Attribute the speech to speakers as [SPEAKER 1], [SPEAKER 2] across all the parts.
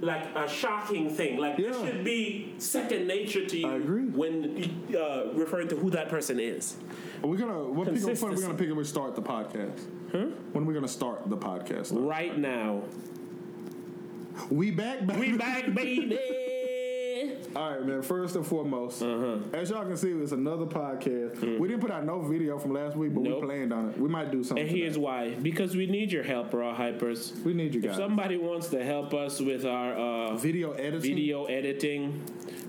[SPEAKER 1] like a shocking thing. Like
[SPEAKER 2] Yeah.
[SPEAKER 1] this should be second nature to you.
[SPEAKER 2] I agree.
[SPEAKER 1] when uh, referring to who that person is.
[SPEAKER 2] Are we gonna what pick, what point are we
[SPEAKER 1] Consistency.
[SPEAKER 2] gonna pick? up and start the podcast? Huh? When are we gonna start the podcast?
[SPEAKER 1] Right now,
[SPEAKER 2] We back, baby.
[SPEAKER 1] we back, baby.
[SPEAKER 2] All right, man. First and foremost,
[SPEAKER 1] Uh-huh.
[SPEAKER 2] as y'all can see, it's another podcast. We didn't put out no video from last week, but
[SPEAKER 1] Mm. Nope.
[SPEAKER 2] we planned on it. We might do something.
[SPEAKER 1] And here's
[SPEAKER 2] today.
[SPEAKER 1] why: because we need your help, raw hypers.
[SPEAKER 2] we need you
[SPEAKER 1] If
[SPEAKER 2] guys.
[SPEAKER 1] somebody wants to help us with our uh,
[SPEAKER 2] video editing.
[SPEAKER 1] video editing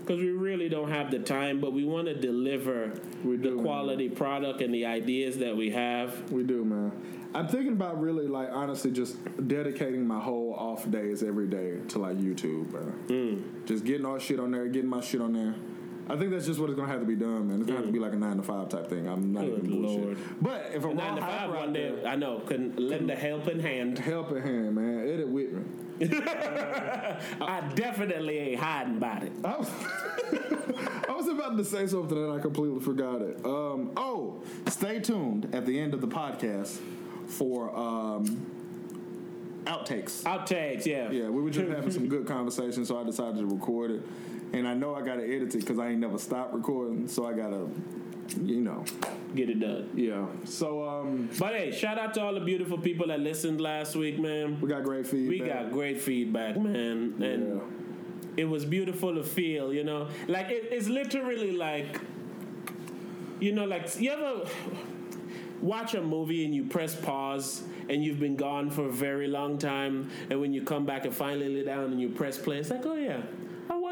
[SPEAKER 1] because we really don't have the time but we want to deliver
[SPEAKER 2] We
[SPEAKER 1] the
[SPEAKER 2] do, man.
[SPEAKER 1] quality product and the ideas that we have
[SPEAKER 2] We do, man. I'm thinking about really, like, honestly, just dedicating my whole off days every day to like YouTube, bro.
[SPEAKER 1] Mm.
[SPEAKER 2] Just getting all shit on there, getting my shit on there. I think that's just what it's gonna have to be done, man. It's gonna have to be like a nine to five type thing. I'm not
[SPEAKER 1] Mm. Good
[SPEAKER 2] even bullshit.
[SPEAKER 1] Lord.
[SPEAKER 2] But if a
[SPEAKER 1] nine to five one day
[SPEAKER 2] there,
[SPEAKER 1] i know couldn't lend a helping hand
[SPEAKER 2] helping hand, man, edit with me.
[SPEAKER 1] i definitely ain't hiding about it
[SPEAKER 2] I was, I was about to say something and I completely forgot it. Um, oh, stay tuned at the end of the podcast for um, outtakes.
[SPEAKER 1] outtakes yeah
[SPEAKER 2] Yeah, we were just having some good conversation, so I decided to record it. And I know I gotta edit it because I ain't never stopped recording, so I gotta, you know,
[SPEAKER 1] get it done
[SPEAKER 2] yeah. So um,
[SPEAKER 1] but hey shout out to all the beautiful people that listened last week man
[SPEAKER 2] we got great feedback.
[SPEAKER 1] we got great feedback man and
[SPEAKER 2] Yeah.
[SPEAKER 1] it was beautiful to feel, you know. Like it, it's literally like, you know, like you ever watch a movie and you press pause and you've been gone for a very long time, and when you come back and finally lay down and you press play, it's like, oh yeah.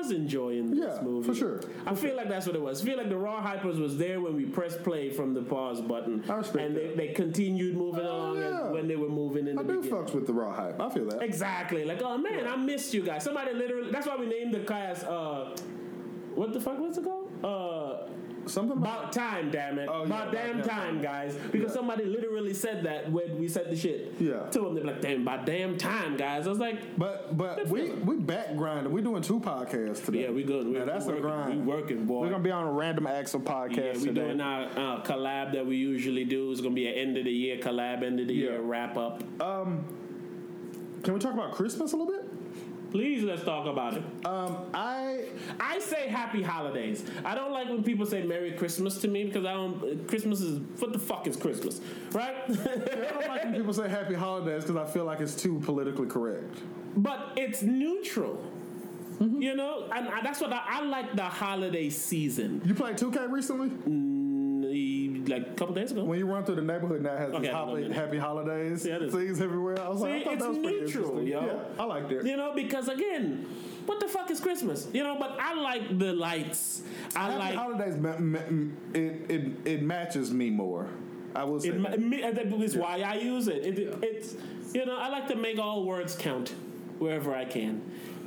[SPEAKER 1] Was enjoying this
[SPEAKER 2] Yeah,
[SPEAKER 1] movie
[SPEAKER 2] for sure.
[SPEAKER 1] I feel like that's what it was. I feel like the Raw Hypers was there when we pressed play from the pause button,
[SPEAKER 2] I respect
[SPEAKER 1] and they, they continued moving
[SPEAKER 2] Oh,
[SPEAKER 1] along
[SPEAKER 2] yeah.
[SPEAKER 1] when they were moving in
[SPEAKER 2] I
[SPEAKER 1] the
[SPEAKER 2] do
[SPEAKER 1] beginning.
[SPEAKER 2] fucks with the raw hype. I feel that.
[SPEAKER 1] Exactly. Like, oh man, I missed you guys. Somebody literally. That's why we named the class. Uh, what the fuck was it called? Uh,
[SPEAKER 2] Something about
[SPEAKER 1] about time, damn it.
[SPEAKER 2] Oh,
[SPEAKER 1] about damn
[SPEAKER 2] damn
[SPEAKER 1] time,
[SPEAKER 2] time.
[SPEAKER 1] guys. Because
[SPEAKER 2] Yeah.
[SPEAKER 1] somebody literally said that when we said the shit.
[SPEAKER 2] Yeah.
[SPEAKER 1] To them, they're like, damn, about damn time, guys. I was like,
[SPEAKER 2] But but we we back grinding. We doing two podcasts today.
[SPEAKER 1] yeah, we good. We,
[SPEAKER 2] Now, that's
[SPEAKER 1] we
[SPEAKER 2] a grind.
[SPEAKER 1] We working, boy.
[SPEAKER 2] We're gonna be on a random acts of
[SPEAKER 1] yeah,
[SPEAKER 2] podcast
[SPEAKER 1] we
[SPEAKER 2] today.
[SPEAKER 1] doing our uh, collab that we usually do. It's gonna be an end of the year collab, end of the
[SPEAKER 2] Yeah.
[SPEAKER 1] year wrap up.
[SPEAKER 2] Um, Can we talk about Christmas a little bit?
[SPEAKER 1] Please, let's talk about it.
[SPEAKER 2] Um, I
[SPEAKER 1] I say happy holidays. I don't like when people say Merry Christmas to me because I don't. Christmas is what the fuck is Christmas, right?
[SPEAKER 2] I don't like when people say Happy Holidays because I feel like it's too politically correct.
[SPEAKER 1] but it's neutral. You know, and I- that's what I, I like. The holiday season,
[SPEAKER 2] You played 2K recently?
[SPEAKER 1] Mm, like a couple days ago.
[SPEAKER 2] When you run through the neighborhood now, it has
[SPEAKER 1] Okay,
[SPEAKER 2] happy, holidays
[SPEAKER 1] Yeah,
[SPEAKER 2] things everywhere. I was like, I thought
[SPEAKER 1] it's
[SPEAKER 2] that was pretty
[SPEAKER 1] neutral,
[SPEAKER 2] interesting.
[SPEAKER 1] yo.
[SPEAKER 2] Yeah, I like that.
[SPEAKER 1] You know, because again, what the fuck is Christmas? You know, but I like the lights. I
[SPEAKER 2] Happy
[SPEAKER 1] like
[SPEAKER 2] holidays, ma- ma- it, it it matches me more. I will say.
[SPEAKER 1] It,
[SPEAKER 2] that.
[SPEAKER 1] me, that is why I use it. it It's you know I like to make all words count wherever I can.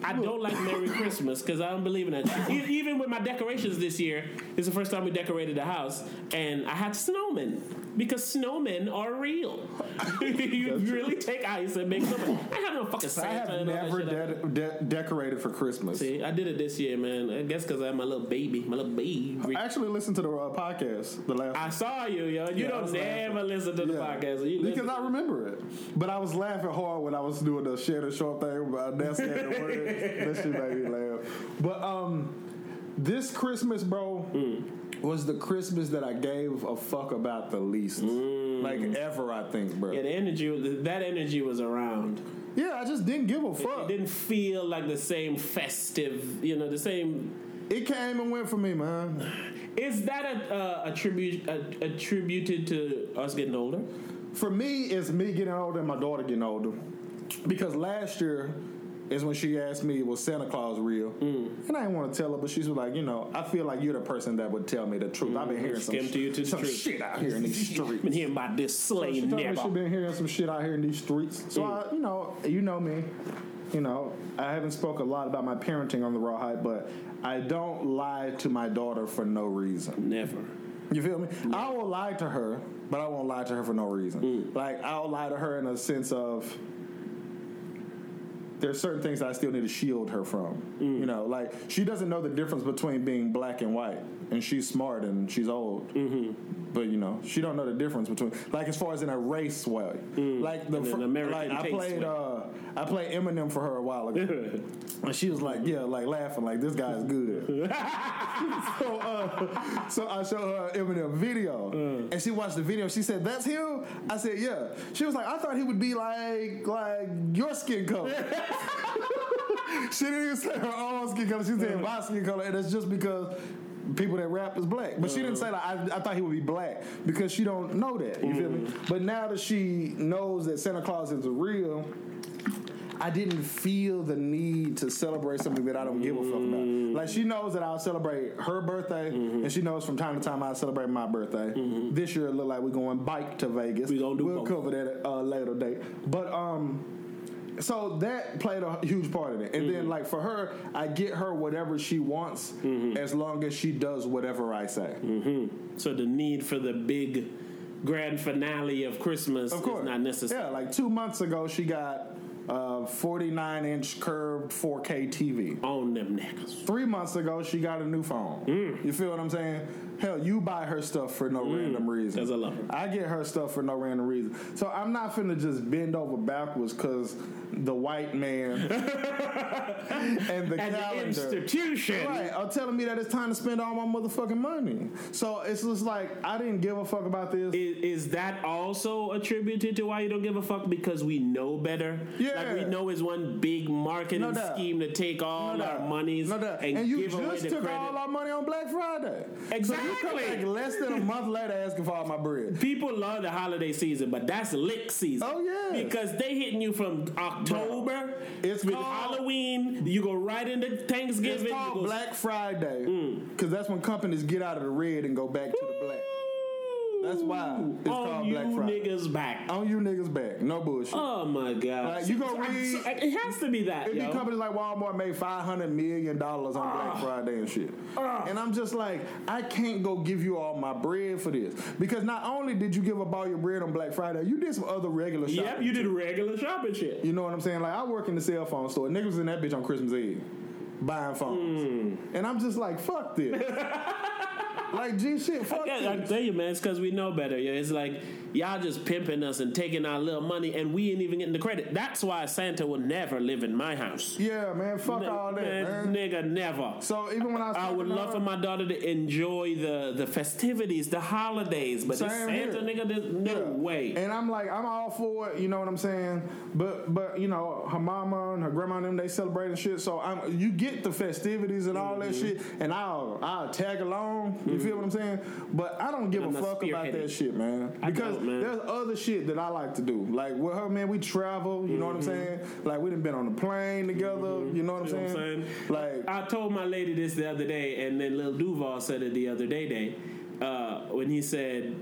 [SPEAKER 1] I don't like Merry Christmas because I don't believe in that. Even with my decorations this year, it's the first time we decorated the house, and I had snowmen because snowmen are real. you really take ice and make snowmen. I have no fucking
[SPEAKER 2] I have
[SPEAKER 1] and all that
[SPEAKER 2] never de- de- decorated for Christmas.
[SPEAKER 1] See, I did it this year, man. I guess because I have my little baby, my little baby.
[SPEAKER 2] I actually listened to the uh, podcast, the last.
[SPEAKER 1] I saw you, yo. You
[SPEAKER 2] Yeah,
[SPEAKER 1] don't never
[SPEAKER 2] laughing.
[SPEAKER 1] listen to the
[SPEAKER 2] Yeah.
[SPEAKER 1] podcast. You
[SPEAKER 2] because. I remember it. But I was laughing hard when I was doing the share the short thing about Nancy and the words. That shit made me laugh. But um, this Christmas, bro,
[SPEAKER 1] Mm.
[SPEAKER 2] was the Christmas that I gave a fuck about the least. Like ever, I think, bro.
[SPEAKER 1] Mm. Yeah, the energy, that energy was around.
[SPEAKER 2] Yeah, I just didn't give a fuck. It,
[SPEAKER 1] didn't feel like the same festive, you know, the same.
[SPEAKER 2] It came and went for me, man.
[SPEAKER 1] Is that a, uh, a tribute a, attributed to us getting older?
[SPEAKER 2] For me, it's me getting older and my daughter getting older. Because last year is when she asked me, was Santa Claus real?
[SPEAKER 1] Mm.
[SPEAKER 2] And I didn't want to tell her, but she was like, you know, I feel like you're the person that would tell me the truth. I've been hearing some,
[SPEAKER 1] to you to
[SPEAKER 2] some shit out here in these streets.
[SPEAKER 1] Been hearing about this
[SPEAKER 2] So
[SPEAKER 1] slave
[SPEAKER 2] she told me she
[SPEAKER 1] never.
[SPEAKER 2] been hearing some shit out here in these streets. So
[SPEAKER 1] Mm.
[SPEAKER 2] I, you know, you know me. You know, I haven't spoke a lot about my parenting on the raw hype, but I don't lie to my daughter for no reason.
[SPEAKER 1] Never.
[SPEAKER 2] You feel me? I will lie to her, but I won't lie to her for no reason.
[SPEAKER 1] Mm.
[SPEAKER 2] Like I'll lie to her in a sense of there's certain things that I still need to shield her from.
[SPEAKER 1] Mm.
[SPEAKER 2] You know, like she doesn't know the difference between being black and white, and she's smart and she's old. Mm-hmm. But you know, she don't know the difference between like as far as in a race way. Like the
[SPEAKER 1] American
[SPEAKER 2] like I played
[SPEAKER 1] way.
[SPEAKER 2] uh I played Eminem for her a while ago, and she was like, "Yeah, like laughing, like this guy's good." so, uh, so I showed her Eminem video,
[SPEAKER 1] Uh.
[SPEAKER 2] and she watched the video. She said, "That's him." I said, "Yeah." She was like, "I thought he would be like like your skin color." she didn't even say her own skin color. She said my skin color, and it's just because people that rap is black. But she didn't say like I, I thought he would be black because she don't know that. You feel me? Mm. But now that she knows that Santa Claus is real. I didn't feel the need to celebrate something that I don't give a fuck about. Mm. Like she knows that I'll celebrate her birthday, mm-hmm. and she knows from time to time I celebrate my birthday. Mm-hmm. This year it looked like we're going bike to Vegas.
[SPEAKER 1] We gonna do
[SPEAKER 2] We'll
[SPEAKER 1] both.
[SPEAKER 2] cover that at a later date. But um, so that played a huge part in it. And
[SPEAKER 1] Mm-hmm.
[SPEAKER 2] then like for her, I get her whatever she wants mm-hmm. as long as she does whatever I say. Mm-hmm.
[SPEAKER 1] So the need for the big grand finale of Christmas
[SPEAKER 2] Of course,
[SPEAKER 1] is not necessary.
[SPEAKER 2] Yeah, like two months ago, she got a 49 inch curved 4K TV.
[SPEAKER 1] On them niggas.
[SPEAKER 2] Three months ago, she got a new phone.
[SPEAKER 1] Mm.
[SPEAKER 2] You feel what I'm saying? Hell, you buy her stuff for no random reason.
[SPEAKER 1] 'cause I love her.
[SPEAKER 2] I get her stuff for no random reason. So I'm not finna just bend over backwards because the white man and the
[SPEAKER 1] And the
[SPEAKER 2] calendar.
[SPEAKER 1] institution.
[SPEAKER 2] Right, are telling me that it's time to spend all my motherfucking money. So it's just like I didn't give a fuck about this.
[SPEAKER 1] Is, is that also attributed to why you don't give a fuck because we know better?
[SPEAKER 2] Yeah.
[SPEAKER 1] Like we know it's one big marketing
[SPEAKER 2] No
[SPEAKER 1] scheme to take all
[SPEAKER 2] No
[SPEAKER 1] our monies
[SPEAKER 2] No
[SPEAKER 1] and,
[SPEAKER 2] And, you
[SPEAKER 1] give away
[SPEAKER 2] just
[SPEAKER 1] the
[SPEAKER 2] took
[SPEAKER 1] credit.
[SPEAKER 2] all our money on Black Friday. So you come
[SPEAKER 1] Exactly.
[SPEAKER 2] less than a month later asking for all my bread.
[SPEAKER 1] People love the holiday season, but that's lick season.
[SPEAKER 2] Oh, yeah.
[SPEAKER 1] because they hitting you from October.
[SPEAKER 2] It's
[SPEAKER 1] with
[SPEAKER 2] called-
[SPEAKER 1] Halloween. You go right into Thanksgiving.
[SPEAKER 2] It's called Black Friday
[SPEAKER 1] Mm.
[SPEAKER 2] because that's when companies get out of the red and go back to the black. That's why it's
[SPEAKER 1] on
[SPEAKER 2] called
[SPEAKER 1] you
[SPEAKER 2] Black Friday.
[SPEAKER 1] On niggas back.
[SPEAKER 2] On you niggas back, no bullshit.
[SPEAKER 1] Oh my god!
[SPEAKER 2] Like, you gonna
[SPEAKER 1] I-
[SPEAKER 2] read-
[SPEAKER 1] it has to be that,
[SPEAKER 2] It be
[SPEAKER 1] yo.
[SPEAKER 2] companies like Walmart made five hundred million dollars on Black
[SPEAKER 1] Ah.
[SPEAKER 2] Friday and shit.
[SPEAKER 1] Ah.
[SPEAKER 2] And I'm just like, I can't go give you all my bread for this because not only did you give up all your bread on Black Friday, you did some other regular shopping.
[SPEAKER 1] Yep, you did regular shopping shit.
[SPEAKER 2] You know what I'm saying? Like I work in the cell phone store. Niggas in that bitch on Christmas Eve buying phones,
[SPEAKER 1] Hmm.
[SPEAKER 2] and I'm just like, fuck this. like G shit, fuck
[SPEAKER 1] Yeah, I
[SPEAKER 2] this.
[SPEAKER 1] tell you, man, it's because we know better. Yeah, it's like y'all just pimping us and taking our little money, and we ain't even getting the credit. That's why Santa will never live in my house.
[SPEAKER 2] Yeah, man, fuck all that, man.
[SPEAKER 1] nigga, never.
[SPEAKER 2] So even when I was
[SPEAKER 1] I would love
[SPEAKER 2] her-
[SPEAKER 1] for my daughter to enjoy the, the festivities, the holidays, but this Santa
[SPEAKER 2] here.
[SPEAKER 1] nigga, there's no
[SPEAKER 2] Yeah.
[SPEAKER 1] way.
[SPEAKER 2] And I'm like, I'm all for it. You know what I'm saying? But but you know, her mama and her grandma and them they celebrating shit. So I'm you get the festivities and all that
[SPEAKER 1] Mm-hmm.
[SPEAKER 2] shit, and I'll I'll tag along. You feel what I'm saying? But I don't give
[SPEAKER 1] I'm
[SPEAKER 2] a fuck about that shit, man. Because
[SPEAKER 1] man.
[SPEAKER 2] there's other shit that I like to do. Like with her, man, we travel. You know what I'm saying? Like we done been on the plane together. You know what I'm
[SPEAKER 1] Mm-hmm. You know
[SPEAKER 2] saying?
[SPEAKER 1] what I'm saying?
[SPEAKER 2] Like
[SPEAKER 1] I told my lady this the other day, and then Lil Duval said it the other day, day uh, when he said,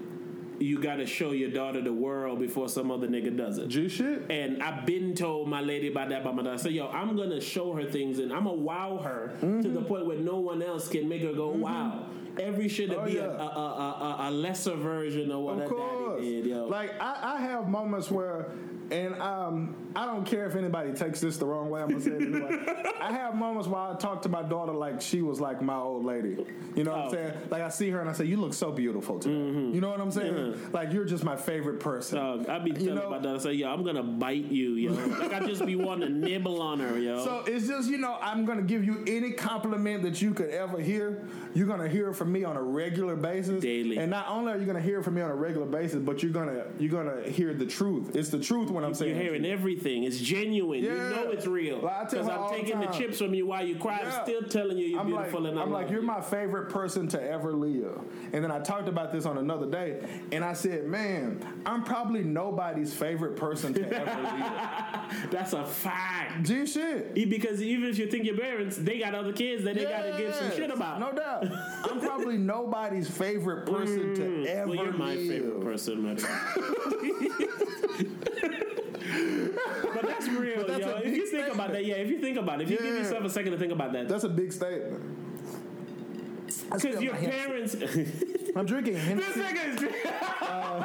[SPEAKER 1] "You got to show your daughter the world before some other nigga does it."
[SPEAKER 2] G shit.
[SPEAKER 1] And I've been told my lady about that by my daughter. I said, yo, I'm gonna show her things and I'm gonna wow her
[SPEAKER 2] Mm-hmm.
[SPEAKER 1] to the point where no one else can make her go, wow. Every shit to
[SPEAKER 2] Oh,
[SPEAKER 1] be
[SPEAKER 2] yeah.
[SPEAKER 1] a, a, a, a, lesser version of what
[SPEAKER 2] Of course.
[SPEAKER 1] daddy did, yo.
[SPEAKER 2] Like I, I have moments where, and um, I don't care if anybody takes this the wrong way. I'm gonna say it anyway. I have moments where I talk to my daughter like she was like my old lady. You know what
[SPEAKER 1] Oh.
[SPEAKER 2] I'm saying? Like I see her and I say, "You look so beautiful today." You know what I'm saying? Like you're just my favorite person.
[SPEAKER 1] Dog, I be
[SPEAKER 2] You
[SPEAKER 1] telling
[SPEAKER 2] know-
[SPEAKER 1] my daughter, say, yo, I'm gonna bite you, yo. like I just be wanting to nibble on her, yo.
[SPEAKER 2] So it's just you know I'm gonna give you any compliment that you could ever hear. You're gonna hear from me on a regular basis,
[SPEAKER 1] Daily.
[SPEAKER 2] And not only are you gonna hear from me on a regular basis, but you're gonna you're gonna hear the truth. It's the truth when I'm saying.
[SPEAKER 1] You're hearing everything. It's genuine. You know it's real.
[SPEAKER 2] Like,
[SPEAKER 1] Because
[SPEAKER 2] her
[SPEAKER 1] I'm
[SPEAKER 2] all the
[SPEAKER 1] taking the chips from you while you cry.
[SPEAKER 2] Yeah.
[SPEAKER 1] I'm still telling you you're
[SPEAKER 2] I'm like,
[SPEAKER 1] beautiful and I
[SPEAKER 2] I'm
[SPEAKER 1] love
[SPEAKER 2] like, you're
[SPEAKER 1] you.
[SPEAKER 2] my favorite person to ever live. And then I talked about this on another day, and I said, man, I'm probably nobody's favorite person to ever live.
[SPEAKER 1] That's a fact.
[SPEAKER 2] G shit.
[SPEAKER 1] Because even if you think your parents, they got other kids that they gotta give some shit about.
[SPEAKER 2] No doubt. I'm probably nobody's favorite person to ever
[SPEAKER 1] well, you're my
[SPEAKER 2] live.
[SPEAKER 1] favorite person, man. but real,
[SPEAKER 2] But that's
[SPEAKER 1] yo.
[SPEAKER 2] a
[SPEAKER 1] If you think about that, yeah. If you think about it, if you give yourself a second to think about that,
[SPEAKER 2] That's a big statement.
[SPEAKER 1] Because your parents.
[SPEAKER 2] I'm drinking
[SPEAKER 1] this
[SPEAKER 2] Hennessy.
[SPEAKER 1] nigga is.
[SPEAKER 2] Uh,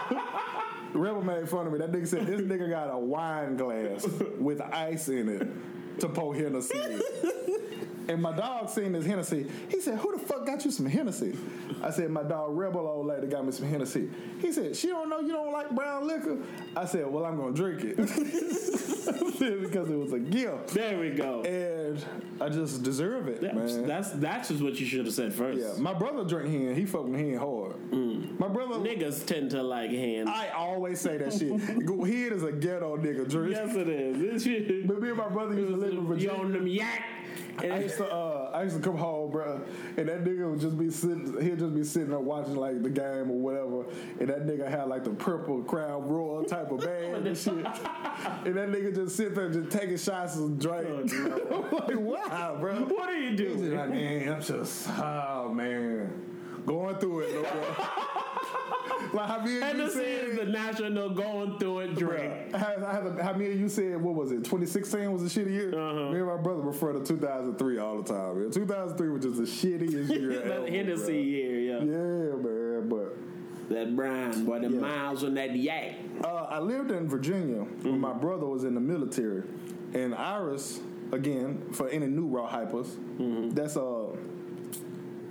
[SPEAKER 2] Rebel made fun of me. That nigga said this nigga got a wine glass with ice in it to pour Hennessy. And my dog seen this Hennessy. He said, "Who the fuck got you some Hennessy?" I said, "My dog Rebel old lady got me some Hennessy." He said, "She don't know you don't like brown liquor." I said, "Well, I'm gonna drink it." because it was a gift.
[SPEAKER 1] There we go.
[SPEAKER 2] And I just deserve it,
[SPEAKER 1] That's,
[SPEAKER 2] man.
[SPEAKER 1] that's that's just what you should have said first.
[SPEAKER 2] yeah, my brother drink hen. He fucking hen hard. Mm. My brother,
[SPEAKER 1] Niggas tend to like hands.
[SPEAKER 2] I always say that shit. Hen is a ghetto nigga drink.
[SPEAKER 1] yes, it is.
[SPEAKER 2] But me and my brother used to live in
[SPEAKER 1] You on them yak.
[SPEAKER 2] I used to, uh, I used to come home, bro, and that nigga would just be sitting. He'd just be sitting there watching like the game or whatever, and that nigga had like the purple crown royal type of band and shit, and that nigga just sit there just taking shots and drink.
[SPEAKER 1] Oh,
[SPEAKER 2] like, wow, bro.
[SPEAKER 1] what are you
[SPEAKER 2] He's
[SPEAKER 1] doing?
[SPEAKER 2] like, man, I'm just, oh man, going through it, little bro. like how me and you
[SPEAKER 1] Hennessy is the
[SPEAKER 2] said.
[SPEAKER 1] national going through it drink.
[SPEAKER 2] How, me and you said, what was it? 2016 was a shitty year.
[SPEAKER 1] Uh-huh.
[SPEAKER 2] Me and my brother refer to 2003 all the time. Man. 2003 was just the shittiest year ever.
[SPEAKER 1] That Hennessy
[SPEAKER 2] bruh.
[SPEAKER 1] year, yeah.
[SPEAKER 2] Yeah, man. But
[SPEAKER 1] That brown, boy, the
[SPEAKER 2] Yeah.
[SPEAKER 1] miles on that yak.
[SPEAKER 2] uh, I lived in Virginia when my brother was in the military, and Iris, again, for any new raw hypers, that's a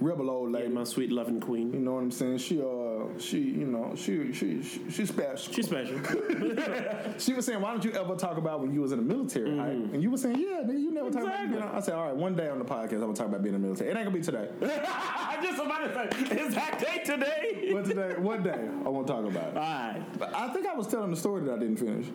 [SPEAKER 2] rebel old lady.
[SPEAKER 1] Yeah, my sweet loving queen.
[SPEAKER 2] you know what I'm saying? She, uh, she, you know, she, she, she she's special.
[SPEAKER 1] She's special.
[SPEAKER 2] She was saying, "Why don't you ever talk about when you was in the military?" hype?" And you were saying, "Yeah, nigga, you never talk about."
[SPEAKER 1] Exactly.
[SPEAKER 2] You know? I said, "All right, one day on the podcast, I'm gonna talk about being in the military. It ain't gonna be today,
[SPEAKER 1] I just about to say, is that day today?
[SPEAKER 2] but today, one day, I won't talk about it."
[SPEAKER 1] All right.
[SPEAKER 2] But I think I was telling the story that I didn't finish.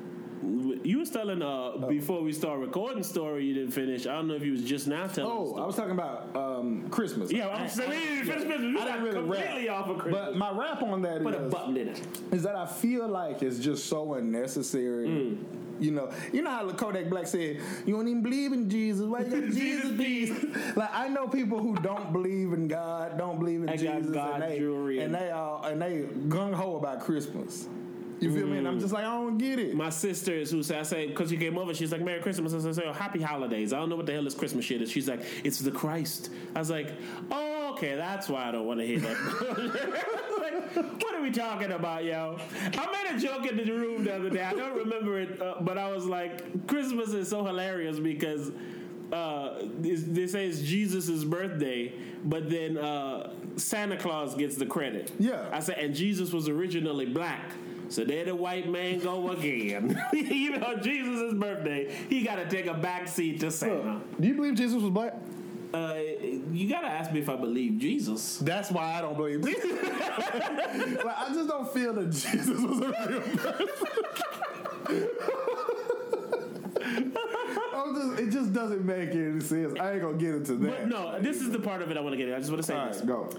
[SPEAKER 1] You was telling uh before we start recording story you didn't finish. I don't know if you was just now telling.
[SPEAKER 2] Oh. I was talking about um, Christmas.
[SPEAKER 1] Yeah, I'm saying we didn't finish Christmas. We
[SPEAKER 2] I
[SPEAKER 1] got
[SPEAKER 2] didn't really
[SPEAKER 1] completely
[SPEAKER 2] rap,
[SPEAKER 1] off of Christmas.
[SPEAKER 2] but my rap on that
[SPEAKER 1] Put a
[SPEAKER 2] is,
[SPEAKER 1] button in it.
[SPEAKER 2] is that I feel like it's just so unnecessary.
[SPEAKER 1] Mm.
[SPEAKER 2] You know, you know how Kodak Black said, "You don't even believe in Jesus. Why you got Jesus
[SPEAKER 1] Jesus?
[SPEAKER 2] Like I know people who don't believe in God, don't believe in
[SPEAKER 1] I
[SPEAKER 2] Jesus,
[SPEAKER 1] God
[SPEAKER 2] and they and- they all and they gung ho about Christmas. You feel me? And I'm just like, I don't get it.
[SPEAKER 1] My sisters who say, I say, because she came over, she's like, Merry Christmas. I say, oh, Happy Holidays. I don't know what the hell this Christmas shit is. She's like, It's the Christ. I was like, Oh, okay, that's why I don't want to hear that. like, what are we talking about, yo? I made a joke in the room the other day. I don't remember it, uh, but I was like, Christmas is so hilarious because. Uh, they say it's Jesus' birthday, but then uh, Santa Claus gets the credit.
[SPEAKER 2] Yeah.
[SPEAKER 1] I said, and Jesus was originally black. So there the white man go again. you know, Jesus' birthday, he got to take a back seat to Santa.
[SPEAKER 2] Do you believe Jesus was black?
[SPEAKER 1] Uh, you got to ask me if I believe Jesus.
[SPEAKER 2] That's why I don't believe Jesus. like, I just don't feel that Jesus was a real person. Just, it just doesn't make any sense. I ain't gonna get into that.
[SPEAKER 1] But no, this is the part of it I want to get in. I just want to say
[SPEAKER 2] All
[SPEAKER 1] this.
[SPEAKER 2] right, go.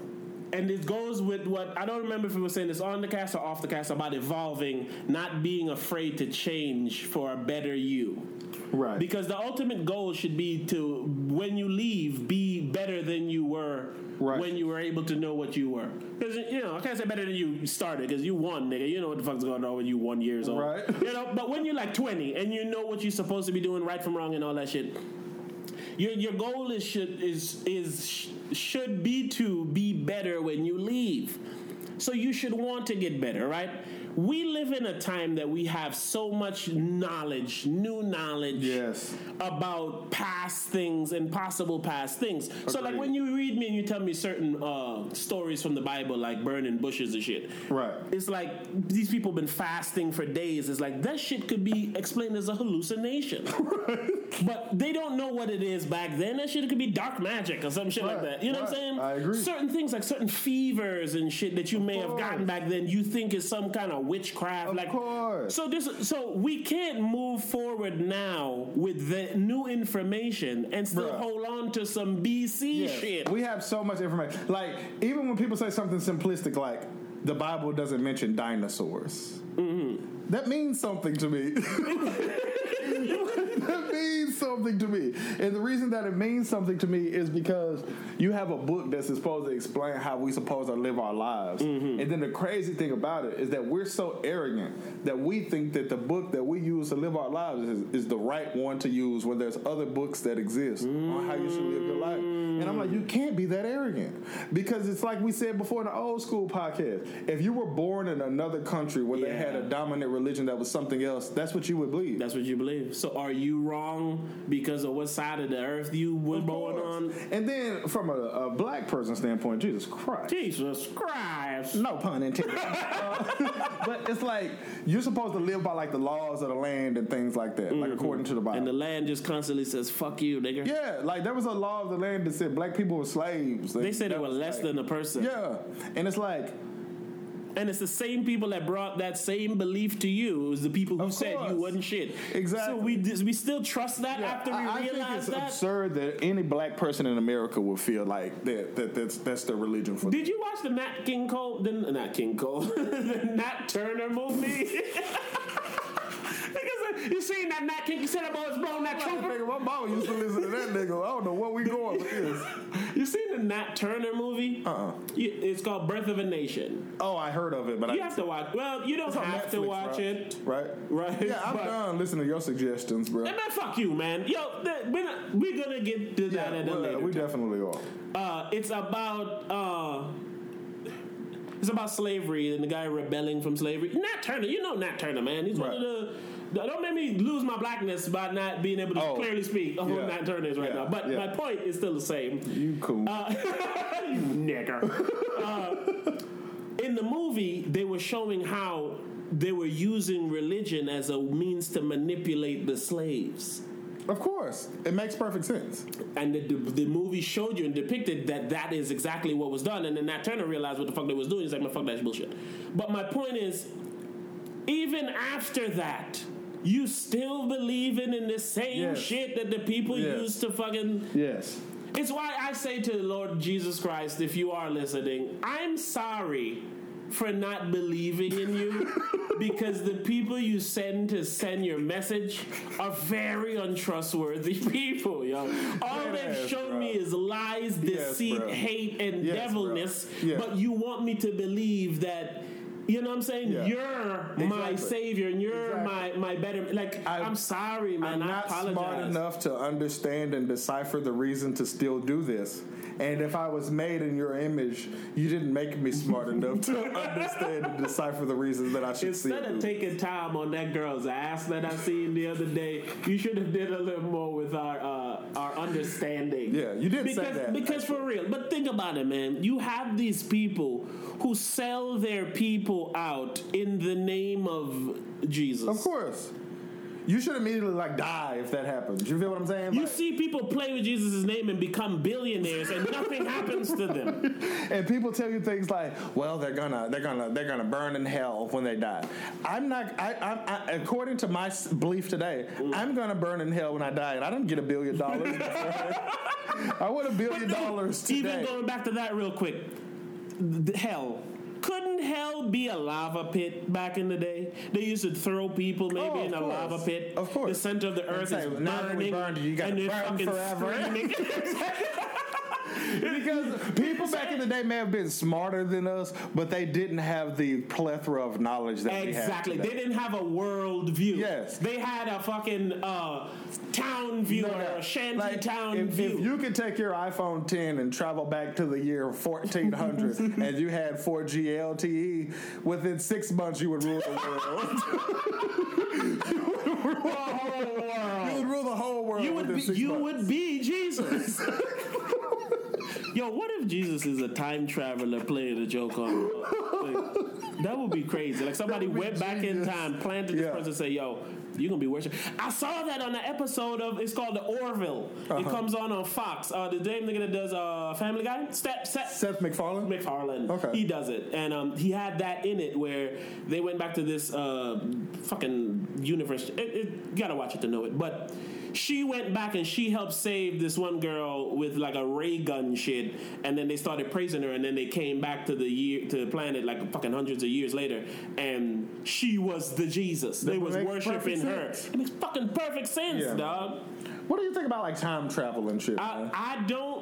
[SPEAKER 1] And it goes with what I don't remember if we were saying this on the cast or off the cast about evolving, not being afraid to change for a better you.
[SPEAKER 2] Right.
[SPEAKER 1] Because the ultimate goal should be to, when you leave, be better than you were
[SPEAKER 2] Right.
[SPEAKER 1] when you were able to know what you were. Because, you know, I can't say better than you started because you won, nigga. You know what the fuck's going on when you one years old.
[SPEAKER 2] Right.
[SPEAKER 1] You know, but when you're like 20 and you know what you're supposed to be doing right from wrong and all that shit, your, your goal is should is is should be to be better when you leave. So you should want to get better, right? We live in a time that we have so much knowledge, new knowledge
[SPEAKER 2] Yes.
[SPEAKER 1] about past things and possible past things. So like when you read me and you tell me certain uh, stories from the Bible, like burning bushes and shit,
[SPEAKER 2] Right.
[SPEAKER 1] it's like these people been fasting for days. It's like that shit could be explained as a hallucination. but they don't know what it is back then. That shit could be dark magic or some shit like that. You know what I'm saying?
[SPEAKER 2] I agree.
[SPEAKER 1] Certain things like certain fevers and shit that you may have gotten back then, you think is some kind of witchcraft.
[SPEAKER 2] Of
[SPEAKER 1] like
[SPEAKER 2] course.
[SPEAKER 1] So this so we can't move forward now with the new information and still
[SPEAKER 2] Bruh.
[SPEAKER 1] hold on to some BC
[SPEAKER 2] Yes.
[SPEAKER 1] shit.
[SPEAKER 2] We have so much information. Like, even when people say something simplistic like, the Bible doesn't mention dinosaurs,
[SPEAKER 1] Mm-hmm.
[SPEAKER 2] that means something to me. that means something to me. And the reason that it means something to me is because you have a book that's supposed to explain how we supposed to live our lives.
[SPEAKER 1] Mm-hmm.
[SPEAKER 2] And then the crazy thing about it is that we're so arrogant that we think that the book that we use to live our lives is, is the right one to use when there's other books that exist on how you should live your life. And I'm like, you can't be that arrogant. Because it's like we said before in the old school podcast. If you were born in another country where they had a dominant religion that was something else, that's what you would believe.
[SPEAKER 1] That's what you believe. Slave. So are you wrong because of what side of the earth you were born on?
[SPEAKER 2] And then from a, a black person standpoint, Jesus Christ.
[SPEAKER 1] Jesus Christ.
[SPEAKER 2] No pun intended. Uh, but it's like you're supposed to live by like the laws of the land and things like that, like according to the Bible.
[SPEAKER 1] And the land just constantly says, fuck you, nigga.
[SPEAKER 2] yeah, like there was a law of the land that said black people were slaves.
[SPEAKER 1] They said they were less
[SPEAKER 2] like-
[SPEAKER 1] than a person.
[SPEAKER 2] Yeah, and it's like
[SPEAKER 1] And it's the same people that brought that same belief to you. It was the people who
[SPEAKER 2] Of
[SPEAKER 1] said
[SPEAKER 2] course.
[SPEAKER 1] you wasn't shit.
[SPEAKER 2] Exactly.
[SPEAKER 1] So we we still trust that
[SPEAKER 2] Yeah,
[SPEAKER 1] after we
[SPEAKER 2] I, I think
[SPEAKER 1] realize
[SPEAKER 2] it's
[SPEAKER 1] that.
[SPEAKER 2] absurd that any black person in America would feel like that, that that's that's their religion for
[SPEAKER 1] Did you watch the Nat King Cole? The, not King Cole. the Nat Turner movie. You seen that Nat King? You said that boy was blowing that trumpet.
[SPEAKER 2] nigga, my mama used to listen to that nigga. I don't know what we going with this.
[SPEAKER 1] You seen the Nat Turner movie?
[SPEAKER 2] Uh-uh.
[SPEAKER 1] You- It's called Birth of a Nation.
[SPEAKER 2] Oh, I heard of it, but
[SPEAKER 1] You
[SPEAKER 2] I
[SPEAKER 1] have to watch. Well, you don't have to watch
[SPEAKER 2] right?
[SPEAKER 1] it.
[SPEAKER 2] Right?
[SPEAKER 1] Right.
[SPEAKER 2] Yeah, I'm
[SPEAKER 1] But-
[SPEAKER 2] done listening to your suggestions, bro.
[SPEAKER 1] Man, fuck you, man. Yo, we're, not, we're gonna get to that
[SPEAKER 2] Yeah,
[SPEAKER 1] at a later
[SPEAKER 2] we
[SPEAKER 1] time.
[SPEAKER 2] definitely are.
[SPEAKER 1] Uh, it's about uh, it's about slavery and the guy rebelling from slavery. Nat Turner, you know Nat Turner, man. He's one of the. Don't make me lose my blackness by not being able to
[SPEAKER 2] Oh.
[SPEAKER 1] clearly speak of who
[SPEAKER 2] Yeah.
[SPEAKER 1] Nat Turner is right
[SPEAKER 2] Yeah.
[SPEAKER 1] now. But
[SPEAKER 2] Yeah.
[SPEAKER 1] my point is still the same.
[SPEAKER 2] You cool.
[SPEAKER 1] Uh, you nigger. Uh, in the movie, they were showing how they were using religion as a means to manipulate the slaves.
[SPEAKER 2] of course, it makes perfect sense.
[SPEAKER 1] And the, the, the movie showed you and depicted that that is exactly what was done. And then Nat Turner realized what the fuck they was doing. He's like, "My fuck that's bullshit. But my point is, even after that, you still believing in the same
[SPEAKER 2] Yes.
[SPEAKER 1] shit that the people
[SPEAKER 2] Yes.
[SPEAKER 1] used to fucking.
[SPEAKER 2] Yes.
[SPEAKER 1] It's why I say to the Lord Jesus Christ, if you are listening, I'm sorry for not believing in you because the people you send to send your message are very untrustworthy people, yo. All
[SPEAKER 2] Dead
[SPEAKER 1] they've shown
[SPEAKER 2] bro.
[SPEAKER 1] me is lies, deceit,
[SPEAKER 2] bro.
[SPEAKER 1] hate, and
[SPEAKER 2] Yes,
[SPEAKER 1] devilness. But you want me to believe that. You know what I'm saying?
[SPEAKER 2] Yeah.
[SPEAKER 1] You're my savior, and you're
[SPEAKER 2] Exactly.
[SPEAKER 1] my my better. Like
[SPEAKER 2] I-
[SPEAKER 1] I'm sorry, man.
[SPEAKER 2] I'm
[SPEAKER 1] I
[SPEAKER 2] not smart enough to understand and decipher the reason to still do this. And if I was made in your image, you didn't make me smart enough to understand and decipher the reasons that I should
[SPEAKER 1] see.
[SPEAKER 2] Instead
[SPEAKER 1] of taking time on that girl's ass that I seen the other day, you should have did a little more with our uh, our understanding.
[SPEAKER 2] Yeah, you did say that,
[SPEAKER 1] Because for real, but think about it, man. You have these people who sell their people out in the name of Jesus.
[SPEAKER 2] Of course. You should immediately like die if that happens. You feel what I'm saying?
[SPEAKER 1] You
[SPEAKER 2] Like-
[SPEAKER 1] see people play with Jesus' name and become billionaires, and nothing happens to them.
[SPEAKER 2] and people tell you things like, "Well, they're gonna, they're gonna, they're gonna burn in hell when they die." I'm not. I, I'm, I, according to my belief today, mm. I'm gonna burn in hell when I die, and I didn't get a billion dollars. I want a billion dollars today.
[SPEAKER 1] Even going back to that real quick, hell. Couldn't hell be a lava pit back in the day? They used to throw people oh, maybe
[SPEAKER 2] Oh,
[SPEAKER 1] in a
[SPEAKER 2] course.
[SPEAKER 1] lava pit.
[SPEAKER 2] Of course.
[SPEAKER 1] The center of the earth
[SPEAKER 2] say,
[SPEAKER 1] is
[SPEAKER 2] "Now that we
[SPEAKER 1] burning.
[SPEAKER 2] burned you, gotta
[SPEAKER 1] and they're fucking
[SPEAKER 2] forever."
[SPEAKER 1] screaming.
[SPEAKER 2] because people back in the day may have been smarter than us, but they didn't have the plethora of knowledge that
[SPEAKER 1] exactly.
[SPEAKER 2] we have
[SPEAKER 1] exactly
[SPEAKER 2] They
[SPEAKER 1] didn't have a world view.
[SPEAKER 2] Yes.
[SPEAKER 1] They had a fucking uh, town view
[SPEAKER 2] No,
[SPEAKER 1] or a shanty
[SPEAKER 2] Like,
[SPEAKER 1] town
[SPEAKER 2] if,
[SPEAKER 1] view.
[SPEAKER 2] if you could take your iPhone 10 and travel back to the year 1400 and you had 4G LTE, within six months you would rule the world. you would rule the whole world.
[SPEAKER 1] You would be, you
[SPEAKER 2] months.
[SPEAKER 1] would be Jesus. Yo, what if Jesus is a time traveler playing a joke on? like, that would be crazy. Like somebody
[SPEAKER 2] That would be
[SPEAKER 1] went back in time, planted this
[SPEAKER 2] Yeah.
[SPEAKER 1] person, say, "Yo, you're gonna be worship." I saw that on an episode of it's called The Orville. It
[SPEAKER 2] Uh-huh.
[SPEAKER 1] comes on on Fox. Uh, the same nigga that does uh, Family Guy, Step Set.
[SPEAKER 2] Seth MacFarlane?
[SPEAKER 1] McFarlane.
[SPEAKER 2] Okay.
[SPEAKER 1] He does it. And um, he had that in it where they went back to this uh, fucking universe. It, it, you gotta watch it to know it. But she went back and she helped save this one girl with like a ray gun shit. And then they started praising her. And then they came back to the year to the planet like fucking hundreds of years later. And she was the Jesus. They was worshiping her.
[SPEAKER 2] sense.
[SPEAKER 1] It makes fucking perfect sense,
[SPEAKER 2] Yeah.
[SPEAKER 1] dog.
[SPEAKER 2] What do you think about like time travel and shit?
[SPEAKER 1] I. I don't.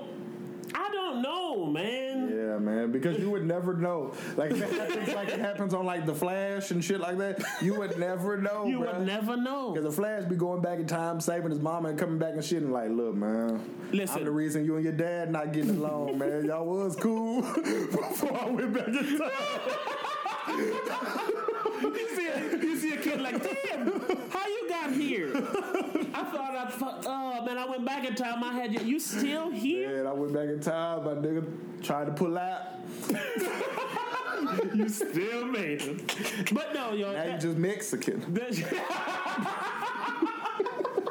[SPEAKER 1] I don't know, man.
[SPEAKER 2] Yeah, man, because you would never know. Like if it happens like it happens on like the Flash and shit like that, you would never know.
[SPEAKER 1] You
[SPEAKER 2] bruh.
[SPEAKER 1] would never know.
[SPEAKER 2] Because the Flash be going back in time, saving his mama and coming back and shit, and like, look, man,
[SPEAKER 1] Listen.
[SPEAKER 2] I'm the reason you and your dad not getting along, man. Y'all was cool before I went back in time.
[SPEAKER 1] you see, a, you see a kid like, damn, how you got here? I thought I thought, oh man, I went back in time. I had you. You still here?
[SPEAKER 2] And I went back in time. My nigga tried to pull out.
[SPEAKER 1] you still made it. But no, yo.
[SPEAKER 2] Now you
[SPEAKER 1] that-
[SPEAKER 2] just Mexican.
[SPEAKER 1] that-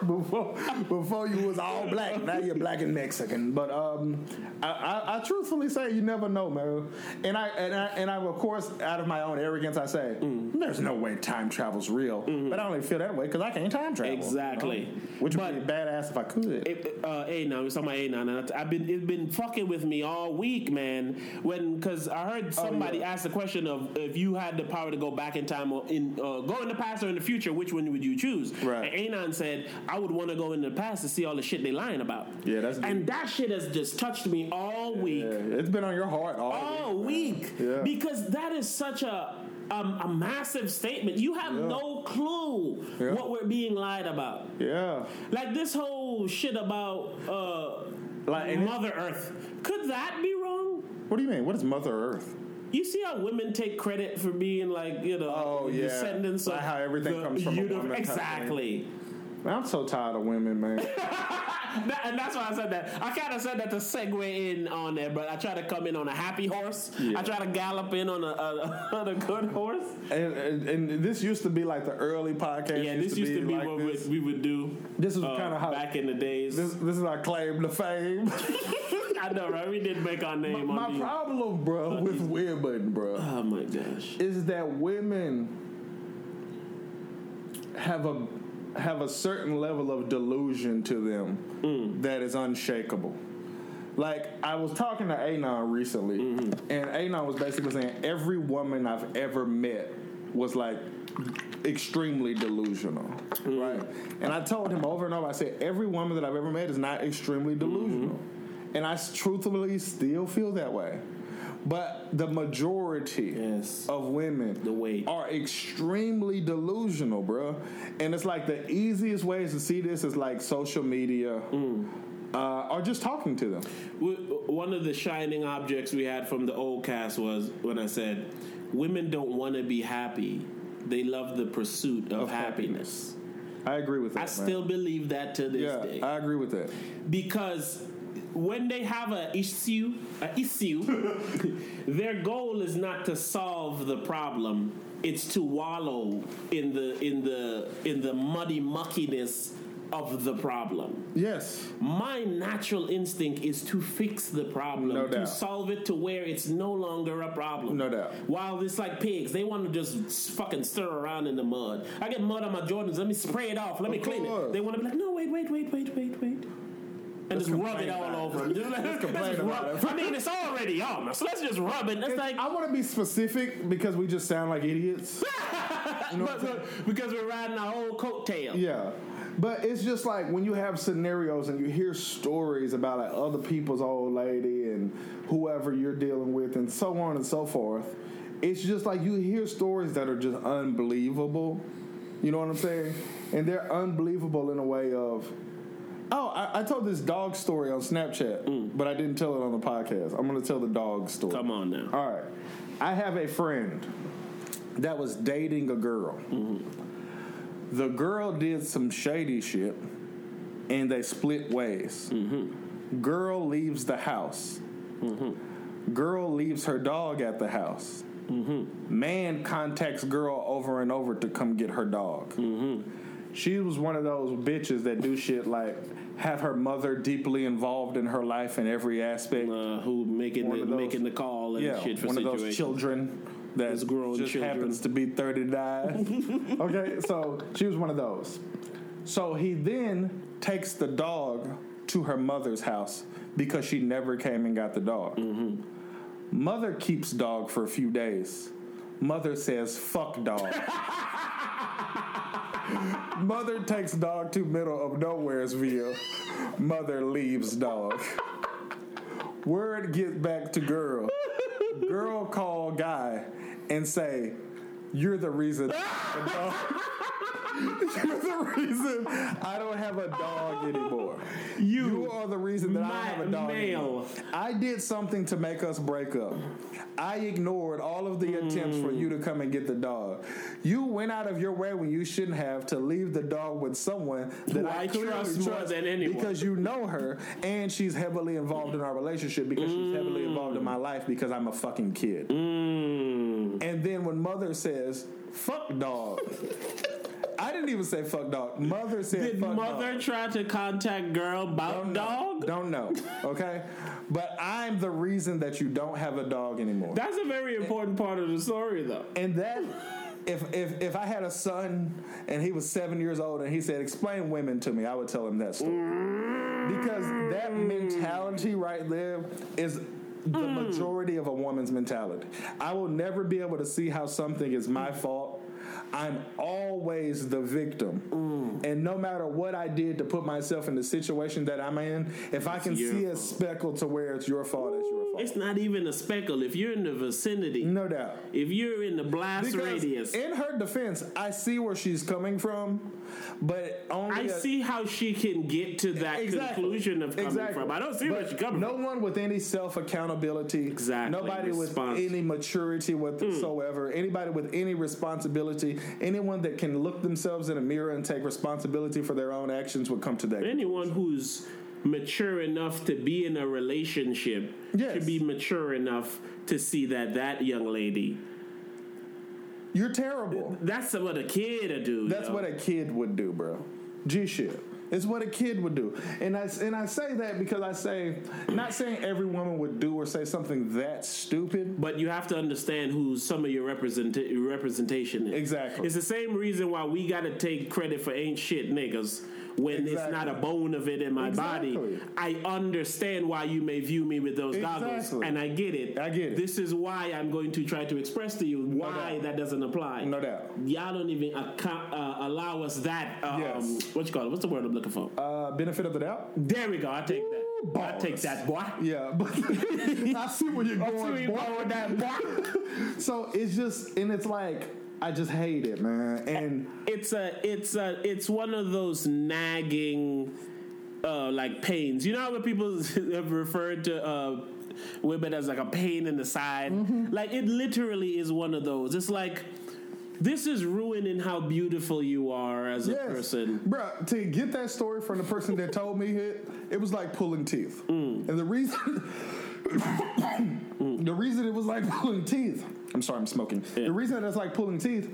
[SPEAKER 2] before, before you was all black. Now you're black and Mexican. But um, I, I, I truthfully say you never know, man. And I and I and I of course out of my own arrogance I say there's no way time travel's real. But I only feel that way because I can't time travel.
[SPEAKER 1] Exactly.
[SPEAKER 2] you know? Which
[SPEAKER 1] But-
[SPEAKER 2] would be badass if I could.
[SPEAKER 1] It, uh, A nine. We're talking about A nine. I've been it's been fucking with me all week, man. When because I heard somebody
[SPEAKER 2] Oh, yeah.
[SPEAKER 1] ask the question of if you had the power to go back in time or in uh, go in the past or in the future, which one would you choose?
[SPEAKER 2] Right.
[SPEAKER 1] And A nine said I would want to go in the past to see all the shit they lying about.
[SPEAKER 2] Yeah, that's
[SPEAKER 1] and that shit has just touched me all week
[SPEAKER 2] yeah, it's been on your heart all,
[SPEAKER 1] all
[SPEAKER 2] week.
[SPEAKER 1] week
[SPEAKER 2] Yeah.
[SPEAKER 1] because that is such a um, a massive statement. You have
[SPEAKER 2] Yeah.
[SPEAKER 1] no clue
[SPEAKER 2] Yeah.
[SPEAKER 1] what we're being lied about.
[SPEAKER 2] Yeah.
[SPEAKER 1] Like this whole shit about uh,
[SPEAKER 2] Like,
[SPEAKER 1] Mother Earth. Could that be wrong?
[SPEAKER 2] What do you mean? What is Mother Earth?
[SPEAKER 1] You see how women take credit for being like you know
[SPEAKER 2] Oh, yeah.
[SPEAKER 1] descendants
[SPEAKER 2] Like
[SPEAKER 1] of
[SPEAKER 2] how everything comes from a
[SPEAKER 1] uni-
[SPEAKER 2] woman type thing.
[SPEAKER 1] Exactly.
[SPEAKER 2] Man, I'm so tired of women, man.
[SPEAKER 1] That- and that's why I said that. I kind of said that to segue in on there, but I try to come in on a happy horse.
[SPEAKER 2] Yeah.
[SPEAKER 1] I try to gallop in on a, a, on a good horse.
[SPEAKER 2] and, and, and this used to be like the early podcast.
[SPEAKER 1] Yeah, this used to be
[SPEAKER 2] like
[SPEAKER 1] what
[SPEAKER 2] this.
[SPEAKER 1] we, we would do.
[SPEAKER 2] This is
[SPEAKER 1] uh,
[SPEAKER 2] kinda how-
[SPEAKER 1] back in the days.
[SPEAKER 2] This, this is our claim to fame.
[SPEAKER 1] I know, right? We did make our name
[SPEAKER 2] My
[SPEAKER 1] on these.
[SPEAKER 2] problem, bro, with women, bro,
[SPEAKER 1] Oh my gosh.
[SPEAKER 2] is that women have a have a certain level of delusion to them
[SPEAKER 1] Mm.
[SPEAKER 2] that is unshakable. Like I was talking to Anon recently,
[SPEAKER 1] Mm-hmm.
[SPEAKER 2] and Anon was basically saying every woman I've ever met was like extremely delusional,
[SPEAKER 1] Mm.
[SPEAKER 2] right? And I told him over and over, I said every woman that I've ever met is not extremely delusional, and I truthfully still feel that way. But the majority
[SPEAKER 1] Yes.
[SPEAKER 2] of women
[SPEAKER 1] The weight.
[SPEAKER 2] are extremely delusional, bro. And it's like the easiest ways to see this is like social media,
[SPEAKER 1] Mm.
[SPEAKER 2] uh, or just talking to them.
[SPEAKER 1] One of the shining objects we had from the old cast was when I said, "Women don't want to be happy; they love the pursuit of,
[SPEAKER 2] Of
[SPEAKER 1] happiness."
[SPEAKER 2] I agree with that.
[SPEAKER 1] I
[SPEAKER 2] man.
[SPEAKER 1] still believe that to this
[SPEAKER 2] yeah,
[SPEAKER 1] day
[SPEAKER 2] I agree with that.
[SPEAKER 1] because when they have a issue, a issue, their goal is not to solve the problem; it's to wallow in the in the in the muddy muckiness of the problem.
[SPEAKER 2] Yes,
[SPEAKER 1] My natural instinct is to fix the problem,
[SPEAKER 2] No
[SPEAKER 1] to solve it to where it's no longer a problem.
[SPEAKER 2] No doubt.
[SPEAKER 1] While it's like pigs, they want to just fucking stir around in the mud. I get mud on my Jordans. Let me spray it off. Let me
[SPEAKER 2] Of
[SPEAKER 1] clean it. They want to be like, no, wait, wait, wait, wait, wait, wait. And just rub it all over. Just let- let's
[SPEAKER 2] complain
[SPEAKER 1] just
[SPEAKER 2] about
[SPEAKER 1] rub-
[SPEAKER 2] it.
[SPEAKER 1] I mean, it's already on So Let's just rub it. It's like
[SPEAKER 2] I want to be specific because we just sound like idiots. you know
[SPEAKER 1] but- because we're riding our whole coattail.
[SPEAKER 2] Yeah. But it's just like when you have scenarios and you hear stories about like other people's old lady and whoever you're dealing with and so on and so forth. It's just like you hear stories that are just unbelievable. You know what I'm saying? And they're unbelievable in a way of Oh, I, I told this dog story on Snapchat, mm. but I didn't tell it on the podcast. I'm gonna tell the dog story.
[SPEAKER 1] Come on now.
[SPEAKER 2] All right. I have a friend that was dating a girl. Mm-hmm. The girl did some shady shit and they split ways. Mm-hmm. Girl leaves the house. Mm-hmm. Girl leaves her dog at the house. Man contacts girl over and over to come get her dog. She was one of those bitches that do shit like have her mother deeply involved in her life in every aspect
[SPEAKER 1] Uh, who making
[SPEAKER 2] One
[SPEAKER 1] the,
[SPEAKER 2] those-
[SPEAKER 1] making the call and
[SPEAKER 2] yeah,
[SPEAKER 1] shit for
[SPEAKER 2] one of those children that just
[SPEAKER 1] children.
[SPEAKER 2] happens to be 39. okay, so she was one of those. So he then takes the dog to her mother's house because she never came and got the dog.
[SPEAKER 1] Mm-hmm.
[SPEAKER 2] Mother keeps dog for a few days. Mother says, fuck dog. Mother takes dog to middle of nowheresville. Mother leaves dog. Word gets back to girl. Girl call guy and say, "You're the reason." You're the reason I don't have a dog anymore.
[SPEAKER 1] You,
[SPEAKER 2] You are the reason that I don't have a dog
[SPEAKER 1] male.
[SPEAKER 2] anymore. I did something to make us break up. I ignored all of the attempts for you to come and get the dog. You went out of your way when you shouldn't have to leave the dog with someone that I,
[SPEAKER 1] I
[SPEAKER 2] clearly
[SPEAKER 1] trust more than anyone.
[SPEAKER 2] because you know her and she's heavily involved in our relationship because she's heavily involved in my life because I'm a fucking kid.
[SPEAKER 1] Mm.
[SPEAKER 2] And then when mother says, fuck dog. I didn't even say fuck dog. Mother said
[SPEAKER 1] Did
[SPEAKER 2] fuck
[SPEAKER 1] mother
[SPEAKER 2] dog.
[SPEAKER 1] try to contact girl about
[SPEAKER 2] Don't know.
[SPEAKER 1] dog?
[SPEAKER 2] Don't know. Okay? But I'm the reason that you don't have a dog anymore.
[SPEAKER 1] That's a very important part of the story, though.
[SPEAKER 2] And that if if if I had a son and he was seven years old and he said, "Explain women to me," I would tell him that story because that mentality right there is the mm. majority of a woman's mentality. I will never be able to see how something is my fault. I'm always the victim. And no matter what I did to put myself in the situation that I'm in, if I can see a speckle to where it's your fault, it's your fault.
[SPEAKER 1] It's not even a speckle. If you're in the vicinity,
[SPEAKER 2] No doubt.
[SPEAKER 1] if you're in the blast
[SPEAKER 2] Because
[SPEAKER 1] radius,
[SPEAKER 2] in her defense, I see where she's coming from, but only
[SPEAKER 1] I
[SPEAKER 2] a-
[SPEAKER 1] see how she can get to that
[SPEAKER 2] Exactly.
[SPEAKER 1] conclusion of coming
[SPEAKER 2] Exactly.
[SPEAKER 1] from. I don't see where she's coming
[SPEAKER 2] no
[SPEAKER 1] from.
[SPEAKER 2] No one with any self accountability.
[SPEAKER 1] Exactly.
[SPEAKER 2] Nobody with
[SPEAKER 1] Response. Hmm.
[SPEAKER 2] any maturity whatsoever. Anybody with any responsibility. Anyone that can look themselves in a mirror and take responsibility for their own actions would come to that.
[SPEAKER 1] Anyone who's mature enough to be in a relationship
[SPEAKER 2] Yes.
[SPEAKER 1] should be mature enough to see that that young lady.
[SPEAKER 2] You're terrible.
[SPEAKER 1] That's what a kid would do.
[SPEAKER 2] That's
[SPEAKER 1] yo.
[SPEAKER 2] what a kid would do, bro. G shit. It's what a kid would do. And I, and I say that because I say, not saying every woman would do or say something that stupid.
[SPEAKER 1] But you have to understand who some of your represent- representation is.
[SPEAKER 2] Exactly.
[SPEAKER 1] It's the same reason why we got to take credit for ain't shit niggas when it's not a bone of it in my body. I understand why you may view me with those goggles, and I get it.
[SPEAKER 2] I get it.
[SPEAKER 1] This is why I'm going to try to express to you why
[SPEAKER 2] doubt.
[SPEAKER 1] that doesn't apply.
[SPEAKER 2] No doubt.
[SPEAKER 1] Y'all don't even account, uh, allow us that. Um,
[SPEAKER 2] Yes.
[SPEAKER 1] What you call it? What's the word I'm looking for?
[SPEAKER 2] Uh, benefit of the doubt?
[SPEAKER 1] there we go. I take that.
[SPEAKER 2] Ooh,
[SPEAKER 1] I take that, boy.
[SPEAKER 2] Yeah, but I see where you're
[SPEAKER 1] I see where
[SPEAKER 2] going.
[SPEAKER 1] going with that, boy.
[SPEAKER 2] So it's just, and it's like, I just hate it, man. And
[SPEAKER 1] it's a it's a it's one of those nagging uh like pains you know how when people have referred to uh women as like a pain in the side
[SPEAKER 2] Mm-hmm.
[SPEAKER 1] like it literally is one of those it's like this is ruining how beautiful you are as a person
[SPEAKER 2] Bruh, to get that story from the person that told me it, it was like pulling teeth.
[SPEAKER 1] Mm.
[SPEAKER 2] And the reason, the reason it was like pulling teeth. I'm sorry, I'm smoking.
[SPEAKER 1] Yeah.
[SPEAKER 2] The reason that it's like pulling teeth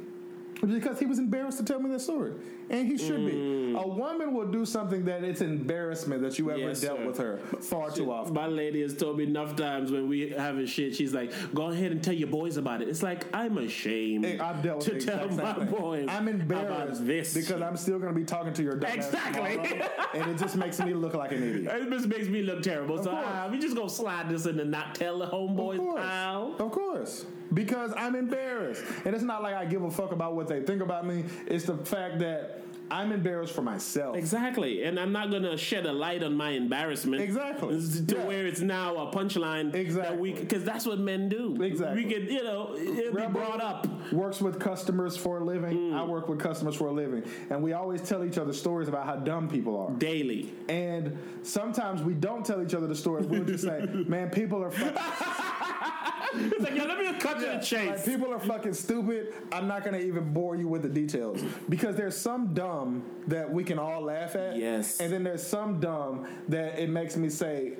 [SPEAKER 2] because he was embarrassed to tell me that story, and he should be.
[SPEAKER 1] Mm.
[SPEAKER 2] A woman will do something that it's embarrassment that you ever
[SPEAKER 1] Yes,
[SPEAKER 2] dealt
[SPEAKER 1] sir.
[SPEAKER 2] with her far too often.
[SPEAKER 1] my lady has told me enough times when we having shit she's like go ahead and tell your boys about it it's like i'm ashamed
[SPEAKER 2] Hey, I've dealt
[SPEAKER 1] to tell my
[SPEAKER 2] thing.
[SPEAKER 1] boys
[SPEAKER 2] I'm embarrassed
[SPEAKER 1] about this
[SPEAKER 2] because I'm still going to be talking to your dumb
[SPEAKER 1] Exactly.
[SPEAKER 2] and it just makes me look like an idiot.
[SPEAKER 1] It just makes me look terrible. so
[SPEAKER 2] course.
[SPEAKER 1] ah, we just gonna slide this in and not tell the
[SPEAKER 2] Of
[SPEAKER 1] homeboys,
[SPEAKER 2] course.
[SPEAKER 1] pal.
[SPEAKER 2] Of course. Because I'm embarrassed. And it's not like I give a fuck about what they think about me. It's the fact that I'm embarrassed for myself.
[SPEAKER 1] Exactly, and I'm not gonna shed a light on my embarrassment.
[SPEAKER 2] Exactly.
[SPEAKER 1] to
[SPEAKER 2] Yeah.
[SPEAKER 1] where it's now a punchline.
[SPEAKER 2] Exactly.
[SPEAKER 1] because that's what men do.
[SPEAKER 2] Exactly.
[SPEAKER 1] We can, you know, it'll be brought up.
[SPEAKER 2] Works with customers for a living.
[SPEAKER 1] Mm.
[SPEAKER 2] I work with customers for a living. And we always tell each other stories about how dumb people are.
[SPEAKER 1] Daily.
[SPEAKER 2] And sometimes we don't tell each other the stories. We'll just say, man, people are fucking
[SPEAKER 1] It's like, yo, let me cut to the
[SPEAKER 2] Like,
[SPEAKER 1] chase.
[SPEAKER 2] people are fucking stupid. I'm not gonna even bore you with the details because there's some dumb that we can all laugh at.
[SPEAKER 1] Yes.
[SPEAKER 2] And then there's some dumb that it makes me say,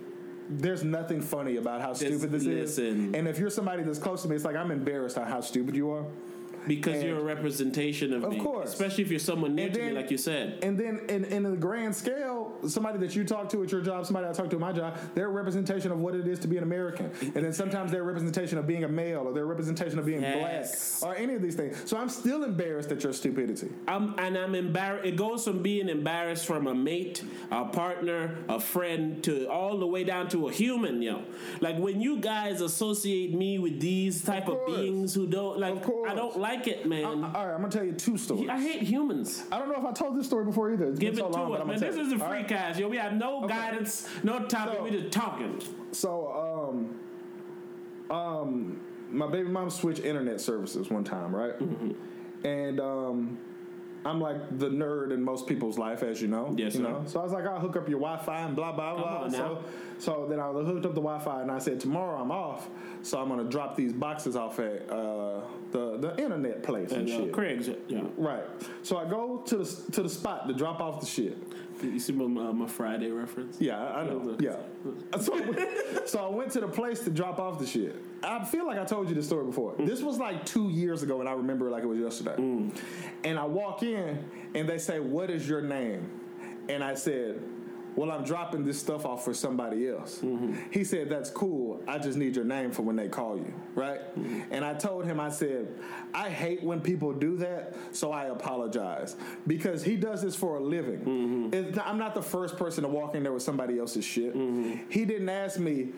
[SPEAKER 2] there's nothing funny about how stupid this is.
[SPEAKER 1] listen.
[SPEAKER 2] And if you're somebody that's close to me, it's like I'm embarrassed on how stupid you are.
[SPEAKER 1] Because
[SPEAKER 2] and-
[SPEAKER 1] you're a representation of,
[SPEAKER 2] Of
[SPEAKER 1] me.
[SPEAKER 2] course.
[SPEAKER 1] Especially if you're someone near
[SPEAKER 2] And
[SPEAKER 1] to me, like you said.
[SPEAKER 2] And then in, in the grand scale, somebody that you talk to at your job, somebody I talk to at my job, they're a representation of what it is to be an American. And then sometimes they're a representation of being a male or they're a representation of being
[SPEAKER 1] Yes.
[SPEAKER 2] black or any of these things. So I'm still embarrassed at your stupidity.
[SPEAKER 1] I'm, and I'm embarrassed. It goes from being embarrassed from a mate, a partner, a friend, to all the way down to a human. Yo, like when you guys associate me with these type of,
[SPEAKER 2] course.
[SPEAKER 1] beings who don't like,
[SPEAKER 2] Of.
[SPEAKER 1] I don't like it, man.
[SPEAKER 2] All right, I'm gonna tell you two stories.
[SPEAKER 1] I hate humans.
[SPEAKER 2] I don't know if I told this story before either. It's
[SPEAKER 1] Give it
[SPEAKER 2] so long,
[SPEAKER 1] to
[SPEAKER 2] but
[SPEAKER 1] us,
[SPEAKER 2] I'm
[SPEAKER 1] man. This is
[SPEAKER 2] a
[SPEAKER 1] free
[SPEAKER 2] right?
[SPEAKER 1] cast, yo. We have no guidance, no topic.
[SPEAKER 2] So-
[SPEAKER 1] we just talking.
[SPEAKER 2] So, um, um, my baby mom switched internet services one time, right?
[SPEAKER 1] Mm-hmm.
[SPEAKER 2] And um, I'm like the nerd in most people's life, as you know.
[SPEAKER 1] Yes,
[SPEAKER 2] you
[SPEAKER 1] sir.
[SPEAKER 2] know. So I was like, I'll hook up your Wi-Fi and blah blah blah. so, so then I hooked up the Wi-Fi and I said, tomorrow I'm off, so I'm gonna drop these boxes off at uh, the the internet place and,
[SPEAKER 1] And, uh,
[SPEAKER 2] shit.
[SPEAKER 1] Craig's, yeah.
[SPEAKER 2] Right. So I go to the to the spot to drop off the shit.
[SPEAKER 1] You see my, my, my Friday reference?
[SPEAKER 2] Yeah, I I know. Yeah. So, so I went to the place to drop off the shit. I feel like I told you this story before. Mm. This was like two years ago, and I remember it like it was yesterday. Mm. And I walk in, and they say, "What is your name?" And I said, "Well, I'm dropping this stuff off for somebody else." Mm-hmm. He said, "That's cool. I just need your name for when they call you, right?" Mm-hmm. And I told him, I said, "I hate when people do that, so I apologize because he does this for a living. Mm-hmm. Not- I'm not the first person to walk in there with somebody else's shit. He didn't ask me."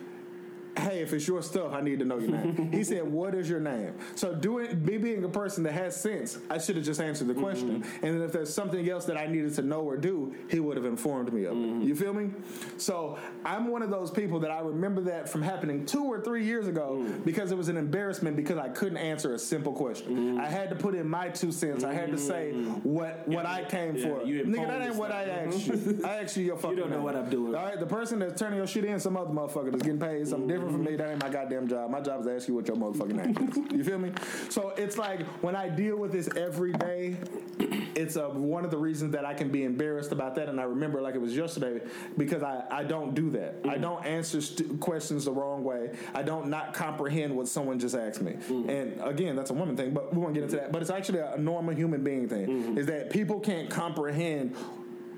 [SPEAKER 2] Hey, if it's your stuff, I need to know your name. he said, "What is your name?" So, doing me being a person that has sense, I should have just answered the question. Mm-hmm. And then, if there's something else that I needed to know or do, he would have informed me of it. Mm-hmm. You feel me? So, I'm one of those people that I remember that from happening two or three years ago mm. because it was an embarrassment because I couldn't answer a simple question. Mm-hmm. I had to put in my two cents. I had to say what what I came
[SPEAKER 1] yeah,
[SPEAKER 2] for.
[SPEAKER 1] you
[SPEAKER 2] Nigga, that ain't what I asked you. I asked you your fucking.
[SPEAKER 1] You don't know
[SPEAKER 2] name.
[SPEAKER 1] what I'm doing.
[SPEAKER 2] All right, the person that's turning your shit in, some other motherfucker that's getting paid something different from mm-hmm. me. That ain't my goddamn job. My job is to ask you what your motherfucking name is. You feel me? So it's like when I deal with this every day, it's uh, one of the reasons that I can be embarrassed about that. And I remember like it was yesterday because I, I don't do that. I mm-hmm. don't answer stu- questions the wrong way. I don't not comprehend what someone just asked me. Mm-hmm. And again, that's a woman thing, but we won't get into that. But it's actually a normal human being thing. Is that people can't comprehend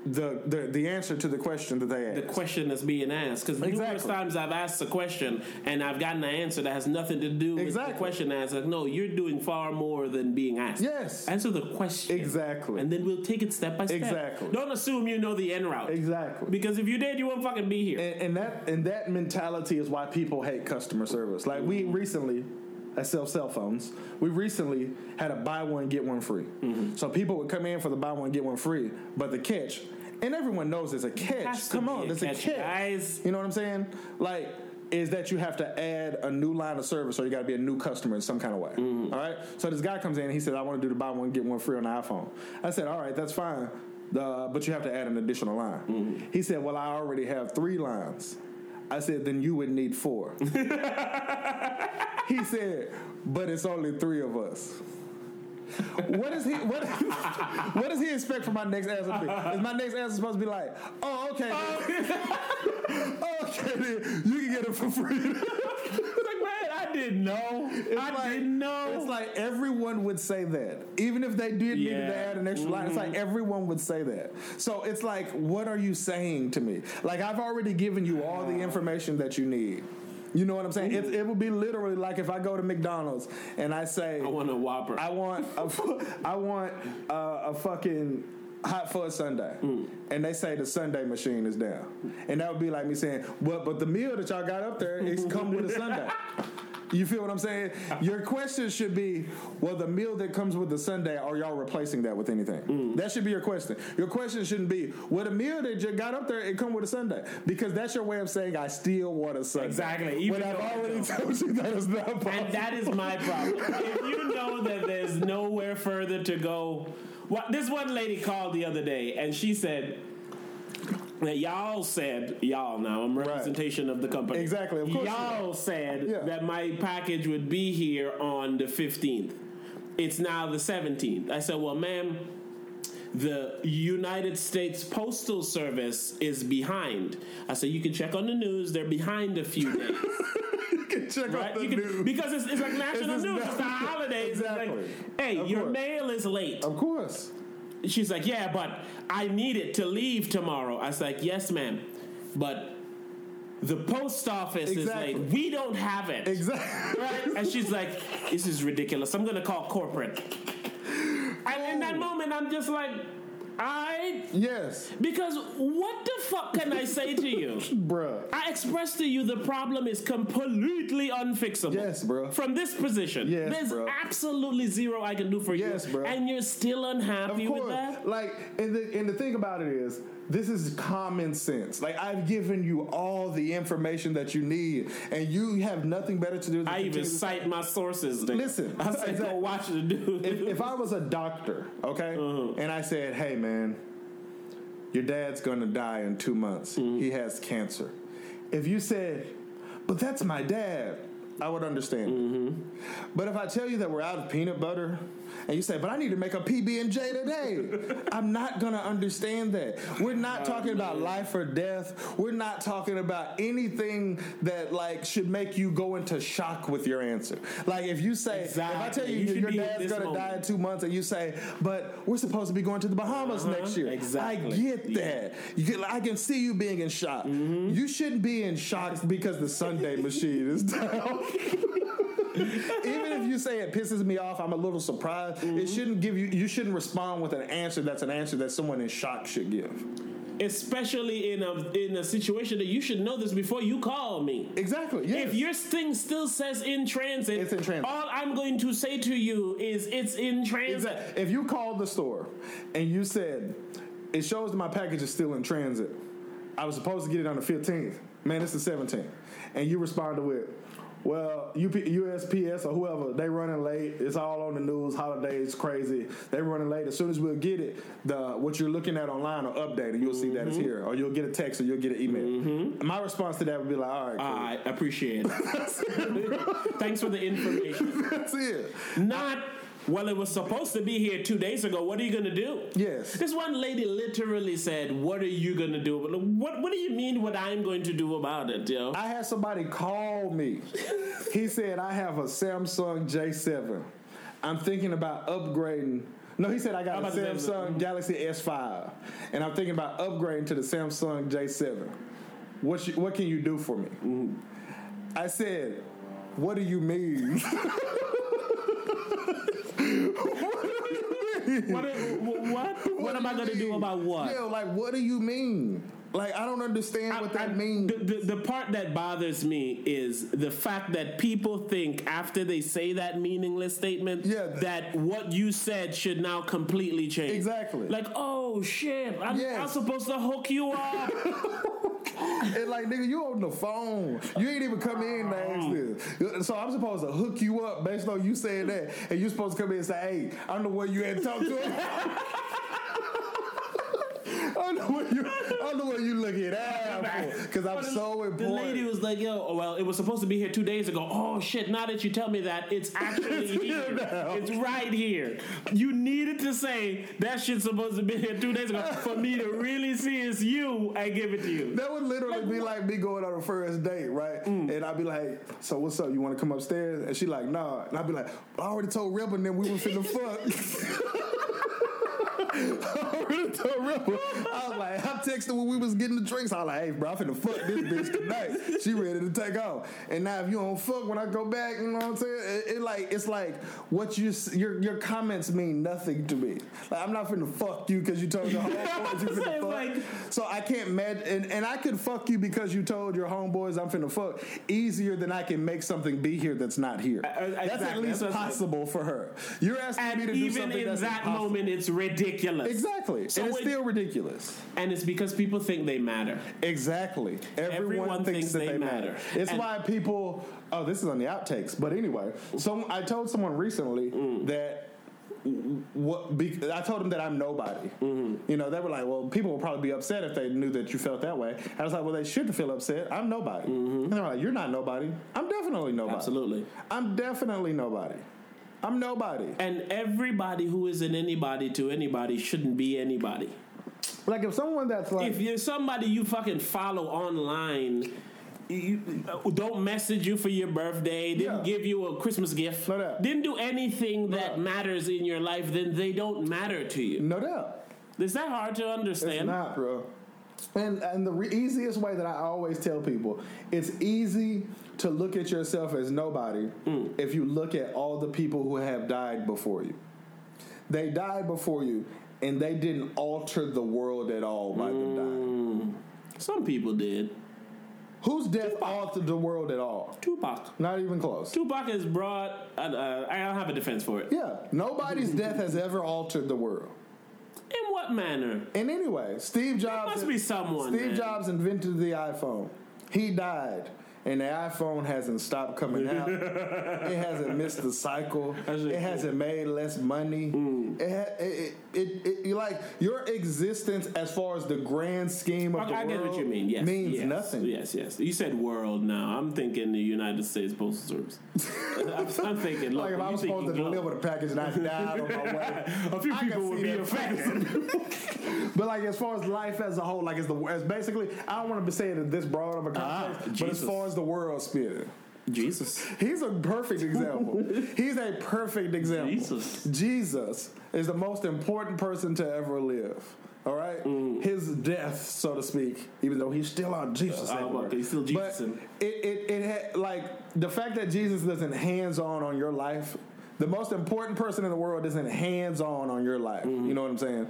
[SPEAKER 2] the, the the answer to the question that they ask.
[SPEAKER 1] The question that's being asked. Because numerous
[SPEAKER 2] Exactly.
[SPEAKER 1] times I've asked a question and I've gotten an answer that has nothing to do with
[SPEAKER 2] Exactly.
[SPEAKER 1] the question asked. Like, no, you're doing far more than being asked.
[SPEAKER 2] Yes.
[SPEAKER 1] Answer the question.
[SPEAKER 2] Exactly.
[SPEAKER 1] And then we'll take it step by step.
[SPEAKER 2] Exactly.
[SPEAKER 1] Don't assume you know the end route.
[SPEAKER 2] Exactly.
[SPEAKER 1] Because if you did, you won't fucking be here.
[SPEAKER 2] And, and that and that mentality is why people hate customer service. Like we mm. recently, I sell cell phones. We recently had a buy one get one free. So people would come in for the buy one get one free, but the catch, and everyone knows there's a catch. Come on,
[SPEAKER 1] a
[SPEAKER 2] there's
[SPEAKER 1] catch,
[SPEAKER 2] a catch,
[SPEAKER 1] guys.
[SPEAKER 2] You know what I'm saying? Like. Is that you have to add a new line of service or you got to be a new customer in some kind of way. All right. So this guy comes in and he says, I want to do the buy one, get one free on the iPhone. I said, All right, that's fine. Uh, but you have to add an additional line. He said, Well, I already have three lines. I said, then you would need four. he said, but it's only three of us. What is he? What, what does he expect for my next answer? Is my next answer supposed to be like, oh, okay, then. okay, then you can get it for free.
[SPEAKER 1] like, man, I didn't know. I
[SPEAKER 2] like-
[SPEAKER 1] didn't know.
[SPEAKER 2] It's like everyone would say that. Even if they did need to
[SPEAKER 1] Mm-hmm.
[SPEAKER 2] add an extra line, it's like everyone would say that. So it's like, what are you saying to me? Like, I've already given you all the information that you need. You know what I'm saying? It, it would be literally like if I go to McDonald's and I say,
[SPEAKER 1] I want a Whopper.
[SPEAKER 2] I want a, I want uh, a fucking hot fudge sundae,
[SPEAKER 1] Mm.
[SPEAKER 2] and they say the sundae machine is down, and that would be like me saying, "Well, but the meal that y'all got up there is come with a sundae." You feel what I'm saying? Your question should be, well, the meal that comes with the sundae, are y'all replacing that with anything?
[SPEAKER 1] Mm.
[SPEAKER 2] That should be your question. Your question shouldn't be, well, the meal that you got up there, it come with a sundae. Because that's your way of saying, I still want a sundae.
[SPEAKER 1] Exactly, even
[SPEAKER 2] When I've already told you that is not possible.
[SPEAKER 1] and that is my problem. if you know that there's nowhere further to go, what this one lady called the other day and she said that y'all said y'all now I'm representation of the company.
[SPEAKER 2] Exactly, of course
[SPEAKER 1] Y'all said
[SPEAKER 2] Yeah.
[SPEAKER 1] that my package would be here on the 15th. It's now the 17th. I said, "Well, ma'am, the United States Postal Service is behind." I said, "You can check on the news. They're behind a few days."
[SPEAKER 2] You can check
[SPEAKER 1] Right?
[SPEAKER 2] out the
[SPEAKER 1] You can-
[SPEAKER 2] news.
[SPEAKER 1] because it's, it's like national
[SPEAKER 2] It's
[SPEAKER 1] news. It's the holidays.
[SPEAKER 2] Exactly.
[SPEAKER 1] like, hey,
[SPEAKER 2] Of
[SPEAKER 1] your
[SPEAKER 2] course.
[SPEAKER 1] mail is late.
[SPEAKER 2] Of course.
[SPEAKER 1] She's like, yeah, but I need it to leave tomorrow. I was like, yes, ma'am, but the post office
[SPEAKER 2] Exactly.
[SPEAKER 1] is like, We don't have it.
[SPEAKER 2] Exactly.
[SPEAKER 1] Right? And she's like, this is ridiculous. I'm going to call corporate. And in that oh. moment, I'm just like, I.
[SPEAKER 2] Yes,
[SPEAKER 1] Because what the fuck can I say to you?
[SPEAKER 2] bruh.
[SPEAKER 1] I expressed to you the problem is completely unfixable.
[SPEAKER 2] Yes, bro.
[SPEAKER 1] From this position,
[SPEAKER 2] Yes,
[SPEAKER 1] there's
[SPEAKER 2] bro.
[SPEAKER 1] absolutely zero I can do for
[SPEAKER 2] Yes,
[SPEAKER 1] you,
[SPEAKER 2] bro.
[SPEAKER 1] and you're still unhappy with that.
[SPEAKER 2] Like, and the, and the thing about it is, this is common sense. Like I've given you all the information that you need, and you have nothing better to do. Than
[SPEAKER 1] I even
[SPEAKER 2] to-
[SPEAKER 1] cite my sources. nigga.
[SPEAKER 2] Listen,
[SPEAKER 1] I said
[SPEAKER 2] exactly.
[SPEAKER 1] go watch the dude.
[SPEAKER 2] if, if I was a doctor, okay, uh-huh. and I said, "Hey, man, your dad's gonna die in two months. Mm-hmm. He has cancer." If you said, "But that's my dad," I would understand. Mm-hmm. But if I tell you that we're out of peanut butter. And you say, but I need to make a PB and J today. I'm not gonna understand that. We're not talking about life or death. We're not talking about anything that like should make you go into shock with your answer. Like if you say, if I tell you,
[SPEAKER 1] You
[SPEAKER 2] your dad's gonna die in two months, and you say, "But we're supposed to be going to the Bahamas
[SPEAKER 1] Uh-huh,
[SPEAKER 2] next year."
[SPEAKER 1] exactly.
[SPEAKER 2] I get that. You get, I can see you being in shock.
[SPEAKER 1] Mm-hmm.
[SPEAKER 2] You shouldn't be in shock because the sundae machine is down. Even if you say it pisses me off, I'm a little surprised.
[SPEAKER 1] Mm-hmm.
[SPEAKER 2] It shouldn't give you. You shouldn't respond with an answer that's an answer that someone in shock should give.
[SPEAKER 1] Especially in a in a situation that you should know this before you call me.
[SPEAKER 2] Exactly. Yes.
[SPEAKER 1] If your thing still says in transit,
[SPEAKER 2] It's in transit.
[SPEAKER 1] all I'm going to say to you is it's in transit.
[SPEAKER 2] Exactly. If you called the store and you said, it shows that my package is still in transit, I was supposed to get it on the 15th. Man, it's the 17th. And you responded with, well, UP, USPS or whoever, they running late. It's all on the news. Holidays, crazy. They running late. As soon as we'll get it, the what you're looking at online will update, and you'll see that it's mm-hmm. here, or you'll get a text, or you'll get an email. Mm-hmm. My response to that would be like, all right, cool.
[SPEAKER 1] I appreciate it. Thanks for the information.
[SPEAKER 2] that's it.
[SPEAKER 1] Not well, it was supposed to be here two days ago. What are you gonna do?
[SPEAKER 2] Yes.
[SPEAKER 1] This one lady literally said, "What are you gonna do?" What What do you mean? What I'm going to do about it, yo?
[SPEAKER 2] I had somebody call me. he said, I have a Samsung J7. I'm thinking about upgrading. No, he said, I got a
[SPEAKER 1] about the Samsung?
[SPEAKER 2] Samsung Galaxy S5. And I'm thinking about upgrading to the Samsung J7. What, you, what can you do for me?
[SPEAKER 1] Mm-hmm.
[SPEAKER 2] I said, What do you mean?
[SPEAKER 1] what, what? What am I gonna do about what?
[SPEAKER 2] Yeah, like, what do you mean? Like, I don't understand what that
[SPEAKER 1] I-
[SPEAKER 2] means.
[SPEAKER 1] The, the, the part that bothers me is the fact that people think after they say that meaningless statement
[SPEAKER 2] Yeah.
[SPEAKER 1] that what you said should now completely change.
[SPEAKER 2] Exactly.
[SPEAKER 1] Like, oh shit, I'm,
[SPEAKER 2] Yes.
[SPEAKER 1] I'm supposed to hook you up.
[SPEAKER 2] And like, nigga, you on the phone. You ain't even come in to ask this. So I'm supposed to hook you up based on you saying that. And you're supposed to come in and say, hey, I don't know where you had to talk to him. I don't know where you, I don't know where you looking at for. Because I'm
[SPEAKER 1] the-
[SPEAKER 2] so
[SPEAKER 1] The lady was like, "Yo, well, it was supposed to be here two days ago. Oh shit! Now that you tell me that, it's actually here.
[SPEAKER 2] now.
[SPEAKER 1] It's right here. You needed to say that shit's supposed to be here two days ago for me to really see it's you and give it to you.
[SPEAKER 2] that would literally be like me going on a first date, right?
[SPEAKER 1] Mm.
[SPEAKER 2] And I'd be like, so what's up? You want to come upstairs? And she like, nah. And I'd be like, I already told Rebel and then we was finna fuck. I already told Rebel. I was like, I'm texting when we was getting the drinks. I was like, hey, bro, I'm finna fuck this bitch tonight. She ready to take off. And now if you don't fuck when I go back, you know what I'm saying? It, it like it's like what you s- your your comments mean nothing to me. Like I'm not finna fuck you because you told your homeboys you
[SPEAKER 1] So
[SPEAKER 2] finna fuck.
[SPEAKER 1] like-
[SPEAKER 2] so I can't imagine, and, and I could fuck you because you told your homeboys I'm finna fuck easier than I can make something be here that's not here.
[SPEAKER 1] Uh, uh,
[SPEAKER 2] that's at least
[SPEAKER 1] That's
[SPEAKER 2] possible for her. You're asking
[SPEAKER 1] And
[SPEAKER 2] me to do
[SPEAKER 1] even
[SPEAKER 2] something
[SPEAKER 1] in
[SPEAKER 2] that's
[SPEAKER 1] that
[SPEAKER 2] impossible.
[SPEAKER 1] moment, it's ridiculous.
[SPEAKER 2] Exactly.
[SPEAKER 1] So
[SPEAKER 2] and it's still ridiculous.
[SPEAKER 1] And it's because people think they matter.
[SPEAKER 2] Exactly. Everyone,
[SPEAKER 1] Everyone
[SPEAKER 2] thinks,
[SPEAKER 1] thinks
[SPEAKER 2] that
[SPEAKER 1] they
[SPEAKER 2] they, matter.
[SPEAKER 1] matter.
[SPEAKER 2] It's
[SPEAKER 1] And-
[SPEAKER 2] why people. Oh, this is on the outtakes. But anyway, so I told someone recently
[SPEAKER 1] Mm.
[SPEAKER 2] that. What be, I told them that I'm nobody.
[SPEAKER 1] Mm-hmm.
[SPEAKER 2] You know, they were like, "Well, people would probably be upset if they knew that you felt that way." I was like, "Well, they shouldn't feel upset. I'm nobody." And they were like, "You're not nobody. I'm definitely nobody.
[SPEAKER 1] Mm-hmm. Absolutely.
[SPEAKER 2] I'm definitely nobody. I'm nobody."
[SPEAKER 1] And everybody who isn't anybody to anybody shouldn't be anybody.
[SPEAKER 2] Like if someone that's like,
[SPEAKER 1] If you're somebody you fucking follow online, you, uh, don't message you for your birthday, didn't
[SPEAKER 2] Yeah.
[SPEAKER 1] give you a Christmas gift,
[SPEAKER 2] No doubt.
[SPEAKER 1] didn't do anything that
[SPEAKER 2] No.
[SPEAKER 1] matters in your life, then they don't matter to you.
[SPEAKER 2] no doubt.
[SPEAKER 1] Is that hard to understand?
[SPEAKER 2] It's not, bro. And and the re- easiest way that I always tell people, it's easy to look at yourself as nobody
[SPEAKER 1] Mm.
[SPEAKER 2] if you look at all the people who have died before you. They died before you, and they didn't alter the world at all by them dying.
[SPEAKER 1] Some people did.
[SPEAKER 2] Whose death altered the world at all?
[SPEAKER 1] Tupac.
[SPEAKER 2] Not even close.
[SPEAKER 1] Tupac has brought. Uh, I don't have a defense for it.
[SPEAKER 2] Yeah, nobody's death has ever altered the world.
[SPEAKER 1] In what manner?
[SPEAKER 2] And anyway, Steve Jobs
[SPEAKER 1] must be someone,
[SPEAKER 2] Steve
[SPEAKER 1] man.
[SPEAKER 2] Jobs invented the iPhone. He died. And the iPhone hasn't stopped coming out. it hasn't missed the cycle. It hasn't made less money. It, ha- it, it, it, it, you like your existence as far as the grand scheme of
[SPEAKER 1] Okay,
[SPEAKER 2] the
[SPEAKER 1] I
[SPEAKER 2] world
[SPEAKER 1] get what you mean. Yes,
[SPEAKER 2] means
[SPEAKER 1] yes,
[SPEAKER 2] nothing.
[SPEAKER 1] Yes, yes. You said world. Now I'm thinking the United States Postal Service. I'm, I'm thinking. Look,
[SPEAKER 2] Like if I was supposed to
[SPEAKER 1] global.
[SPEAKER 2] deliver the package and I died on my way,
[SPEAKER 1] A few
[SPEAKER 2] I
[SPEAKER 1] people would be affected.
[SPEAKER 2] But like as far as life as a whole, like as the as basically, I don't want to say it in this broad of a
[SPEAKER 1] Ah,
[SPEAKER 2] context, but as far as the world spirit,
[SPEAKER 1] Jesus.
[SPEAKER 2] he's a perfect example. he's a perfect example.
[SPEAKER 1] Jesus.
[SPEAKER 2] Jesus is the most important person to ever live. All right,
[SPEAKER 1] Mm.
[SPEAKER 2] his death, so to speak, even though he's still on Jesus.
[SPEAKER 1] Uh,
[SPEAKER 2] everywhere.
[SPEAKER 1] okay, he's still
[SPEAKER 2] But it, it, it had, like the fact that Jesus isn't hands on on your life. The most important person in the world isn't hands on on your life.
[SPEAKER 1] Mm-hmm.
[SPEAKER 2] You know what I'm saying?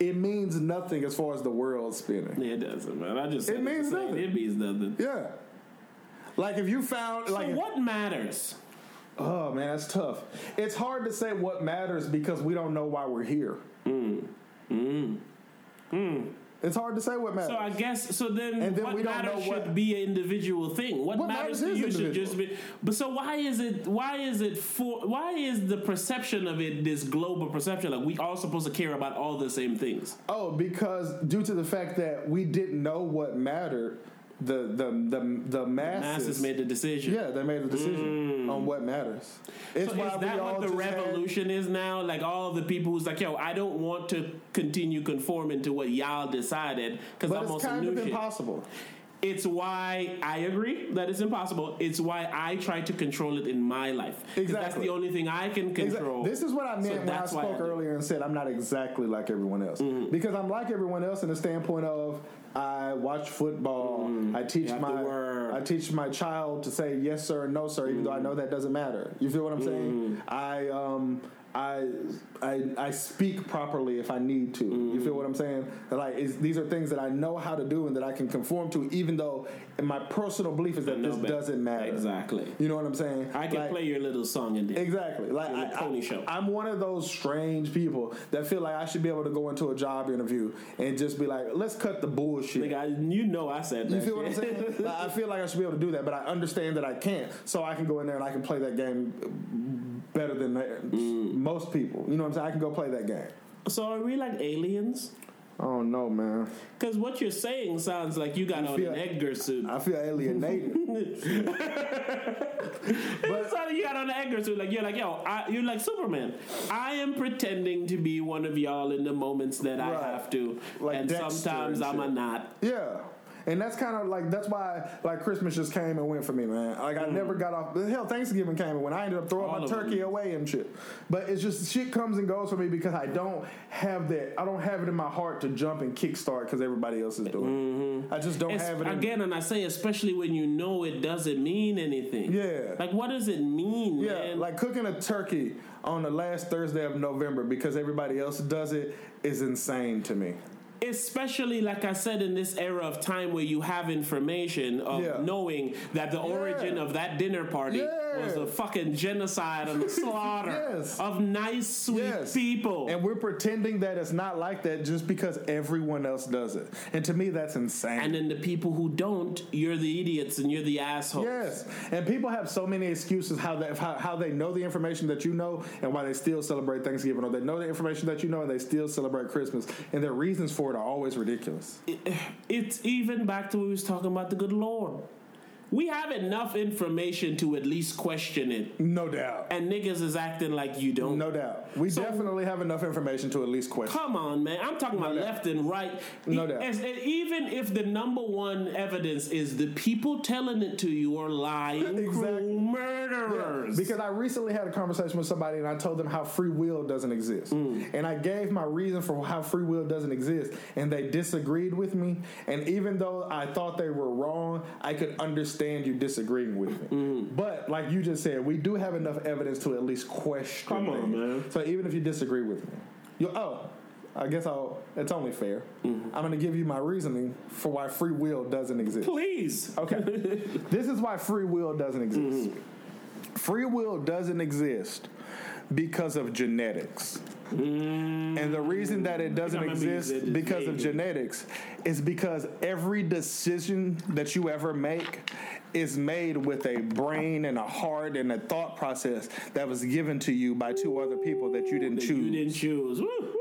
[SPEAKER 2] It means nothing as far as the world spinning.
[SPEAKER 1] Yeah, it doesn't, man. I just
[SPEAKER 2] It means nothing.
[SPEAKER 1] It means nothing.
[SPEAKER 2] Yeah. Like if you found
[SPEAKER 1] So
[SPEAKER 2] like
[SPEAKER 1] what matters?
[SPEAKER 2] oh man, that's tough. It's hard to say what matters because we don't know why we're here. Hmm. Hmm. Hmm. It's hard to say what matters.
[SPEAKER 1] So I guess so. Then,
[SPEAKER 2] And then
[SPEAKER 1] what
[SPEAKER 2] we don't
[SPEAKER 1] matters
[SPEAKER 2] know
[SPEAKER 1] should
[SPEAKER 2] what-
[SPEAKER 1] be an individual thing. What,
[SPEAKER 2] What
[SPEAKER 1] matters,
[SPEAKER 2] matters
[SPEAKER 1] to
[SPEAKER 2] is
[SPEAKER 1] you should just be. But so why is it? Why is it for? Why is the perception of it this global perception? Like we all supposed to care about all the same things.
[SPEAKER 2] Oh, because due to the fact that we didn't know what mattered, the the the the masses,
[SPEAKER 1] Masses made the decision.
[SPEAKER 2] yeah, they made the decision on what matters. It's
[SPEAKER 1] So
[SPEAKER 2] why
[SPEAKER 1] is that what the
[SPEAKER 2] just had-
[SPEAKER 1] revolution is now? Like all the people who's like, yo, I don't want to continue conforming to what y'all decided because I'm on some new shit.
[SPEAKER 2] impossible.
[SPEAKER 1] It's why I agree that it's impossible. It's why I try to control it in my life. 'Cause That's
[SPEAKER 2] Exactly.
[SPEAKER 1] the only thing I can
[SPEAKER 2] Exactly.
[SPEAKER 1] control.
[SPEAKER 2] This is what I meant
[SPEAKER 1] So
[SPEAKER 2] when I spoke
[SPEAKER 1] I
[SPEAKER 2] earlier and said I'm not exactly like everyone else.
[SPEAKER 1] Mm-hmm.
[SPEAKER 2] Because I'm like everyone else in the standpoint of I watch football. I teach.
[SPEAKER 1] You have to
[SPEAKER 2] my. I teach my child to say yes sir and no sir, even though I know that doesn't matter. You feel what I'm saying?
[SPEAKER 1] Mm-hmm.
[SPEAKER 2] I um I, I I speak properly if I need to. You feel what I'm saying? Like it's, these are things that I know how to do and that I can conform to, even though my personal belief is that this
[SPEAKER 1] better.
[SPEAKER 2] doesn't matter.
[SPEAKER 1] Exactly.
[SPEAKER 2] You know what I'm saying?
[SPEAKER 1] I can
[SPEAKER 2] Like-
[SPEAKER 1] play your little song in there.
[SPEAKER 2] Exactly. Like I,
[SPEAKER 1] pony show.
[SPEAKER 2] I'm one of those strange people that feel like I should be able to go into a job interview and just be like, let's cut the bullshit.
[SPEAKER 1] Like I, you know, I said that.
[SPEAKER 2] you feel what I'm saying? Like, I feel like I should be able to do that, but I understand that I can't. So I can go in there and I can play that game better than
[SPEAKER 1] Mm.
[SPEAKER 2] most people. You know what I'm saying? I can go play that game.
[SPEAKER 1] So are we like aliens?
[SPEAKER 2] Oh no, man!
[SPEAKER 1] Because what you're saying sounds like you got on
[SPEAKER 2] feel-
[SPEAKER 1] an Edgar suit.
[SPEAKER 2] I feel alienated.
[SPEAKER 1] But so you got on the Edgar suit, like you're like, yo, I, you're like Superman. I am pretending to be one of y'all in the moments that I have to,
[SPEAKER 2] Like
[SPEAKER 1] and
[SPEAKER 2] Dexter
[SPEAKER 1] sometimes
[SPEAKER 2] and
[SPEAKER 1] I'm a
[SPEAKER 2] shit.
[SPEAKER 1] not.
[SPEAKER 2] Yeah. And that's kind of like that's why like Christmas just came and went for me, man. Like I never got off. Hell, Thanksgiving came and went. I ended up throwing
[SPEAKER 1] Mm. All
[SPEAKER 2] my turkey
[SPEAKER 1] them.
[SPEAKER 2] away and shit. But it's just shit comes and goes for me because I don't have that. I don't have it in my heart to jump and kickstart because everybody else is doing. it. I just don't
[SPEAKER 1] Mm-hmm. It's,
[SPEAKER 2] have it. In,
[SPEAKER 1] again, and I say, especially when you know it doesn't mean anything.
[SPEAKER 2] Yeah.
[SPEAKER 1] Like, what does it mean,
[SPEAKER 2] Yeah,
[SPEAKER 1] man?
[SPEAKER 2] like cooking a turkey on the last Thursday of November because everybody else does it is insane to me.
[SPEAKER 1] Especially like I said in this era of time where you have information of
[SPEAKER 2] Yeah.
[SPEAKER 1] knowing that the origin of that dinner party
[SPEAKER 2] Yeah.
[SPEAKER 1] Was a fucking genocide and a slaughter
[SPEAKER 2] Yes.
[SPEAKER 1] of nice, sweet
[SPEAKER 2] Yes.
[SPEAKER 1] people.
[SPEAKER 2] And we're pretending that it's not like that just because everyone else does it. And to me, that's insane.
[SPEAKER 1] And then the people who don't, you're the idiots and you're the assholes.
[SPEAKER 2] Yes, and people have so many excuses how they how, how they know the information that you know and why they still celebrate Thanksgiving, or they know the information that you know and they still celebrate Christmas, and their reasons for it are always ridiculous.
[SPEAKER 1] It's even back to what we was talking about the good Lord. We have enough information to at least question it.
[SPEAKER 2] No doubt,
[SPEAKER 1] And niggas is acting like you don't.
[SPEAKER 2] no doubt. We
[SPEAKER 1] So-
[SPEAKER 2] definitely have enough information to at least question.
[SPEAKER 1] Come on, man. I'm talking about
[SPEAKER 2] doubt.
[SPEAKER 1] left and right.
[SPEAKER 2] No
[SPEAKER 1] E-
[SPEAKER 2] doubt.
[SPEAKER 1] as- even if the number one evidence is the people telling it to you are lying,
[SPEAKER 2] Exactly.
[SPEAKER 1] murderers.
[SPEAKER 2] Because I recently had a conversation with somebody and I told them how free will doesn't exist. Mm. And I gave my reason for how free will doesn't exist. And they disagreed with me. And even though I thought they were wrong, I could understand you disagreeing with me. Mm-hmm. But like you just said, we do have enough evidence to at least question.
[SPEAKER 1] Come on,
[SPEAKER 2] things.
[SPEAKER 1] man.
[SPEAKER 2] So even if you disagree with me, you oh. I guess I'll. It's only fair. Mm-hmm. I'm going to give you my reasoning for why free will doesn't exist.
[SPEAKER 1] Please.
[SPEAKER 2] Okay. this is why free will doesn't exist. Mm-hmm. Free will doesn't exist because of genetics. And the reason that it doesn't
[SPEAKER 1] I remember you
[SPEAKER 2] exist because of genetics is because every decision that you ever make is made with a brain and a heart and a thought process that was given to you by two other people that you didn't
[SPEAKER 1] That
[SPEAKER 2] choose.
[SPEAKER 1] You didn't choose. Woo.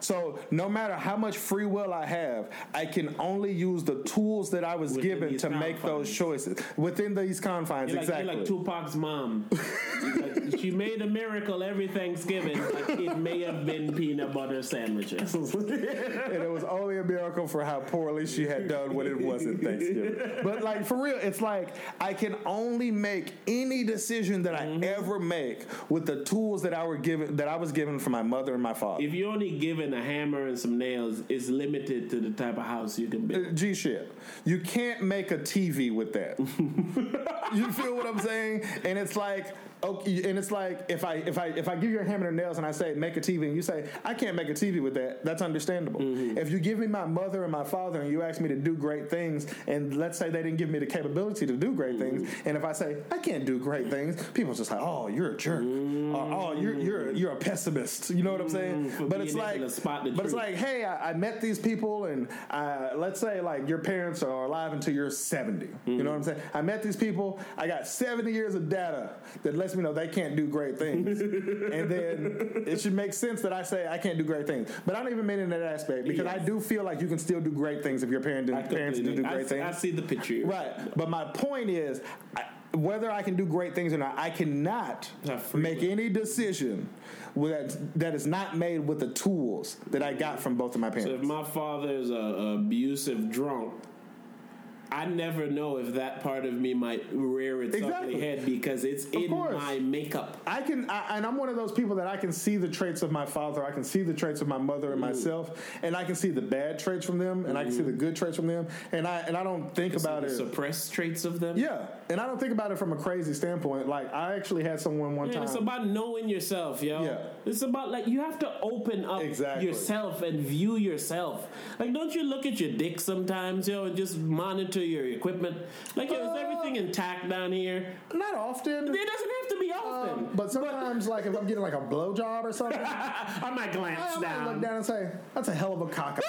[SPEAKER 2] So no matter how much free will I have, I can only use the tools that I was
[SPEAKER 1] Within
[SPEAKER 2] given to make those choices within these confines.
[SPEAKER 1] Like,
[SPEAKER 2] exactly.
[SPEAKER 1] like Tupac's mom. Like, she made a miracle every Thanksgiving, but it may have been peanut butter sandwiches.
[SPEAKER 2] and it was only a miracle for how poorly she had done when it wasn't Thanksgiving. But like for real, it's like I can only make any decision that I
[SPEAKER 1] Mm-hmm.
[SPEAKER 2] ever make with the tools that I were given that I was given from my mother and my father.
[SPEAKER 1] if you only only given a hammer and some nails, is limited to the type of house you can build.
[SPEAKER 2] Uh, G shit. You can't make a TV with that. you feel what I'm saying? And it's like okay, and it's like if I if I if I give you a hammer and nails and I say make a TV and you say I can't make a TV with that, that's understandable. Mm-hmm. If you give me my mother and my father and you ask me to do great things and let's say they didn't give me the capability to do great things mm-hmm. and if I say I can't do great things, people's just like, "Oh, you're a jerk." Mm-hmm. Or, "Oh, you're you're you're a pessimist." You know what I'm saying?
[SPEAKER 1] for
[SPEAKER 2] but it's like
[SPEAKER 1] spot
[SPEAKER 2] but it's like, "Hey, I, I met these people and uh, let's say like your parents are alive until you're 70. You know what I'm saying? I met these people. I got 70 years of data that lets me know they can't do great things. and then it should make sense that I say I can't do great things. But I don't even mean in that aspect because I do feel like you can still do great things if your parent didn't, parents didn't do great
[SPEAKER 1] I,
[SPEAKER 2] things.
[SPEAKER 1] I see the picture.
[SPEAKER 2] Right. But my point is, I, whether I can do great things or not, I cannot make any decision with that is not made with the tools that I got from both of my parents.
[SPEAKER 1] So if my father is a abusive drunk, I never know if that part of me might rear its
[SPEAKER 2] Exactly.
[SPEAKER 1] ugly head because it's in
[SPEAKER 2] course.
[SPEAKER 1] my makeup.
[SPEAKER 2] I can, I, and I'm one of those people that I can see the traits of my father, I can see the traits of my mother
[SPEAKER 1] Mm.
[SPEAKER 2] and myself, and I can see the bad traits from them, and I can see the good traits from them, and I and I don't think about it.
[SPEAKER 1] suppressed traits of them.
[SPEAKER 2] Yeah, and I don't think about it from a crazy standpoint. Like I actually had someone one
[SPEAKER 1] Man,
[SPEAKER 2] time.
[SPEAKER 1] it's about knowing yourself, yo.
[SPEAKER 2] Yeah.
[SPEAKER 1] It's about like you have to open up
[SPEAKER 2] Exactly.
[SPEAKER 1] yourself and view yourself. Like, don't you look at your dick sometimes, yo, and just monitor your equipment? Like, yo,
[SPEAKER 2] Uh,
[SPEAKER 1] is everything intact down here?
[SPEAKER 2] Not often.
[SPEAKER 1] It doesn't have to be often.
[SPEAKER 2] Um, but sometimes, like if I'm getting like a blowjob or something, I,
[SPEAKER 1] I might glance
[SPEAKER 2] I might
[SPEAKER 1] down.
[SPEAKER 2] look down and say, "That's a hell of a cock."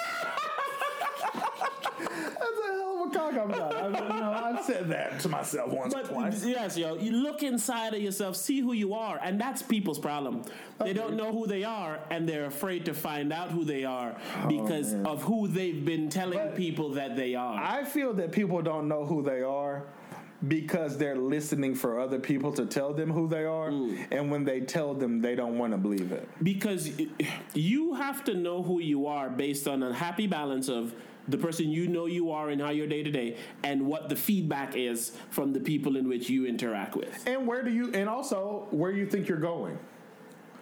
[SPEAKER 2] That's a hell of a cock I'm got. I, you know, I've said that to myself once or twice.
[SPEAKER 1] yes, yo, you look inside of yourself, see who you are, and that's people's problem. They don't know who they are, and they're afraid to find out who they are oh, because of who they've been telling
[SPEAKER 2] But-
[SPEAKER 1] people that they are.
[SPEAKER 2] I feel that people don't know who they are because they're listening for other people to tell them who they are, mm. and when they tell them, they don't want to believe it.
[SPEAKER 1] because you have to know who you are based on a happy balance of the person you know you are and how you're day to day, and what the feedback is from the people in which you interact with.
[SPEAKER 2] And where do you? And also where you think you're going.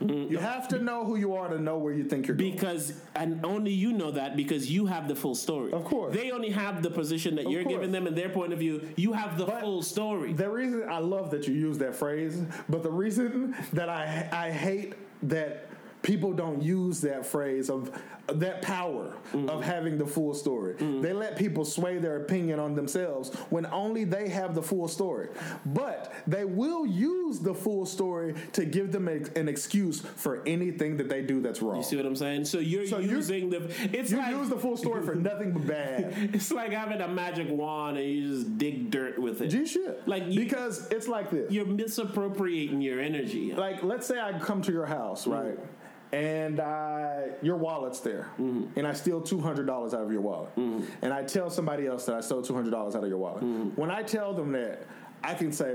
[SPEAKER 2] Mm. You have to know who you are to know where you think you're going.
[SPEAKER 1] Because and only you know that because you have the full story.
[SPEAKER 2] Of course.
[SPEAKER 1] They only have the position that you're
[SPEAKER 2] course.
[SPEAKER 1] giving them and their point of view. You have the
[SPEAKER 2] But
[SPEAKER 1] full story.
[SPEAKER 2] The reason I love that you use that phrase, but the reason that I I hate that people don't use that phrase of that power mm. of having the full story. Mm. They let people sway their opinion on themselves when only they have the full story. But they will use the full story to give them a, an excuse for anything that they do that's wrong.
[SPEAKER 1] You see what I'm saying? So you're
[SPEAKER 2] So you-
[SPEAKER 1] using the it's
[SPEAKER 2] You
[SPEAKER 1] like
[SPEAKER 2] use the full story for nothing but bad.
[SPEAKER 1] it's like having a magic wand and you just dig dirt with it.
[SPEAKER 2] G shit.
[SPEAKER 1] Like you-
[SPEAKER 2] because it's like this.
[SPEAKER 1] You're misappropriating your energy.
[SPEAKER 2] like let's say I come to your house, mm. right? And I, your wallet's there, mm-hmm. and I steal two hundred dollars out of your wallet, mm-hmm. and I tell somebody else that I stole two hundred dollars out of your wallet. Mm-hmm. When I tell them that, I can say,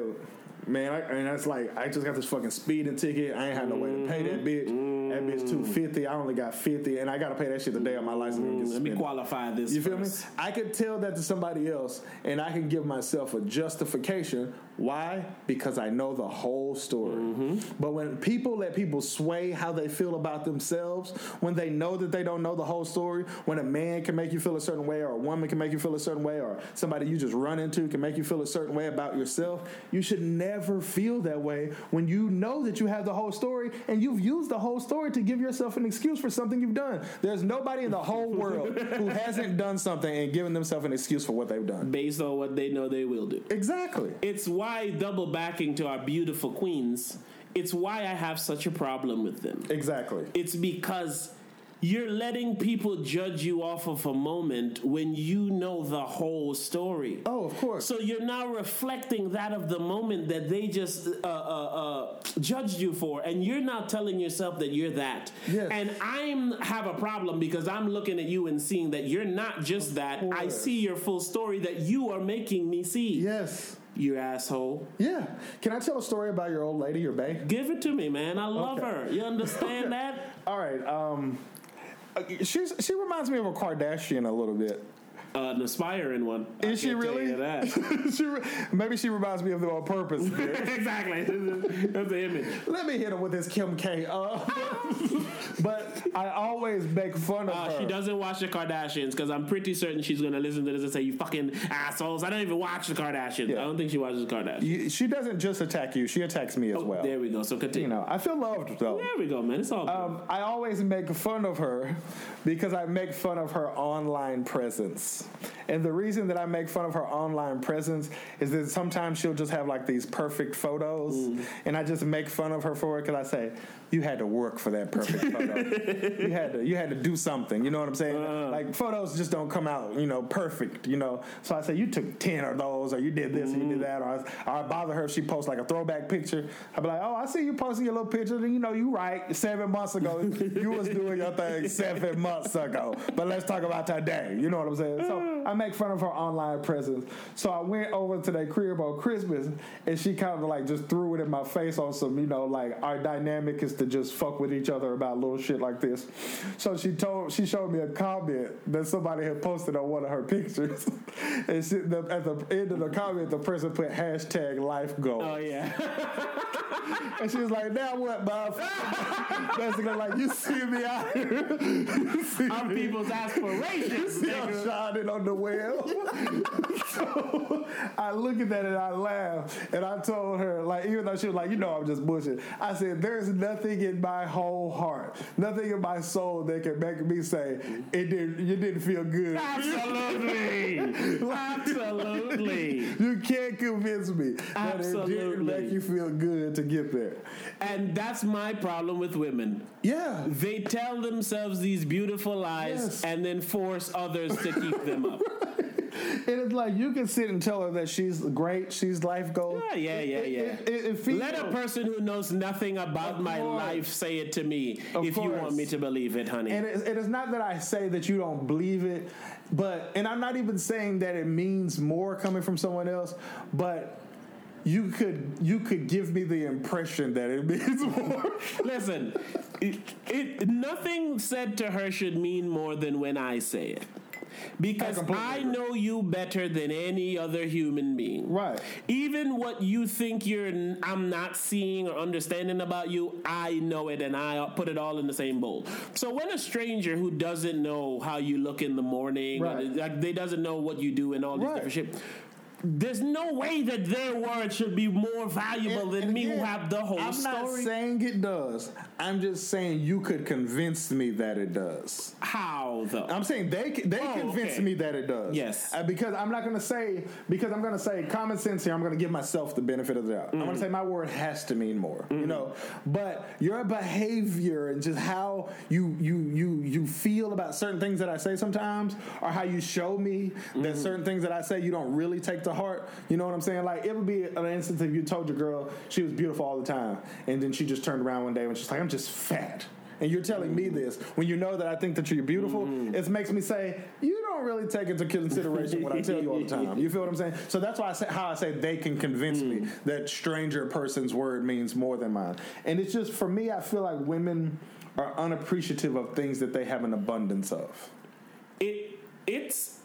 [SPEAKER 2] "Man, I, and that's like I just got this fucking speeding ticket. I ain't had no way to pay that bitch. That bitch two fifty. I only got fifty, and I got to pay that shit the day of my license. gets
[SPEAKER 1] Let me qualify this.
[SPEAKER 2] You feel me? I could tell that to somebody else, and I can give myself a justification. Why? Because I know the whole story. Mm-hmm. But when people let people sway how they feel about themselves, when they know that they don't know the whole story, when a man can make you feel a certain way, or a woman can make you feel a certain way, or somebody you just run into can make you feel a certain way about yourself, you should never feel that way when you know that you have the whole story and you've used the whole story to give yourself an excuse for something you've done. There's nobody in the whole world who hasn't done something and given themselves an excuse for what they've done.
[SPEAKER 1] Based on what they know they will do.
[SPEAKER 2] Exactly.
[SPEAKER 1] It's why double backing to our beautiful queens it's why I have such a problem with them.
[SPEAKER 2] Exactly.
[SPEAKER 1] It's because you're letting people judge you off of a moment when you know the whole story.
[SPEAKER 2] Oh, of course.
[SPEAKER 1] So you're now reflecting that of the moment that they just uh, uh, uh, judged you for, and you're now telling yourself that you're that.
[SPEAKER 2] Yes.
[SPEAKER 1] And I'm have a problem because I'm looking at you and seeing that you're not just that. I see your full story that you are making me see.
[SPEAKER 2] yes.
[SPEAKER 1] You asshole.
[SPEAKER 2] Yeah. Can I tell a story about your old lady, your bae?
[SPEAKER 1] Give it to me, man. I love
[SPEAKER 2] Okay.
[SPEAKER 1] her. You understand that?
[SPEAKER 2] All right. Um, uh, she's she reminds me of a Kardashian a little bit.
[SPEAKER 1] Uh, an aspiring one.
[SPEAKER 2] Is she really?
[SPEAKER 1] you that.
[SPEAKER 2] she re- maybe she reminds me of them on purpose.
[SPEAKER 1] exactly. That's the image.
[SPEAKER 2] Let me hit him with this Kim K. Uh, but I always make fun of
[SPEAKER 1] Uh,
[SPEAKER 2] her.
[SPEAKER 1] she doesn't watch the Kardashians because I'm pretty certain she's going to listen to this and say, "You fucking assholes!" I don't even watch the Kardashians.
[SPEAKER 2] Yeah.
[SPEAKER 1] I don't think she watches the Kardashians.
[SPEAKER 2] You- She doesn't just attack you; she attacks me as well.
[SPEAKER 1] Oh, There we go. So
[SPEAKER 2] You
[SPEAKER 1] continue.
[SPEAKER 2] know, I feel loved though.
[SPEAKER 1] There we go, man. It's all. good.
[SPEAKER 2] Um, I always make fun of her because I make fun of her online presence. Yes. And the reason that I make fun of her online presence is that sometimes she'll just have like these perfect photos,
[SPEAKER 1] Mm.
[SPEAKER 2] and I just make fun of her for it because I say, "You had to work for that perfect photo. you had to, you had to do something. You know what I'm saying?
[SPEAKER 1] Uh.
[SPEAKER 2] like photos just don't come out, you know, perfect. You know. So I say, you took ten of those, or you did this, or you
[SPEAKER 1] Mm.
[SPEAKER 2] did that, or I, I bother her if she posts like a throwback picture. I'd be like, oh, I see you posting your little picture, and you know, you right. Seven months ago, you was doing your thing seven months ago. But let's talk about today. You know what I'm saying? So I make fun of her online presence. So I went over to their crib on Christmas, and she kind of like just threw it in my face on some, you know, like our dynamic is to just fuck with each other about little shit like this. So she told, she showed me a comment that somebody had posted on one of her pictures, and she, the, at the end of the comment, the person put hashtag life goal.
[SPEAKER 1] oh yeah.
[SPEAKER 2] And she was like, now what, Bob? Basically, like, you see me out here. You see
[SPEAKER 1] Our
[SPEAKER 2] me.
[SPEAKER 1] people's aspirations.
[SPEAKER 2] I'm shining on the well. so I look at that and I laugh. And I told her, like, even though she was like, you know, I'm just bushing. I said, there's nothing in my whole heart, nothing in my soul that can make me say it didn't. You didn't feel good.
[SPEAKER 1] Absolutely. Absolutely.
[SPEAKER 2] You can't convince me that it didn't make you feel good to get there.
[SPEAKER 1] And that's my problem with women.
[SPEAKER 2] Yeah.
[SPEAKER 1] They tell themselves these beautiful lies
[SPEAKER 2] Yes.
[SPEAKER 1] and then force others to keep them up.
[SPEAKER 2] And it's like you can sit and tell her that she's great, she's life goal.
[SPEAKER 1] Yeah, yeah, yeah, yeah.
[SPEAKER 2] It, it, it
[SPEAKER 1] Let a person who knows nothing about my life say it to me
[SPEAKER 2] Of
[SPEAKER 1] if you want me to believe it, honey.
[SPEAKER 2] And it, it is not that I say that you don't believe it, but and I'm not even saying that it means more coming from someone else, but you could you could give me the impression that it means more.
[SPEAKER 1] Listen, it, it, nothing said to her should mean more than when I say it. Because
[SPEAKER 2] I
[SPEAKER 1] I know you better than any other human being.
[SPEAKER 2] Right.
[SPEAKER 1] Even what you think you're I'm not seeing or understanding about you, I know it and I put it all in the same bowl. So when a stranger who doesn't know how you look in the morning,
[SPEAKER 2] Right.
[SPEAKER 1] like they doesn't know what you do and all this
[SPEAKER 2] Right.
[SPEAKER 1] different shit. There's no way that their word should be more valuable than
[SPEAKER 2] And
[SPEAKER 1] me who have the whole story.
[SPEAKER 2] I'm not saying it does. I'm just saying you could convince me that it does.
[SPEAKER 1] How though?
[SPEAKER 2] I'm saying they they
[SPEAKER 1] Oh,
[SPEAKER 2] convince
[SPEAKER 1] okay.
[SPEAKER 2] me that it does.
[SPEAKER 1] Yes.
[SPEAKER 2] Uh, because I'm not going to say because I'm going to say common sense here. I'm going to give myself the benefit of the doubt. I'm going
[SPEAKER 1] Mm-hmm.
[SPEAKER 2] to say my word has to mean more. You know, but your behavior and just how you you you you feel about certain things that I say sometimes, or how you show me
[SPEAKER 1] Mm-hmm.
[SPEAKER 2] that certain things that I say you don't really take to heart. You know what I'm saying? Like it would be an instance if you told your girl she was beautiful all the time, and then she just turned around one day and she's like, "I'm just fat." and you're telling me this when you know that I think that you're beautiful, mm-hmm. it makes me say you don't really take into consideration what I tell you all the time. You feel what I'm saying? So that's why I say how I say they can convince me mm. that stranger person's word means more than mine. And it's just for me, I feel like women are unappreciative of things that they have an abundance of,
[SPEAKER 1] It it's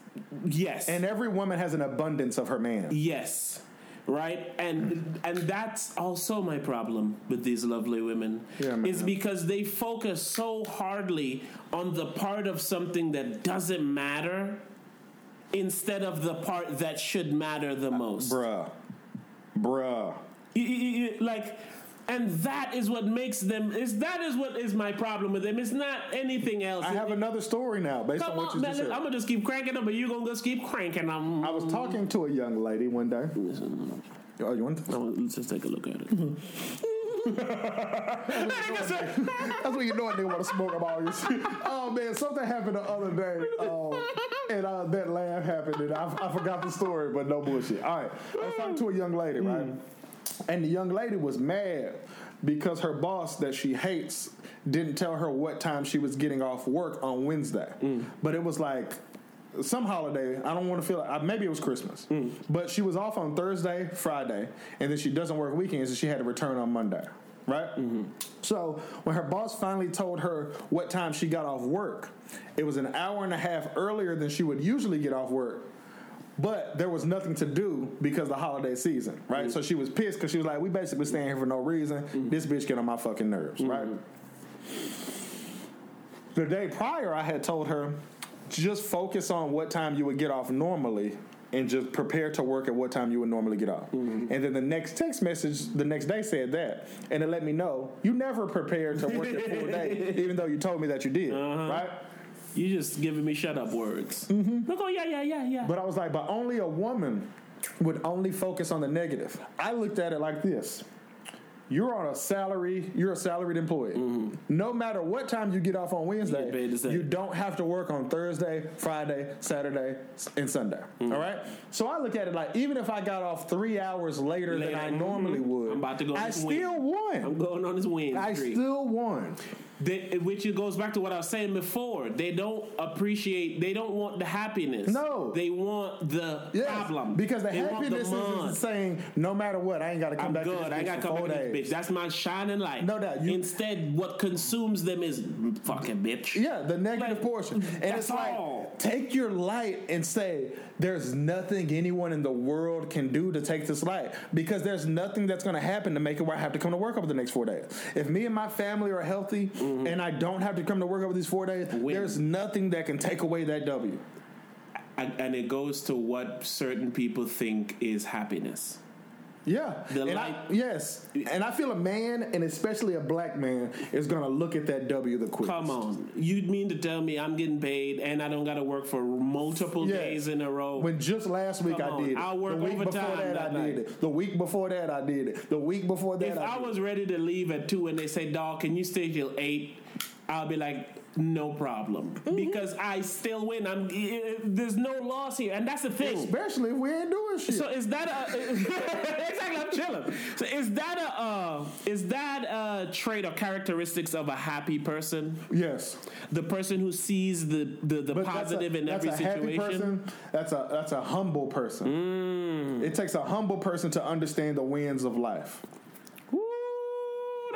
[SPEAKER 1] yes.
[SPEAKER 2] And every woman has an abundance of her man.
[SPEAKER 1] yes. Right? And and that's also my problem with these lovely women.
[SPEAKER 2] Yeah,
[SPEAKER 1] is because they focus so hardly on the part of something that doesn't matter instead of the part that should matter the most.
[SPEAKER 2] Bruh, bruh.
[SPEAKER 1] Like and that is what makes them is that is what is my problem with them it's not anything else
[SPEAKER 2] I have another story now based on what
[SPEAKER 1] on,
[SPEAKER 2] you
[SPEAKER 1] man.
[SPEAKER 2] just said.
[SPEAKER 1] I'm gonna just keep cranking them, but you gonna just keep cranking them.
[SPEAKER 2] I was talking to a young lady one day. Oh, you want to?
[SPEAKER 1] let's just take a look at it.
[SPEAKER 2] That's when you know a nigga want to smoke up all your shit. Oh man, something happened the other day, um, and uh, that laugh happened, and I, I forgot the story, but no bullshit. All right, I was talking to a young lady, right, and the young lady was mad because her boss that she hates didn't tell her what time she was getting off work on Wednesday, mm. but it was like some holiday. I don't want to feel like maybe it was Christmas, mm. but she was off on Thursday, Friday, and then she doesn't work weekends, and she had to return on Monday. Right. Mm-hmm. So when her boss finally told her what time she got off work, it was an hour and a half earlier than she would usually get off work. But there was nothing to do because of the holiday season, right? Mm-hmm. So she was pissed because she was like, "We basically staying here for no reason. Mm-hmm. This bitch get on my fucking nerves, mm-hmm. right?" The day prior, I had told her, just focus on what time you would get off normally and just prepare to work at what time you would normally get off. And then the next text message the next day said that. And it let me know you never prepared to work a full day, even though you told me that you did, uh-huh. right?
[SPEAKER 1] You just giving me shut up words. Mm-hmm. Look, oh yeah, yeah, yeah, yeah.
[SPEAKER 2] But I was like, but only a woman would only focus on the negative. I looked at it like this. You're on a salary. You're a salaried employee. No matter what time you get off on Wednesday,
[SPEAKER 1] get paid the same.
[SPEAKER 2] you don't have to work on Thursday, Friday, Saturday, and Sunday. All right. So I look at it like even if I got off three hours later,
[SPEAKER 1] Later,
[SPEAKER 2] than I
[SPEAKER 1] mhm.
[SPEAKER 2] normally would,
[SPEAKER 1] I'm about to go
[SPEAKER 2] I still won.
[SPEAKER 1] I'm going on this win
[SPEAKER 2] I still won.
[SPEAKER 1] They, which it goes back to what I was saying before. They don't appreciate. They don't want the happiness.
[SPEAKER 2] No.
[SPEAKER 1] they want the
[SPEAKER 2] Yes,
[SPEAKER 1] problem.
[SPEAKER 2] because the
[SPEAKER 1] They
[SPEAKER 2] happiness
[SPEAKER 1] mud.
[SPEAKER 2] is saying no matter what, I ain't got to come
[SPEAKER 1] I'm
[SPEAKER 2] back. to
[SPEAKER 1] good.
[SPEAKER 2] this
[SPEAKER 1] I got to come back to this bitch. That's my shining light.
[SPEAKER 2] No doubt, you-
[SPEAKER 1] Instead, what consumes them is "Mm, fucking bitch.
[SPEAKER 2] Yeah, the negative
[SPEAKER 1] Like,
[SPEAKER 2] portion. And
[SPEAKER 1] that's
[SPEAKER 2] it's like,
[SPEAKER 1] all.
[SPEAKER 2] Take your light and say, there's nothing anyone in the world can do to take this light because there's nothing that's going to happen to make it where I have to come to work over the next four days. If me and my family are healthy and I don't have to come to work over these four days,
[SPEAKER 1] Mm-hmm. Win.
[SPEAKER 2] there's nothing that can take away that W.
[SPEAKER 1] And, and it goes to what certain people think is happiness.
[SPEAKER 2] Yeah.
[SPEAKER 1] The
[SPEAKER 2] and
[SPEAKER 1] light-
[SPEAKER 2] I, yes. And I feel a man, and especially a black man, is going to look at that W the quickest.
[SPEAKER 1] Come on, you mean to tell me I'm getting paid and I don't got to work for multiple
[SPEAKER 2] Yeah.
[SPEAKER 1] days in a row?
[SPEAKER 2] When just last week
[SPEAKER 1] Come
[SPEAKER 2] I
[SPEAKER 1] on,
[SPEAKER 2] did it.
[SPEAKER 1] I'll work
[SPEAKER 2] the week before
[SPEAKER 1] overtime
[SPEAKER 2] that,
[SPEAKER 1] that
[SPEAKER 2] I
[SPEAKER 1] night.
[SPEAKER 2] did it. The week before that I did it. The week before that
[SPEAKER 1] if
[SPEAKER 2] I,
[SPEAKER 1] I was ready to leave at two and they say, "Dog, can you stay till 8? I'll be like, "No problem,"
[SPEAKER 2] Mm-hmm.
[SPEAKER 1] because I still win. I'm there's no loss here, and that's the thing.
[SPEAKER 2] Especially if we ain't doing shit.
[SPEAKER 1] So is that a exactly? I'm chilling. So is that a uh, is that a trait or characteristics of a happy person?
[SPEAKER 2] yes.
[SPEAKER 1] The person who sees the the, the
[SPEAKER 2] that's a-
[SPEAKER 1] positive in every situation.
[SPEAKER 2] person. That's a that's a humble person.
[SPEAKER 1] Mm.
[SPEAKER 2] It takes a humble person to understand the winds of life.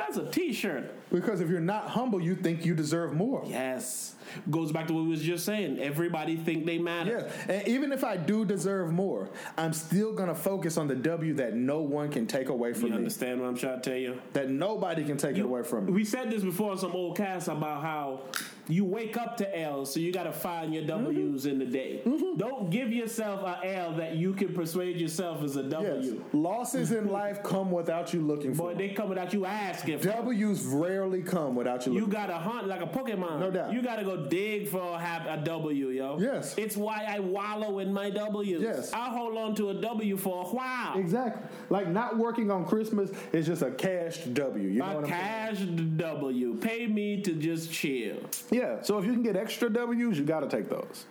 [SPEAKER 1] That's a T-shirt.
[SPEAKER 2] Because if you're not humble, you think you deserve more.
[SPEAKER 1] Yes, goes back to what we was just saying. Everybody think they matter.
[SPEAKER 2] Yeah, and even if I do deserve more, I'm still gonna focus on the W that no one can take away from
[SPEAKER 1] You
[SPEAKER 2] me.
[SPEAKER 1] understand what I'm trying to tell you?
[SPEAKER 2] That nobody can take it away from me.
[SPEAKER 1] We said this before on some old cast about how you wake up to L, so you got to find your mm-hmm. W's in the day. Mm-hmm. Don't give yourself a L that you can persuade yourself is a W.
[SPEAKER 2] Yes, losses in life come without you looking for.
[SPEAKER 1] Boy, they come without you asking for.
[SPEAKER 2] W's rarely come without you
[SPEAKER 1] You gotta hunt like a Pokemon.
[SPEAKER 2] No doubt.
[SPEAKER 1] You gotta go dig for a, a W, yo.
[SPEAKER 2] Yes.
[SPEAKER 1] It's why I wallow in my W's.
[SPEAKER 2] Yes.
[SPEAKER 1] I hold on to a W for a while.
[SPEAKER 2] Exactly. Like not working on Christmas is just a cashed W. You know
[SPEAKER 1] A
[SPEAKER 2] what I'm
[SPEAKER 1] cash W. Pay me to just chill.
[SPEAKER 2] Yeah. So if you can get extra W's, you got to take those.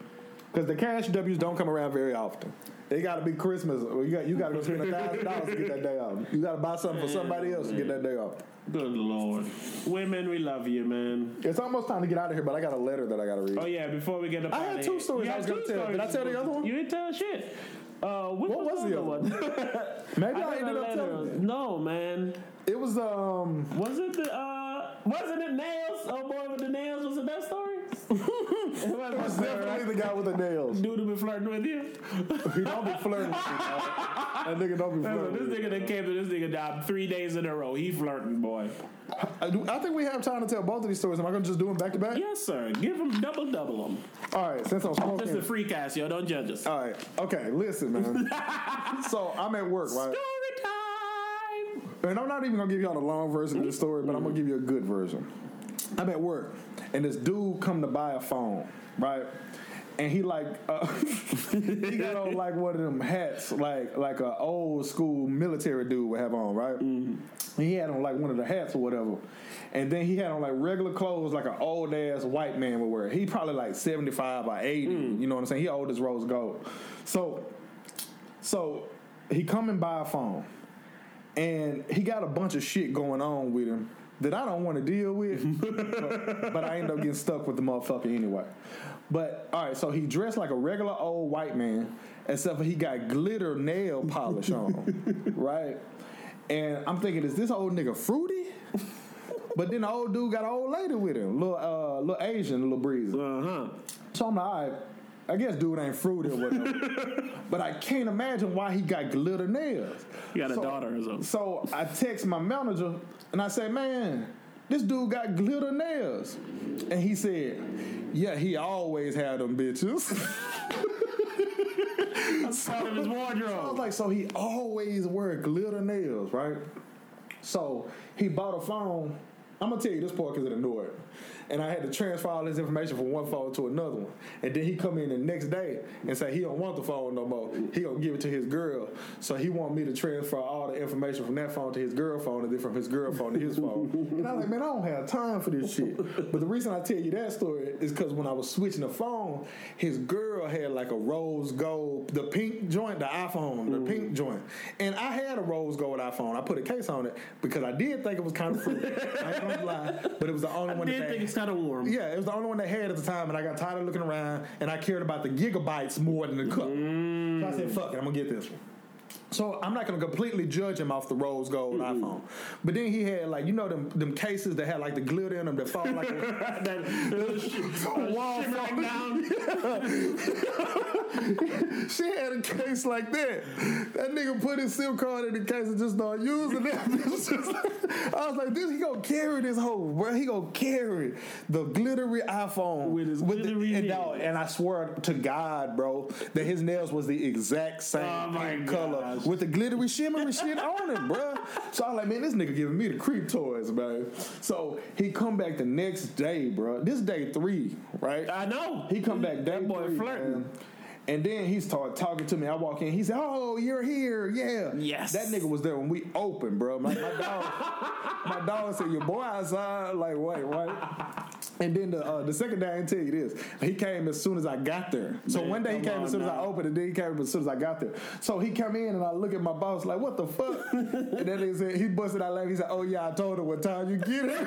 [SPEAKER 2] Because the cash W's don't come around very often. It got to be Christmas. You got you got to go spend a thousand dollars to get that day off. You got to buy something for somebody else to get that day off.
[SPEAKER 1] Good lord. Women, we love you, man.
[SPEAKER 2] It's almost time to get out of here, but I got a letter that I got to read.
[SPEAKER 1] Oh yeah, before we get up
[SPEAKER 2] I had two stories I was gonna
[SPEAKER 1] two
[SPEAKER 2] tell. Did I tell the other one?
[SPEAKER 1] You didn't tell shit. Uh,
[SPEAKER 2] What was the
[SPEAKER 1] other
[SPEAKER 2] one? Maybe I,
[SPEAKER 1] a
[SPEAKER 2] ended up telling you.
[SPEAKER 1] No, man.
[SPEAKER 2] It was um.
[SPEAKER 1] Was it the uh? Wasn't it nails? Oh boy, with the nails. Was it that story? It was
[SPEAKER 2] definitely the guy with the nails.
[SPEAKER 1] Dude who been flirting with you.
[SPEAKER 2] He don't be flirting. That nigga don't be flirting.
[SPEAKER 1] this nigga that came to this nigga died three days in a row. He flirting, boy.
[SPEAKER 2] I, do- I think we have time to tell both of these stories. Am I going to just do them back to back?
[SPEAKER 1] Yes, sir. Give them double, double them.
[SPEAKER 2] All right, since I'm
[SPEAKER 1] This is
[SPEAKER 2] smoking.
[SPEAKER 1] a free cast, yo. Don't judge us.
[SPEAKER 2] All right, okay, listen, man. so I'm at work, right?
[SPEAKER 1] Story time.
[SPEAKER 2] And I'm not even gonna give y'all the long version of the story, but I'm gonna give you a good version. I'm at work, and this dude come to buy a phone, right? and he like uh, he got on like one of them hats, like like a old school military dude would have on, right? Mm-hmm. He had on like one of the hats or whatever, and then he had on like regular clothes, like an old ass white man would wear. He probably like seventy five or eighty. Mm. You know what I'm saying? He old as rose gold. So, so he coming buy a phone, and he got a bunch of shit going on with him that I don't want to deal with, but, but, I end up getting stuck with the motherfucker anyway. But all right, so he dressed like a regular old white man, except for he got glitter nail polish on, right? And I'm thinking, is this old nigga fruity? But then the old dude got an old lady with him, little uh, little Asian, little breezy. Uh huh. So I'm like, all right. I guess dude ain't fruity or whatever. but I can't imagine why he got glitter nails.
[SPEAKER 1] He got so, a daughter or something.
[SPEAKER 2] So I text my manager and I say, man, this dude got glitter nails. And he said, yeah, he always had them bitches.
[SPEAKER 1] Part of his wardrobe.
[SPEAKER 2] So I was like, so he always wear glitter nails, right? So he bought a phone. I'm gonna tell you this part because it annoyed and I had to transfer all this information from one phone to another one. And then he come in the next day and say he don't want the phone no more. He gonna give it to his girl. So he want me to transfer all the information from that phone to his girl phone and then from his girl phone to his phone. and I'm like, man, I don't have time for this shit. But the reason I tell you that story is because when I was switching the phone, his girl had like a rose gold, the pink joint, the iPhone, the mm. pink joint. And I had a rose gold iPhone. I put a case on it because I did think it was kind of fruity. I ain't gonna lie, but it was the only
[SPEAKER 1] I
[SPEAKER 2] one.
[SPEAKER 1] Did think kind of warm.
[SPEAKER 2] Yeah, it was the only one they had at the time, and I got tired of looking around, and I cared about the gigabytes more than the cup. Mm. So I said, "Fuck it, I'm gonna get this one." So I'm not gonna completely judge him off the rose gold mm-hmm. iPhone, but then he had like you know them them cases that had like the glitter in them that fall like a, that wall falling down. she had a case like that. That nigga put his SIM card in the case and just started using it. I was like, this he gonna carry this whole bro. He gonna carry the glittery iPhone
[SPEAKER 1] with his with glittery
[SPEAKER 2] the, and, and I swear to God, bro, that his nails was the exact same oh color gosh. with the glittery shimmery shit on it, bro. So I'm like, man, this nigga giving me the creep toys, man. So he come back the next day, bro. This day three, right?
[SPEAKER 1] I know.
[SPEAKER 2] He come back day
[SPEAKER 1] that boy
[SPEAKER 2] three,
[SPEAKER 1] flirting.
[SPEAKER 2] Man. And then he started talking to me. I walk in. He said, "Oh, you're here, yeah."
[SPEAKER 1] Yes.
[SPEAKER 2] That nigga was there when we opened, bro. My, my dog, my dog said, "Your boy outside." Like, wait, wait. And then the uh, the second day, I didn't tell you this. He came as soon as I got there. So Man, one day he came as soon now. as I opened, and then he came as soon as I got there. So he come in, and I look at my boss like, "What the fuck?" and then he said, he busted out laughing. He said, "Oh yeah, I told him what time you get it."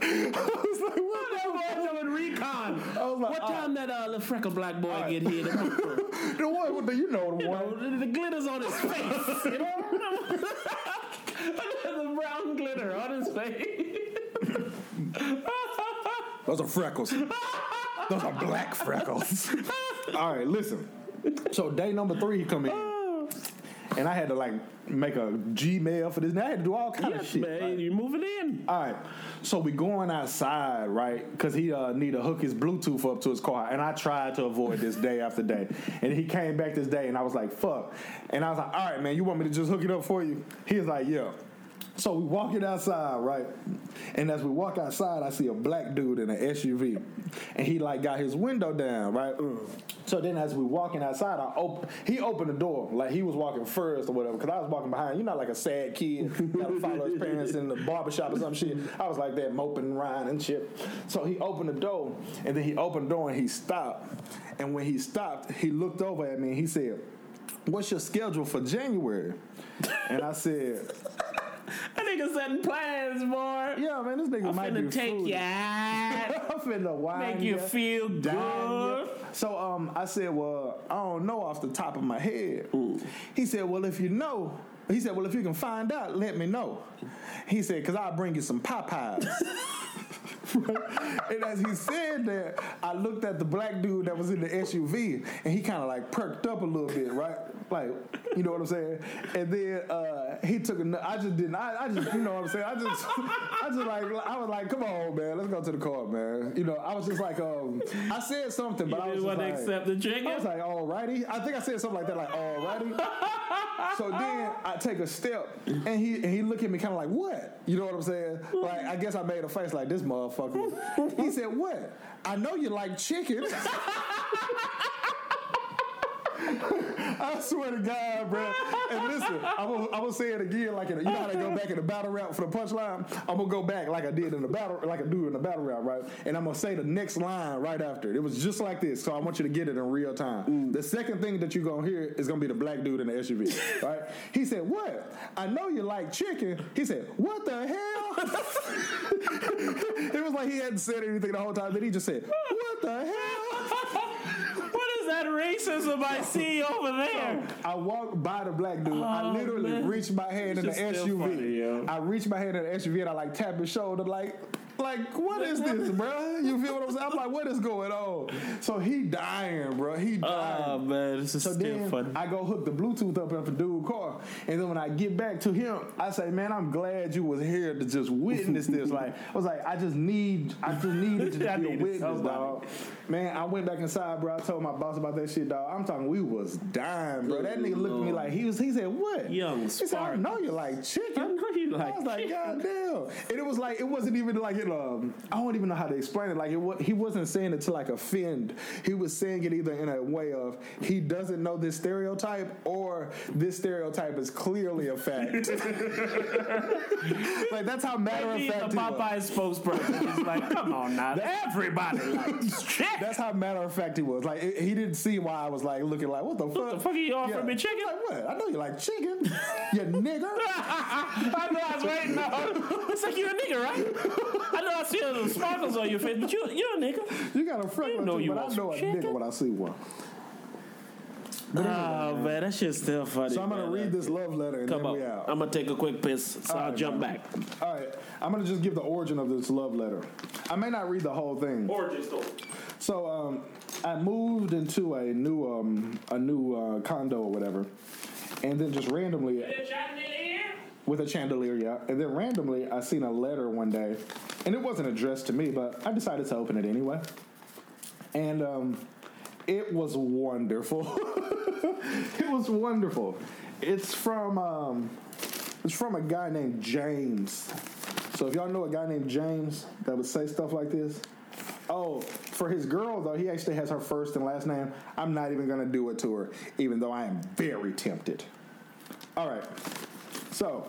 [SPEAKER 1] I was like, what? That boy doing recon. I was like, what time that uh, little freckle black boy right. get here?
[SPEAKER 2] the one, what do you know the
[SPEAKER 1] you
[SPEAKER 2] one?
[SPEAKER 1] Know, the, the glitters on his face. You know, the brown glitter on his face.
[SPEAKER 2] Those are freckles. Those are black freckles. All right, listen. So day number three, he come in, and I had to like make a Gmail for this. And I had to do all kind yes, of shit.
[SPEAKER 1] Man, right? you moving in.
[SPEAKER 2] All right. So we going outside, right? Because he uh, need to hook his Bluetooth up to his car, and I tried to avoid this day after day. And he came back this day, and I was like, "Fuck!" And I was like, "All right, man, you want me to just hook it up for you?" He was like, "Yeah." So we walking outside, right? And as we walk outside, I see a black dude in an SUV, and he like got his window down, right? So then, as we walking outside, I open. He opened the door like he was walking first or whatever, because I was walking behind. You know, like a sad kid, got to follow his parents in the barbershop or some shit. I was like that, moping riding and shit. So he opened the door, and then he opened the door and he stopped. And when he stopped, he looked over at me and he said, "What's your schedule for January?" And I said.
[SPEAKER 1] That nigga setting plans, boy.
[SPEAKER 2] Yeah, man, this nigga might be. I'm might
[SPEAKER 1] finna take
[SPEAKER 2] food.
[SPEAKER 1] you out.
[SPEAKER 2] I'm finna wine
[SPEAKER 1] Make you feel good.
[SPEAKER 2] So um, I said, well, I don't know off the top of my head. Ooh. He said, well, if you know, he said, well, if you can find out, let me know. He said, because I'll bring you some Popeyes. and as he said that, I looked at the black dude that was in the SUV, and he kind of like perked up a little bit, right? Like, You know what I'm saying? And then uh, he took a. I just didn't. I, I just, you know what I'm saying? I just, I just like, I was like, come on, man, let's go to the court, man. You know, I was just like, um, I said something, but
[SPEAKER 1] You
[SPEAKER 2] I was just like,
[SPEAKER 1] accept the
[SPEAKER 2] I was like, alrighty. I think I said something like that, like alrighty. so then I take a step, and he and he look at me kind of like, what? You know what I'm saying? Like, I guess I made a face like this motherfucker. He said, what? I know you like chicken. I swear to God, bro. And listen, I'm gonna, I'm gonna say it again, like in a, you know how they go back in the battle rap for the punchline. I'm gonna go back like I did in the battle, like I do in the battle rap, right? And I'm gonna say the next line right after. It was just like this, so I want you to get it in real time. Mm. The second thing that you're gonna hear is gonna be the black dude in the SUV, right? He said, "What? I know you like chicken." He said, "What the hell?" it was like he hadn't said anything the whole time. Then he just said, "What the hell?"
[SPEAKER 1] What is that racism I see over there?
[SPEAKER 2] I walked by the black dude. I
[SPEAKER 1] Oh,
[SPEAKER 2] literally
[SPEAKER 1] man.
[SPEAKER 2] reached my hand in the
[SPEAKER 1] It's just still
[SPEAKER 2] SUV.
[SPEAKER 1] funny.
[SPEAKER 2] I reached my hand in the SUV and I like tapped his shoulder, like, like what is this, bro? You feel what I'm saying? I'm like, what is going on? So he dying, bro. He oh, dying.
[SPEAKER 1] Oh man, this is
[SPEAKER 2] So
[SPEAKER 1] still funny.
[SPEAKER 2] I go hook the Bluetooth up in the dude car, and then when I get back to him, I say, "Man, I'm glad you was here to just witness this." Like I was like, "I just need, I just needed to be a witness, dog." Man, I went back inside, bro. I told my boss about that shit, dog. I'm talking, we was dying, bro. That nigga looked at me like he was. He said, "What?"
[SPEAKER 1] Young
[SPEAKER 2] He said, "I
[SPEAKER 1] spark.
[SPEAKER 2] know you like chicken."
[SPEAKER 1] I know you like
[SPEAKER 2] I was like. "God damn!" And it was like, it wasn't even like it. Um, I don't even know how to explain it. Like it, he wasn't saying it to like offend. He was saying it either in a way of he doesn't know this stereotype or this stereotype is clearly a fact. like that's how matter of
[SPEAKER 1] the
[SPEAKER 2] fact. he was.
[SPEAKER 1] Popeye spokesperson is like, come on now, everybody likes chicken.
[SPEAKER 2] That's how matter of fact he was. Like it- he didn't see why I was like looking like, what the fuck?
[SPEAKER 1] What the fuck are you offering me chicken?
[SPEAKER 2] Like what? I know you like chicken, you nigger.
[SPEAKER 1] I know I was waiting on. It's like you're a nigga, right? I know I see the sparkles on your face, but you you're a nigga.
[SPEAKER 2] You got a freckle,
[SPEAKER 1] You know
[SPEAKER 2] too,
[SPEAKER 1] you
[SPEAKER 2] but I know a
[SPEAKER 1] some
[SPEAKER 2] nigga
[SPEAKER 1] chicken.
[SPEAKER 2] when I see one.
[SPEAKER 1] Oh man, that shit's still funny.
[SPEAKER 2] So I'm gonna
[SPEAKER 1] man.
[SPEAKER 2] read this love letter and
[SPEAKER 1] Come
[SPEAKER 2] then
[SPEAKER 1] on,
[SPEAKER 2] we out.
[SPEAKER 1] I'm gonna take a quick piss, so I'll
[SPEAKER 2] right,
[SPEAKER 1] jump
[SPEAKER 2] man.
[SPEAKER 1] back.
[SPEAKER 2] All right, I'm gonna just give the origin of this love letter. I may not read the whole thing.
[SPEAKER 1] Origin story.
[SPEAKER 2] So um, I moved into a new um, a new uh, condo or whatever, and then just randomly with a chandelier, yeah. And then randomly, I seen a letter one day, and it wasn't addressed to me, but I decided to open it anyway. And um, it was wonderful. it was wonderful. It's from um, it's from a guy named James. So if y'all know a guy named James that would say stuff like this, oh, for his girl though, he actually has her first and last name. I'm not even gonna do it to her, even though I am very tempted. All right. So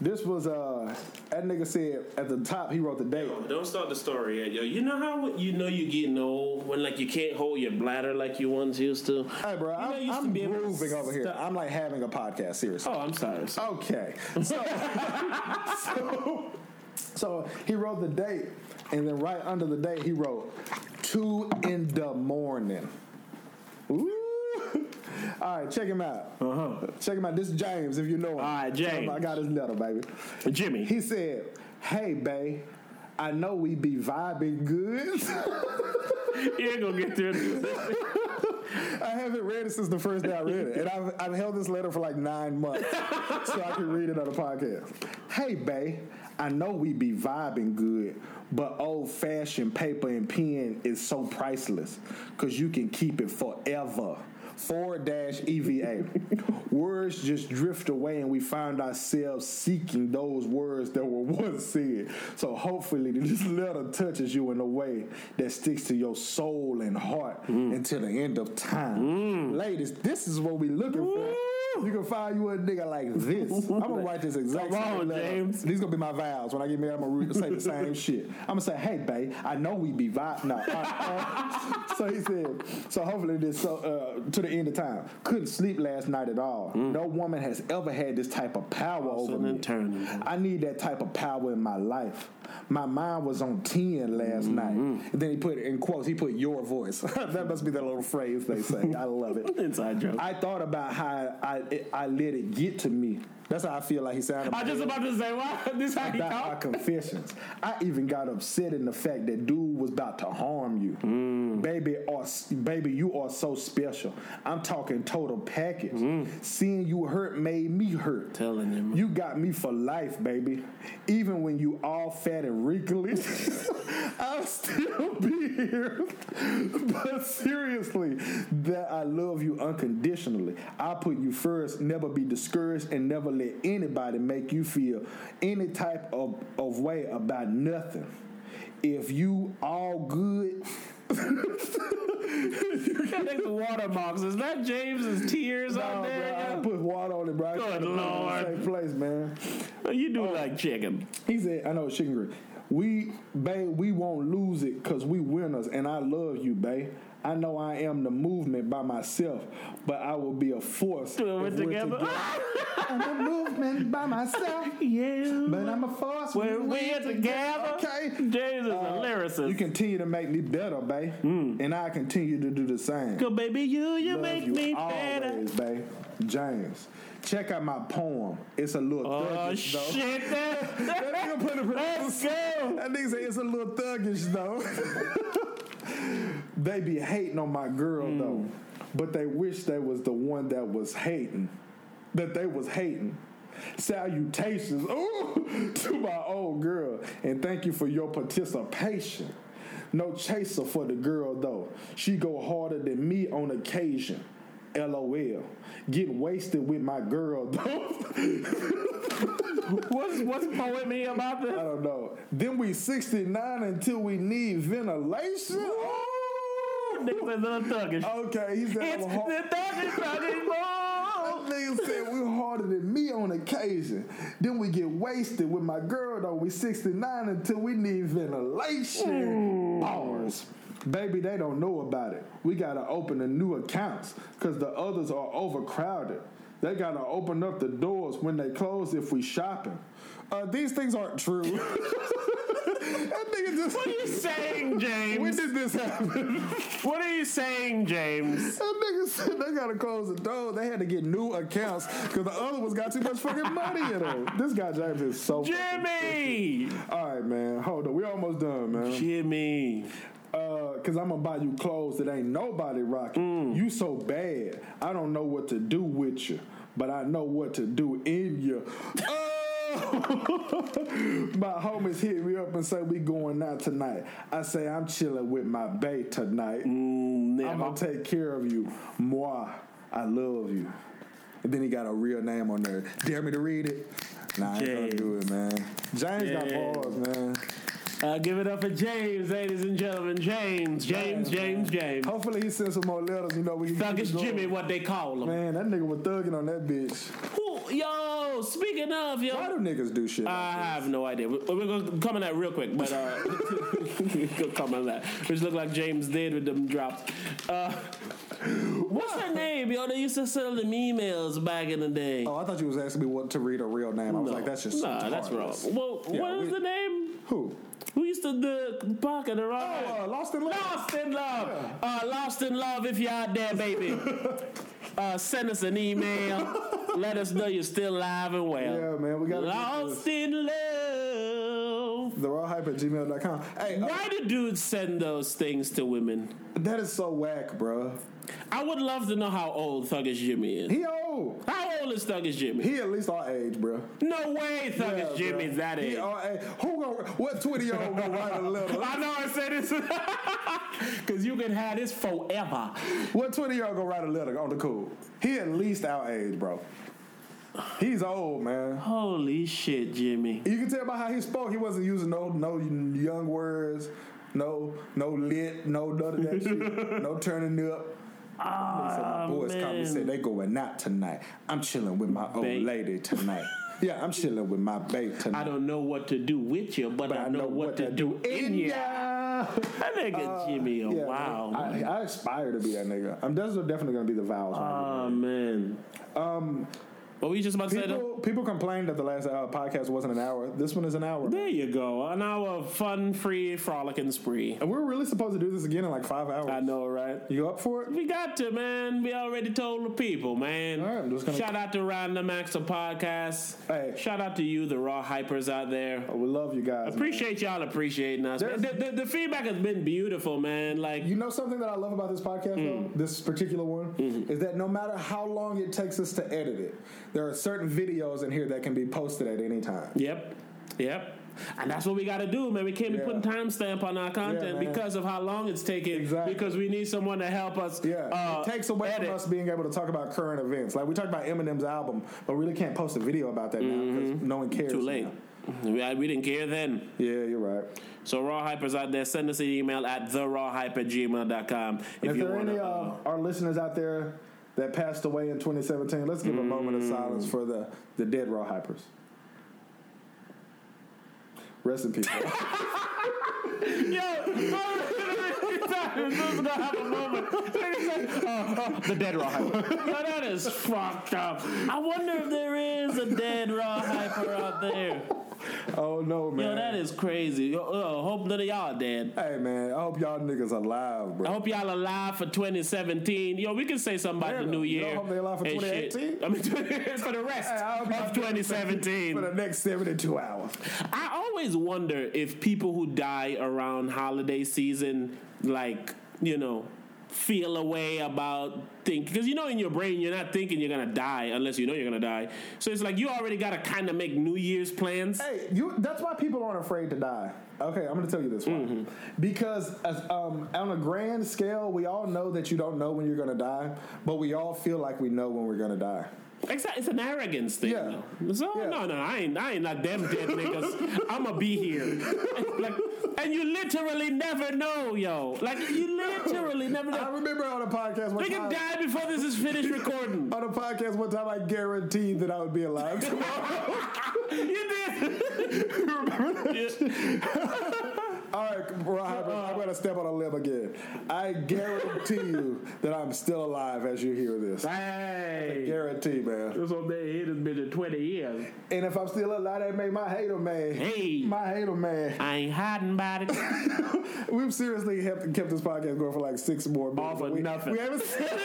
[SPEAKER 2] this was uh that nigga said at the top he wrote the date.
[SPEAKER 1] Don't start the story yet, yo. You know how you know you're getting old when like you can't hold your bladder like you once used to.
[SPEAKER 2] Hey bro,
[SPEAKER 1] You know,
[SPEAKER 2] I'm,
[SPEAKER 1] you used
[SPEAKER 2] I'm
[SPEAKER 1] be able
[SPEAKER 2] grooving over here.
[SPEAKER 1] stop-
[SPEAKER 2] I'm like having a podcast, seriously.
[SPEAKER 1] Oh, I'm sorry.
[SPEAKER 2] Okay. So, so, so he wrote the date, and then right under the date he wrote two in the morning. Ooh. All right, check him out.
[SPEAKER 1] Uh-huh.
[SPEAKER 2] Check him out. This is James, if you know him.
[SPEAKER 1] All right, James.
[SPEAKER 2] I got his letter, baby.
[SPEAKER 1] Jimmy.
[SPEAKER 2] He said, "Hey, bae, I know we be vibing good."
[SPEAKER 1] you ain't gonna get through this.
[SPEAKER 2] I haven't read it since the first day I read it, and I've, I've held this letter for like nine months so I can read it on the podcast. Hey, Bay, I know we be vibing good, but old fashioned paper and pen is so priceless because you can keep it forever. Forward dash EVA. words just drift away, and we find ourselves seeking those words that were once said. So hopefully, this letter touches you in a way that sticks to your soul and heart mm. until the end of time. Mm. Ladies, this is what we're looking for. You can find you a nigga like this. I'm gonna write this exact
[SPEAKER 1] Come
[SPEAKER 2] same
[SPEAKER 1] on. James.
[SPEAKER 2] These gonna be my vows. When I get married, I'm gonna re- say the same shit. I'm gonna say, "Hey, babe, I know we be vibe." No. uh, uh, so he said. So hopefully this so uh, to the end of time. Couldn't sleep last night at all. No woman has ever had this type of power over me.
[SPEAKER 1] turning.
[SPEAKER 2] I need that type of power in my life. My mind was on 10 last
[SPEAKER 1] Mm-hmm.
[SPEAKER 2] night. And then he put it in quotes, he put your voice. that must be that little phrase they say. I love it.
[SPEAKER 1] Inside joke.
[SPEAKER 2] I thought about how I, I let it get to me. That's how I feel like he sounded.
[SPEAKER 1] I just about to say, what? This how he talk?
[SPEAKER 2] confessions. I even got upset in the fact that dude was about to harm you.
[SPEAKER 1] Mm.
[SPEAKER 2] Baby, are, baby, you are so special. I'm talking total package.
[SPEAKER 1] Mm.
[SPEAKER 2] Seeing you hurt made me hurt.
[SPEAKER 1] Telling him.
[SPEAKER 2] You got me for life, baby. Even when you all fat and wrinkly, I'll still be here. but seriously, that I love you unconditionally. I put you first, never be discouraged, and never let anybody make you feel any type of, of way about nothing. If you all good,
[SPEAKER 1] That ain't the watermarks. Is that James's tears
[SPEAKER 2] Nah,
[SPEAKER 1] on
[SPEAKER 2] bro, I put water on it, bro.
[SPEAKER 1] Good
[SPEAKER 2] could've put it in the
[SPEAKER 1] Lord.
[SPEAKER 2] Same place, man.
[SPEAKER 1] Oh, you do oh. like chicken.
[SPEAKER 2] He said, I know chicken grit. We, babe, we won't lose it because we winners, and I love you, babe. I know I am the movement by myself, but I will be a force.
[SPEAKER 1] It
[SPEAKER 2] if we're
[SPEAKER 1] together.
[SPEAKER 2] I'm a movement by myself,
[SPEAKER 1] yeah.
[SPEAKER 2] but I'm a force
[SPEAKER 1] When we're together.
[SPEAKER 2] Okay.
[SPEAKER 1] James is a
[SPEAKER 2] Uh,
[SPEAKER 1] lyricist.
[SPEAKER 2] You continue to make me better, babe, and I continue to do the same.
[SPEAKER 1] Cause baby, you, you
[SPEAKER 2] Love
[SPEAKER 1] make
[SPEAKER 2] you
[SPEAKER 1] me
[SPEAKER 2] always,
[SPEAKER 1] better.
[SPEAKER 2] babe. James. Check out my poem. It's a little
[SPEAKER 1] Oh,
[SPEAKER 2] thuggish, though.
[SPEAKER 1] shit. That,
[SPEAKER 2] That nigga put it
[SPEAKER 1] Let's go.
[SPEAKER 2] That nigga say it's a little thuggish though. they be hating on my girl
[SPEAKER 1] Hmm.
[SPEAKER 2] though, but they wish they was the one that was hating. That they was hating. Salutations ooh, to my old girl, and thank you for your participation. No chaser for the girl though. She go harder than me on occasion. LOL. Get wasted with my girl though.
[SPEAKER 1] What's, what's me about this?
[SPEAKER 2] I don't know. Then we 69 until we need ventilation. Ooh.
[SPEAKER 1] Niggas a little thuggish.
[SPEAKER 2] Okay, he said
[SPEAKER 1] It's
[SPEAKER 2] I'm
[SPEAKER 1] the
[SPEAKER 2] hard.
[SPEAKER 1] thuggish, thuggish
[SPEAKER 2] That nigga said we harder than me on occasion. Then we get wasted with my girl though. We 69 until we need ventilation. Bars. Baby, they don't know about it. We gotta open a new accounts because the others are overcrowded. They gotta open up the doors when they close if we shopping. Uh, these things aren't true. that nigga just.
[SPEAKER 1] What are you saying, James?
[SPEAKER 2] When did this happen?
[SPEAKER 1] What are you saying, James?
[SPEAKER 2] That nigga said they gotta close the door. They had to get new accounts because the other ones got too much fucking money in them. This guy James is so.
[SPEAKER 1] Jimmy!
[SPEAKER 2] All right, man. Hold on. We're almost done, man.
[SPEAKER 1] Jimmy.
[SPEAKER 2] Uh, cause I'm gonna buy you clothes that ain't nobody rocking. You so bad. I don't know what to do with you, but I know what to do in you. Oh! my homies hit me up and say we going out tonight. I say I'm chilling with my bae tonight. I'm gonna take care of you. Moi, I love you. And then he got a real name on there. Dare me to read it? Nah, I ain't gonna do it, man. James got
[SPEAKER 1] James.
[SPEAKER 2] balls, man.
[SPEAKER 1] Uh, give it up for James, ladies and gentlemen. James, James, James, James.
[SPEAKER 2] Hopefully he sends some more letters. You know we
[SPEAKER 1] Thuggish. Jimmy, what they call him.
[SPEAKER 2] Man, that nigga was thugging on that bitch.
[SPEAKER 1] Who, yo, speaking of, yo.
[SPEAKER 2] Why do niggas do shit?
[SPEAKER 1] I
[SPEAKER 2] Like
[SPEAKER 1] have no idea. We- We're going to come on that real quick, but uh, we're to come on that. Which look like James did with them drops. Uh, what's her name? Yo, they used to send them emails back in the day.
[SPEAKER 2] oh, I thought you was asking me what to read a real name. I was like, that's just
[SPEAKER 1] nah, that's wrong. Well,
[SPEAKER 2] Yeah,
[SPEAKER 1] what is
[SPEAKER 2] we-
[SPEAKER 1] the name?
[SPEAKER 2] Who?
[SPEAKER 1] Who used to the pocket around?
[SPEAKER 2] Oh, uh, Lost in Love.
[SPEAKER 1] Lost in love. Uh, lost in love. If you're out there, baby, uh, send us an email. Let us know you're still alive and well.
[SPEAKER 2] Yeah, man, we gotta
[SPEAKER 1] Lost in love.
[SPEAKER 2] The raw hype at gmail.com. Hey, uh,
[SPEAKER 1] Why do dudes send those things to women?
[SPEAKER 2] that is so whack, bro.
[SPEAKER 1] I would love to know how old Thuggish Jimmy is.
[SPEAKER 2] He old.
[SPEAKER 1] How old is Thuggish Jimmy?
[SPEAKER 2] He at least our age, bro.
[SPEAKER 1] No way Thuggish
[SPEAKER 2] Yeah,
[SPEAKER 1] Jimmy's
[SPEAKER 2] bro.
[SPEAKER 1] that
[SPEAKER 2] He
[SPEAKER 1] age.
[SPEAKER 2] our age. Who gonna, what 20 year old gonna write a letter?
[SPEAKER 1] I know I said this because you can have this forever.
[SPEAKER 2] What 20 year old gonna write a letter on the cool? He at least our age, bro. He's old, man.
[SPEAKER 1] Holy shit, Jimmy.
[SPEAKER 2] You can tell by how he spoke. He wasn't using no no young words, no no lit, no none of that shit, no turning up. He said, my boys called me
[SPEAKER 1] man.
[SPEAKER 2] said they going out tonight. I'm chilling with my old lady tonight. yeah, I'm chilling with my babe tonight.
[SPEAKER 1] I don't know what to do with you, but, I, know, what, to do in you.
[SPEAKER 2] ya.
[SPEAKER 1] That nigga Jimmy, oh,
[SPEAKER 2] Yeah,
[SPEAKER 1] wow.
[SPEAKER 2] I, I aspire to be that nigga. I'm that's definitely gonna be the vows.
[SPEAKER 1] Oh man. Um, What were you just about to say?
[SPEAKER 2] People, people complained that the last uh, podcast wasn't an hour. This one is an hour.
[SPEAKER 1] There you go. An hour of fun, free, frolicking spree.
[SPEAKER 2] And we're really supposed to do this again in like five hours.
[SPEAKER 1] I know, right?
[SPEAKER 2] You up for it?
[SPEAKER 1] We got to, man. We already told the people, man.
[SPEAKER 2] All right, I'm just gonna-
[SPEAKER 1] Shout out to Random Acts of Podcast.
[SPEAKER 2] Hey.
[SPEAKER 1] Shout out to you, the raw hypers out there.
[SPEAKER 2] We love you guys. man.
[SPEAKER 1] Appreciate y'all appreciating us. The, the, the feedback has been beautiful, man. Like,
[SPEAKER 2] You know something that I love about this podcast,
[SPEAKER 1] Mm.
[SPEAKER 2] though? This particular one?
[SPEAKER 1] Mm-hmm.
[SPEAKER 2] Is that no matter how long it takes us to edit it, there are certain videos in here that can be posted at any time.
[SPEAKER 1] yep, yep. And that's what we got to do, man. We can't be
[SPEAKER 2] Yeah.
[SPEAKER 1] putting timestamp on our content
[SPEAKER 2] man.
[SPEAKER 1] because of how long it's taking.
[SPEAKER 2] Exactly.
[SPEAKER 1] Because we need someone to help us.
[SPEAKER 2] Yeah,
[SPEAKER 1] uh,
[SPEAKER 2] it takes away
[SPEAKER 1] edit.
[SPEAKER 2] from us being able to talk about current events. Like we talked about Eminem's album, but we really can't post a video about that now because no one cares.
[SPEAKER 1] Mm-hmm. Too late.
[SPEAKER 2] now.
[SPEAKER 1] We, we didn't care then.
[SPEAKER 2] Yeah, you're right.
[SPEAKER 1] So raw hypers out there, send us an email at therawhype at gmail.com if,
[SPEAKER 2] If, there are any
[SPEAKER 1] to.
[SPEAKER 2] uh, our listeners out there that passed away in 2017, let's give a moment
[SPEAKER 1] Mm.
[SPEAKER 2] of silence for the the dead raw hypers. Rest in peace.
[SPEAKER 1] Yo, this is have a moment. the dead raw hyper. Yo, that is fucked up. I wonder if there is a dead raw hyper out there.
[SPEAKER 2] oh no, man.
[SPEAKER 1] Yo, that is crazy. Yo, uh, hope none of y'all dead.
[SPEAKER 2] Hey man, I hope y'all niggas alive, bro.
[SPEAKER 1] I hope y'all alive for 2017. Yo, we can say something about the new year.
[SPEAKER 2] don't hope they alive for
[SPEAKER 1] and shit.
[SPEAKER 2] 2018?
[SPEAKER 1] I mean, for the rest
[SPEAKER 2] Hey, I
[SPEAKER 1] of 2017.
[SPEAKER 2] For the next 72 hours.
[SPEAKER 1] I always wonder if people who die around holiday season, like, you know, feel a way about think because you know in your brain you're not thinking you're gonna die unless you know you're gonna die. So it's like you already gotta kind of make New Year's plans.
[SPEAKER 2] Hey, you. That's why people aren't afraid to die. Okay, I'm going to tell you this why.
[SPEAKER 1] Mm-hmm.
[SPEAKER 2] Because as, um, on a grand scale, we all know that you don't know when you're going to die, but we all feel like we know when we're going to die.
[SPEAKER 1] Exactly, it's an arrogance thing.
[SPEAKER 2] Yeah.
[SPEAKER 1] So
[SPEAKER 2] Yeah.
[SPEAKER 1] no, no, I ain't, I ain't not them dead niggas. I'ma be here. like, and you literally never know, yo. Like you literally never know.
[SPEAKER 2] I remember on a podcast one
[SPEAKER 1] We
[SPEAKER 2] time.
[SPEAKER 1] can die before this is finished recording.
[SPEAKER 2] On a podcast one time, I guaranteed that I would be alive tomorrow.
[SPEAKER 1] you did.
[SPEAKER 2] Remember All right, Rob, I'm going to step on a limb again. I guarantee you that I'm still alive as you hear this.
[SPEAKER 1] Hey.
[SPEAKER 2] Guarantee, man.
[SPEAKER 1] This old man here has been in 20 years.
[SPEAKER 2] And if I'm still alive, that make my hater man.
[SPEAKER 1] Hey.
[SPEAKER 2] My hater man.
[SPEAKER 1] I ain't hiding about it.
[SPEAKER 2] We've seriously kept, kept this podcast going for like six more minutes.
[SPEAKER 1] All for
[SPEAKER 2] we,
[SPEAKER 1] nothing.
[SPEAKER 2] We haven't said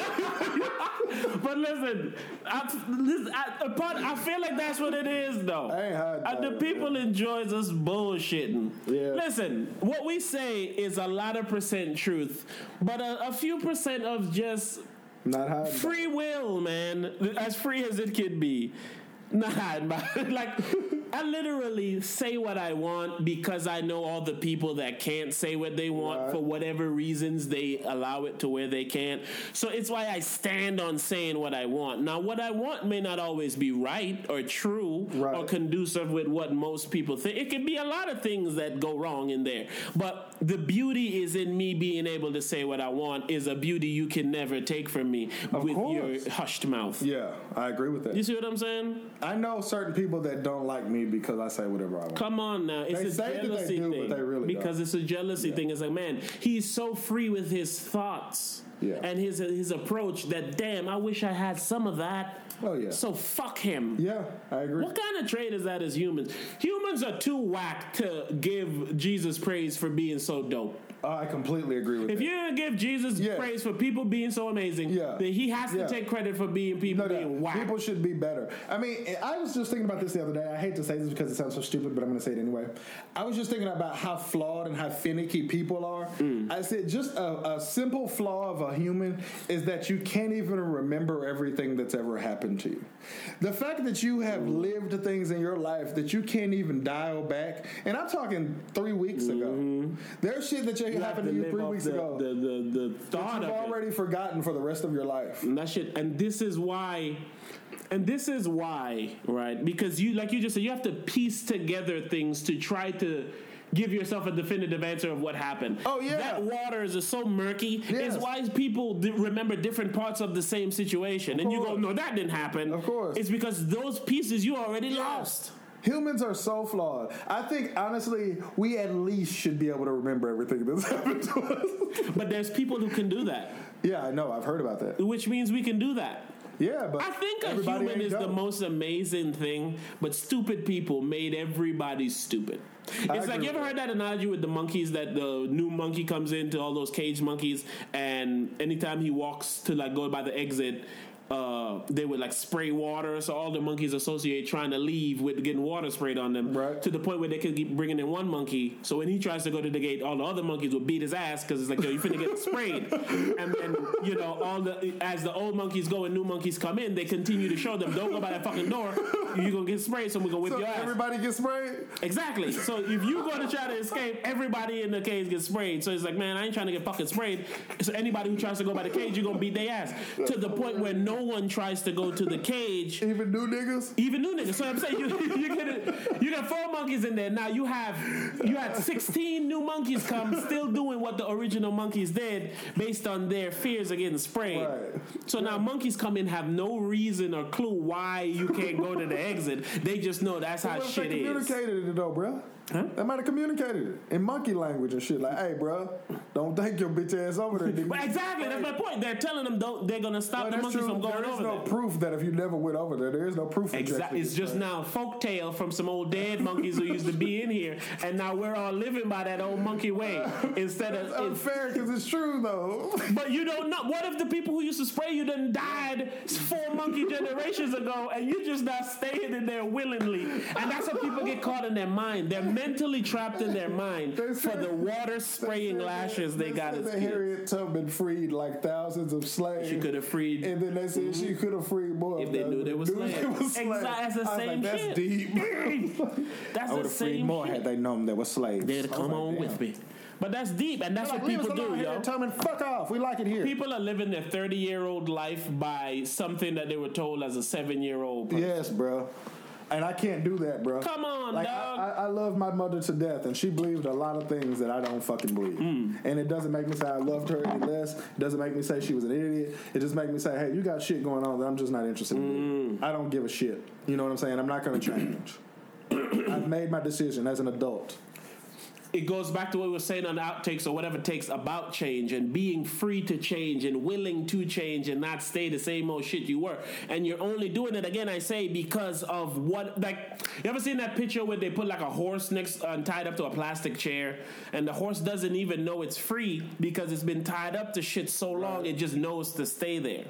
[SPEAKER 1] but listen, I, listen I, I feel like that's what it is, though.
[SPEAKER 2] I ain't hiding
[SPEAKER 1] Uh, the people enjoys us bullshitting.
[SPEAKER 2] Yeah.
[SPEAKER 1] Listen, what we say is a lot of percent truth, but a, a few percent of just
[SPEAKER 2] Not hiding.
[SPEAKER 1] free will, man. As free as it can be. Not hiding. Like, I literally say what I want because I know all the people that can't say what they want
[SPEAKER 2] Right.
[SPEAKER 1] for whatever reasons they allow it to where they can't. So it's why I stand on saying what I want. Now, what I want may not always be right or true or conducive with what most people think. It can be a lot of things that go wrong in there. But the beauty is in me being able to say what I want is a beauty you can never take from me with
[SPEAKER 2] course.
[SPEAKER 1] your hushed mouth.
[SPEAKER 2] Yeah, I agree with that.
[SPEAKER 1] You see what I'm saying?
[SPEAKER 2] I know certain people that don't like me because I say whatever I want.
[SPEAKER 1] Come on now. It's
[SPEAKER 2] They
[SPEAKER 1] a
[SPEAKER 2] say that they
[SPEAKER 1] jealousy
[SPEAKER 2] do, but
[SPEAKER 1] thing.
[SPEAKER 2] they really
[SPEAKER 1] because it's a jealousy thing. It's like, man, he's so free with his thoughts
[SPEAKER 2] Yeah.
[SPEAKER 1] and his his approach that damn, I wish I had some of that.
[SPEAKER 2] Oh, yeah.
[SPEAKER 1] So fuck him.
[SPEAKER 2] Yeah, I agree.
[SPEAKER 1] What kind of trait is that as humans? Humans are too whack to give Jesus praise for being so dope.
[SPEAKER 2] I completely agree with you.
[SPEAKER 1] If
[SPEAKER 2] that.
[SPEAKER 1] you're gonna give Jesus
[SPEAKER 2] Yeah.
[SPEAKER 1] praise for people being so amazing,
[SPEAKER 2] Yeah.
[SPEAKER 1] then he has to
[SPEAKER 2] Yeah.
[SPEAKER 1] take credit for being people
[SPEAKER 2] No
[SPEAKER 1] being whack.
[SPEAKER 2] People should be better. I mean, I was just thinking about this the other day. I hate to say this because it sounds so stupid, but I'm going to say it anyway. I was just thinking about how flawed and how finicky people are.
[SPEAKER 1] Mm.
[SPEAKER 2] I said just a, a simple flaw of a human is that you can't even remember everything that's ever happened to you. The fact that you have
[SPEAKER 1] Mm.
[SPEAKER 2] lived things in your life that you can't even dial back, and I'm talking three weeks ago. There's shit that
[SPEAKER 1] Mm-hmm. You
[SPEAKER 2] happened to you three weeks
[SPEAKER 1] the,
[SPEAKER 2] ago
[SPEAKER 1] The, the, the thought
[SPEAKER 2] you've
[SPEAKER 1] of it.
[SPEAKER 2] already forgotten for the rest of your life.
[SPEAKER 1] And that shit, and this is why, and this is why, right? Because you, like you just said, you have to piece together things to try to give yourself a definitive answer of what happened.
[SPEAKER 2] Oh, yeah.
[SPEAKER 1] that waters is so murky.
[SPEAKER 2] Yes.
[SPEAKER 1] It's why people di- remember different parts of the same situation, and you go, "No, that didn't happen."
[SPEAKER 2] Of course.
[SPEAKER 1] it's because those pieces you already lost.
[SPEAKER 2] Humans are so flawed. I think honestly, we at least should be able to remember everything that's happened to us.
[SPEAKER 1] But there's people who can do that,
[SPEAKER 2] yeah, I know. I've heard about that.
[SPEAKER 1] which means we can do that.
[SPEAKER 2] Yeah, but
[SPEAKER 1] I think a human is the most amazing thing, but stupid people made everybody stupid.
[SPEAKER 2] I
[SPEAKER 1] It's like you ever heard that analogy with the monkeys that the new monkey comes into all those cage monkeys, and anytime he walks to like go by the exit, uh, they would like spray water, so all the monkeys associate trying to leave with getting water sprayed on them,
[SPEAKER 2] Right.
[SPEAKER 1] to the point where they could keep bringing in one monkey. So when he tries to go to the gate, all the other monkeys will beat his ass because it's like, yo, you finna get sprayed. and then you know, all the as the old monkeys go and new monkeys come in, they continue to show them, don't go by that fucking door. You're gonna get sprayed, so we're gonna whip
[SPEAKER 2] So
[SPEAKER 1] your ass.
[SPEAKER 2] everybody gets sprayed.
[SPEAKER 1] Exactly. So if you go to try to escape, everybody in the cage gets sprayed. So it's like, man, I ain't trying to get fucking sprayed. So anybody who tries to go by the cage, you're gonna beat their ass. To the point where no one tries to go to the cage.
[SPEAKER 2] Even new niggas.
[SPEAKER 1] Even new niggas. So I'm saying you, you get you got four monkeys in there. Now you have you had 16 new monkeys come, still doing what the original monkeys did, based on their fears of getting sprayed.
[SPEAKER 2] Right.
[SPEAKER 1] So now monkeys come in have no reason or clue why you can't go to the exit. They just know that's how shit is.
[SPEAKER 2] communicated it though, bruh?
[SPEAKER 1] Huh?
[SPEAKER 2] They might have communicated it in monkey language and shit. Like, hey, bro, don't take your bitch ass over there.
[SPEAKER 1] Well, exactly. That's my point. They're telling them don't. They're gonna stop
[SPEAKER 2] Well,
[SPEAKER 1] the monkeys
[SPEAKER 2] true.
[SPEAKER 1] from going over.
[SPEAKER 2] There is no
[SPEAKER 1] there.
[SPEAKER 2] proof that if you never went over there, there is no proof.
[SPEAKER 1] Exactly. It's just
[SPEAKER 2] sprayed.
[SPEAKER 1] now folk tale from some old dead monkeys who used to be in here, and now we're all living by that old monkey way instead of.
[SPEAKER 2] unfair because it's true though.
[SPEAKER 1] but you don't know. What if the people who used to spray you done died four monkey generations ago, and you just not staying in there willingly? And that's what people get caught in their mind. They're mentally trapped in their mind
[SPEAKER 2] They
[SPEAKER 1] for
[SPEAKER 2] said-
[SPEAKER 1] the water spraying lashes they got
[SPEAKER 2] said
[SPEAKER 1] as
[SPEAKER 2] that
[SPEAKER 1] kids.
[SPEAKER 2] Harriet Tubman freed like thousands of slaves.
[SPEAKER 1] She could have freed
[SPEAKER 2] And then they said she mhm. could have freed more.
[SPEAKER 1] If they knew they were slaves.
[SPEAKER 2] they was
[SPEAKER 1] Exactly,
[SPEAKER 2] slaves.
[SPEAKER 1] that's the same
[SPEAKER 2] like, That's
[SPEAKER 1] shit.
[SPEAKER 2] deep.
[SPEAKER 1] That's
[SPEAKER 2] I would
[SPEAKER 1] the
[SPEAKER 2] have freed
[SPEAKER 1] same
[SPEAKER 2] more
[SPEAKER 1] shit.
[SPEAKER 2] had they known they were slaves.
[SPEAKER 1] They'd
[SPEAKER 2] I
[SPEAKER 1] come
[SPEAKER 2] like,
[SPEAKER 1] on
[SPEAKER 2] damn.
[SPEAKER 1] with me. But that's deep, and that's
[SPEAKER 2] Like,
[SPEAKER 1] what people do, yo.
[SPEAKER 2] Harriet Tubman, fuck off. We like it here.
[SPEAKER 1] People are living their 30 year old life by something that they were told as a seven year old.
[SPEAKER 2] Yes, bro. And I can't do that, bro.
[SPEAKER 1] Come on,
[SPEAKER 2] like,
[SPEAKER 1] dog.
[SPEAKER 2] I, I, I love my mother to death, and she believed a lot of things that I don't fucking believe.
[SPEAKER 1] Hmm.
[SPEAKER 2] And it doesn't make me say I loved her any less. It doesn't make me say she was an idiot. It just makes me say, hey, you got shit going on that I'm just not interested in.
[SPEAKER 1] Hmm.
[SPEAKER 2] I don't give a shit. You know what I'm saying? I'm not going to change. I've made my decision as an adult.
[SPEAKER 1] It goes back to what we were saying on outtakes or whatever takes about change and being free to change and willing to change and not stay the same old shit you were. And you're only doing it again, I say, because of what like you ever seen that picture where they put like a horse next uh, tied up to a plastic chair and the horse doesn't even know it's free because it's been tied up to shit so long it just knows to stay there.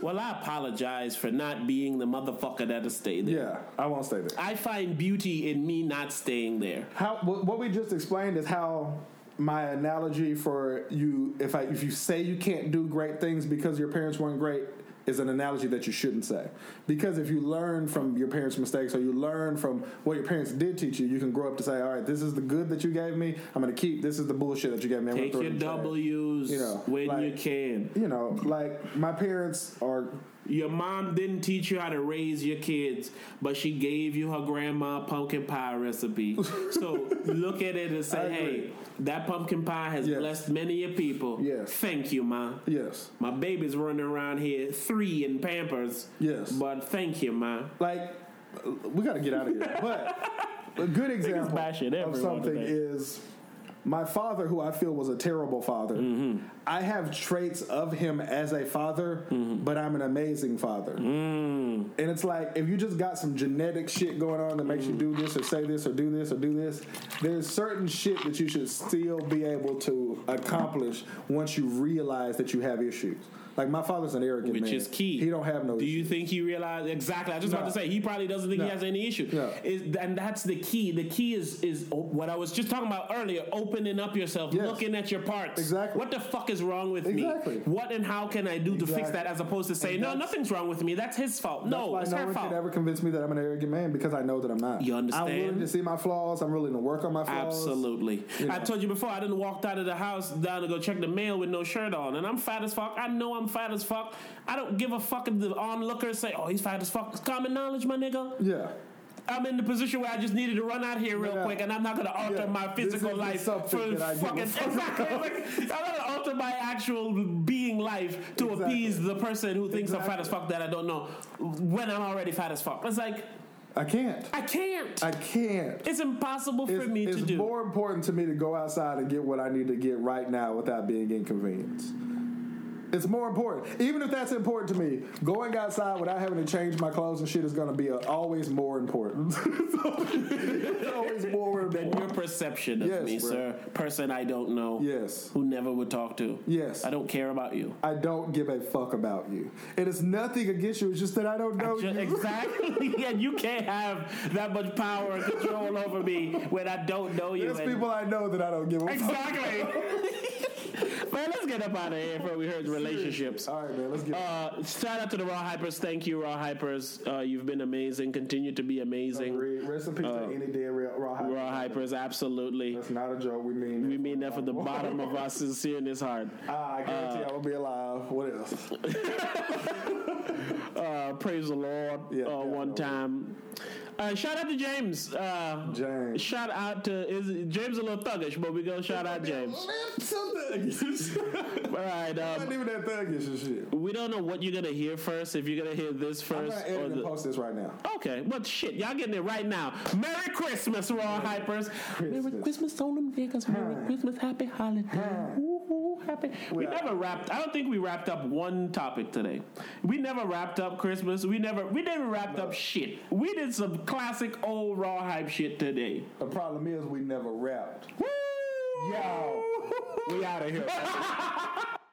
[SPEAKER 1] Well, I apologize for not being the motherfucker that'll stay there.
[SPEAKER 2] Yeah, I won't stay there.
[SPEAKER 1] I find beauty in me not staying there.
[SPEAKER 2] How what what we just explained is how my analogy for you if I if you say you can't do great things because your parents weren't great is an analogy that you shouldn't say because if you learn from your parents' mistakes or you learn from what your parents did teach you, you can grow up to say, all right, this is the good that you gave me. I'm going to keep. This is the bullshit that you gave me. I'm
[SPEAKER 1] Take
[SPEAKER 2] throw
[SPEAKER 1] your
[SPEAKER 2] in the trash."
[SPEAKER 1] W's
[SPEAKER 2] You know,
[SPEAKER 1] when
[SPEAKER 2] like-
[SPEAKER 1] you can.
[SPEAKER 2] You know, like my parents are
[SPEAKER 1] Your mom didn't teach you how to raise your kids, but she gave you her grandma pumpkin pie recipe. so look at it and say, hey, that pumpkin pie has
[SPEAKER 2] Yes.
[SPEAKER 1] blessed many a people.
[SPEAKER 2] Yes.
[SPEAKER 1] Thank you, ma.
[SPEAKER 2] yes,
[SPEAKER 1] My baby's running around here three in Pampers.
[SPEAKER 2] Yes.
[SPEAKER 1] But thank you, ma.
[SPEAKER 2] like we got to get out of here. But a good example of something
[SPEAKER 1] today.
[SPEAKER 2] is my father, who I feel was a terrible father.
[SPEAKER 1] Mm-hmm.
[SPEAKER 2] I have traits of him as a father,
[SPEAKER 1] Mm-hmm.
[SPEAKER 2] but I'm an amazing father.
[SPEAKER 1] Mm.
[SPEAKER 2] And it's like if you just got some genetic shit going on that makes you do this or say this or do this or do this, there's certain shit that you should still be able to accomplish once you realize that you have issues. Like my father's an arrogant
[SPEAKER 1] Which
[SPEAKER 2] man.
[SPEAKER 1] is key.
[SPEAKER 2] He don't have no.
[SPEAKER 1] Do you think he realized exactly? I was just about to say he probably doesn't think he has any issue.
[SPEAKER 2] No.
[SPEAKER 1] Is and that's the key. The key is is what I was just talking about earlier. Opening up yourself,
[SPEAKER 2] Yes.
[SPEAKER 1] looking at your parts.
[SPEAKER 2] Exactly.
[SPEAKER 1] What the fuck is wrong with
[SPEAKER 2] Exactly.
[SPEAKER 1] me? What and how can I do to fix that? As opposed to saying, no, nothing's wrong with me. That's his fault. No, it's
[SPEAKER 2] no
[SPEAKER 1] her
[SPEAKER 2] one
[SPEAKER 1] fault.
[SPEAKER 2] can ever convince me that I'm an arrogant man because I know that I'm not.
[SPEAKER 1] You understand?
[SPEAKER 2] I'm willing to see my flaws. I'm willing to work on my flaws.
[SPEAKER 1] Absolutely.
[SPEAKER 2] You
[SPEAKER 1] I told you before, I didn't walk out of the house down to go check the mail with no shirt on. And I'm fat as fuck. I know I'm fat as fuck. I don't give a fuck if the onlookers say, oh, he's fat as fuck. It's common knowledge, my nigga.
[SPEAKER 2] Yeah.
[SPEAKER 1] I'm in the position where I just needed to run out here real
[SPEAKER 2] Yeah.
[SPEAKER 1] quick, and I'm not going to alter
[SPEAKER 2] Yeah.
[SPEAKER 1] my physical life for
[SPEAKER 2] that I give a
[SPEAKER 1] fucking.
[SPEAKER 2] fuck
[SPEAKER 1] Exactly. Like, I'm not going to alter my actual being life to
[SPEAKER 2] Exactly.
[SPEAKER 1] appease the person who thinks I'm fat as fuck that I don't know when I'm already fat as fuck. It's like,
[SPEAKER 2] I can't.
[SPEAKER 1] I can't.
[SPEAKER 2] I can't.
[SPEAKER 1] it's impossible for
[SPEAKER 2] It's,
[SPEAKER 1] me to do.
[SPEAKER 2] It's more important to me to go outside and get what I need to get right now without being inconvenienced. It's more important. Even if that's important to me, going outside without having to change my clothes and shit is going to be a, always more important. it's always more important.
[SPEAKER 1] Than your perception of
[SPEAKER 2] Yes,
[SPEAKER 1] me,
[SPEAKER 2] bro.
[SPEAKER 1] sir. Person I don't know.
[SPEAKER 2] Yes.
[SPEAKER 1] Who never would talk to.
[SPEAKER 2] Yes.
[SPEAKER 1] I don't care about you.
[SPEAKER 2] I don't give a fuck about you. And It is nothing against you. It's just that I don't know
[SPEAKER 1] Ju-
[SPEAKER 2] you.
[SPEAKER 1] exactly. and you can't have that much power and control over me when I don't know you.
[SPEAKER 2] There's people I know that I don't give a fuck.
[SPEAKER 1] Exactly. man, let's get up out of here before we hurt relationships.
[SPEAKER 2] All right, man. Let's get.
[SPEAKER 1] Uh, shout out to the Raw Hypers. Thank you, Raw Hypers. Uh, you've been amazing. Continue to be amazing.
[SPEAKER 2] Rest in peace to any dead raw hype.
[SPEAKER 1] uh, Raw Hypers, absolutely.
[SPEAKER 2] That's not a joke. We mean.
[SPEAKER 1] We mean that from the bottom of our sincereness heart.
[SPEAKER 2] Ah, I guarantee I will be alive. What else?
[SPEAKER 1] Uh, praise the Lord.
[SPEAKER 2] Yeah,
[SPEAKER 1] uh,
[SPEAKER 2] yeah,
[SPEAKER 1] one
[SPEAKER 2] no.
[SPEAKER 1] time. Uh, shout out to James. Uh,
[SPEAKER 2] James.
[SPEAKER 1] Shout out to is James a little thuggish, but we gonna shout out James.
[SPEAKER 2] Man, thuggish.
[SPEAKER 1] All right.
[SPEAKER 2] Not
[SPEAKER 1] Um,
[SPEAKER 2] even that thuggish and shit.
[SPEAKER 1] we don't know what you're gonna hear first. If you're gonna hear this first,
[SPEAKER 2] I'm
[SPEAKER 1] first,
[SPEAKER 2] gonna
[SPEAKER 1] or
[SPEAKER 2] and
[SPEAKER 1] the,
[SPEAKER 2] post this right now.
[SPEAKER 1] okay, but shit, y'all getting it right now. Merry Christmas, Raw Hypers. Merry
[SPEAKER 2] Christmas.
[SPEAKER 1] Christmas, all them niggas. Merry Christmas, happy holiday. Happy. We
[SPEAKER 2] Well,
[SPEAKER 1] never wrapped. I don't think we wrapped up one topic today. We never wrapped up Christmas. We never. We never wrapped up shit. We did some classic old Raw hype shit today.
[SPEAKER 2] The problem is we never wrapped.
[SPEAKER 1] Woo!
[SPEAKER 2] Yo, we out of here.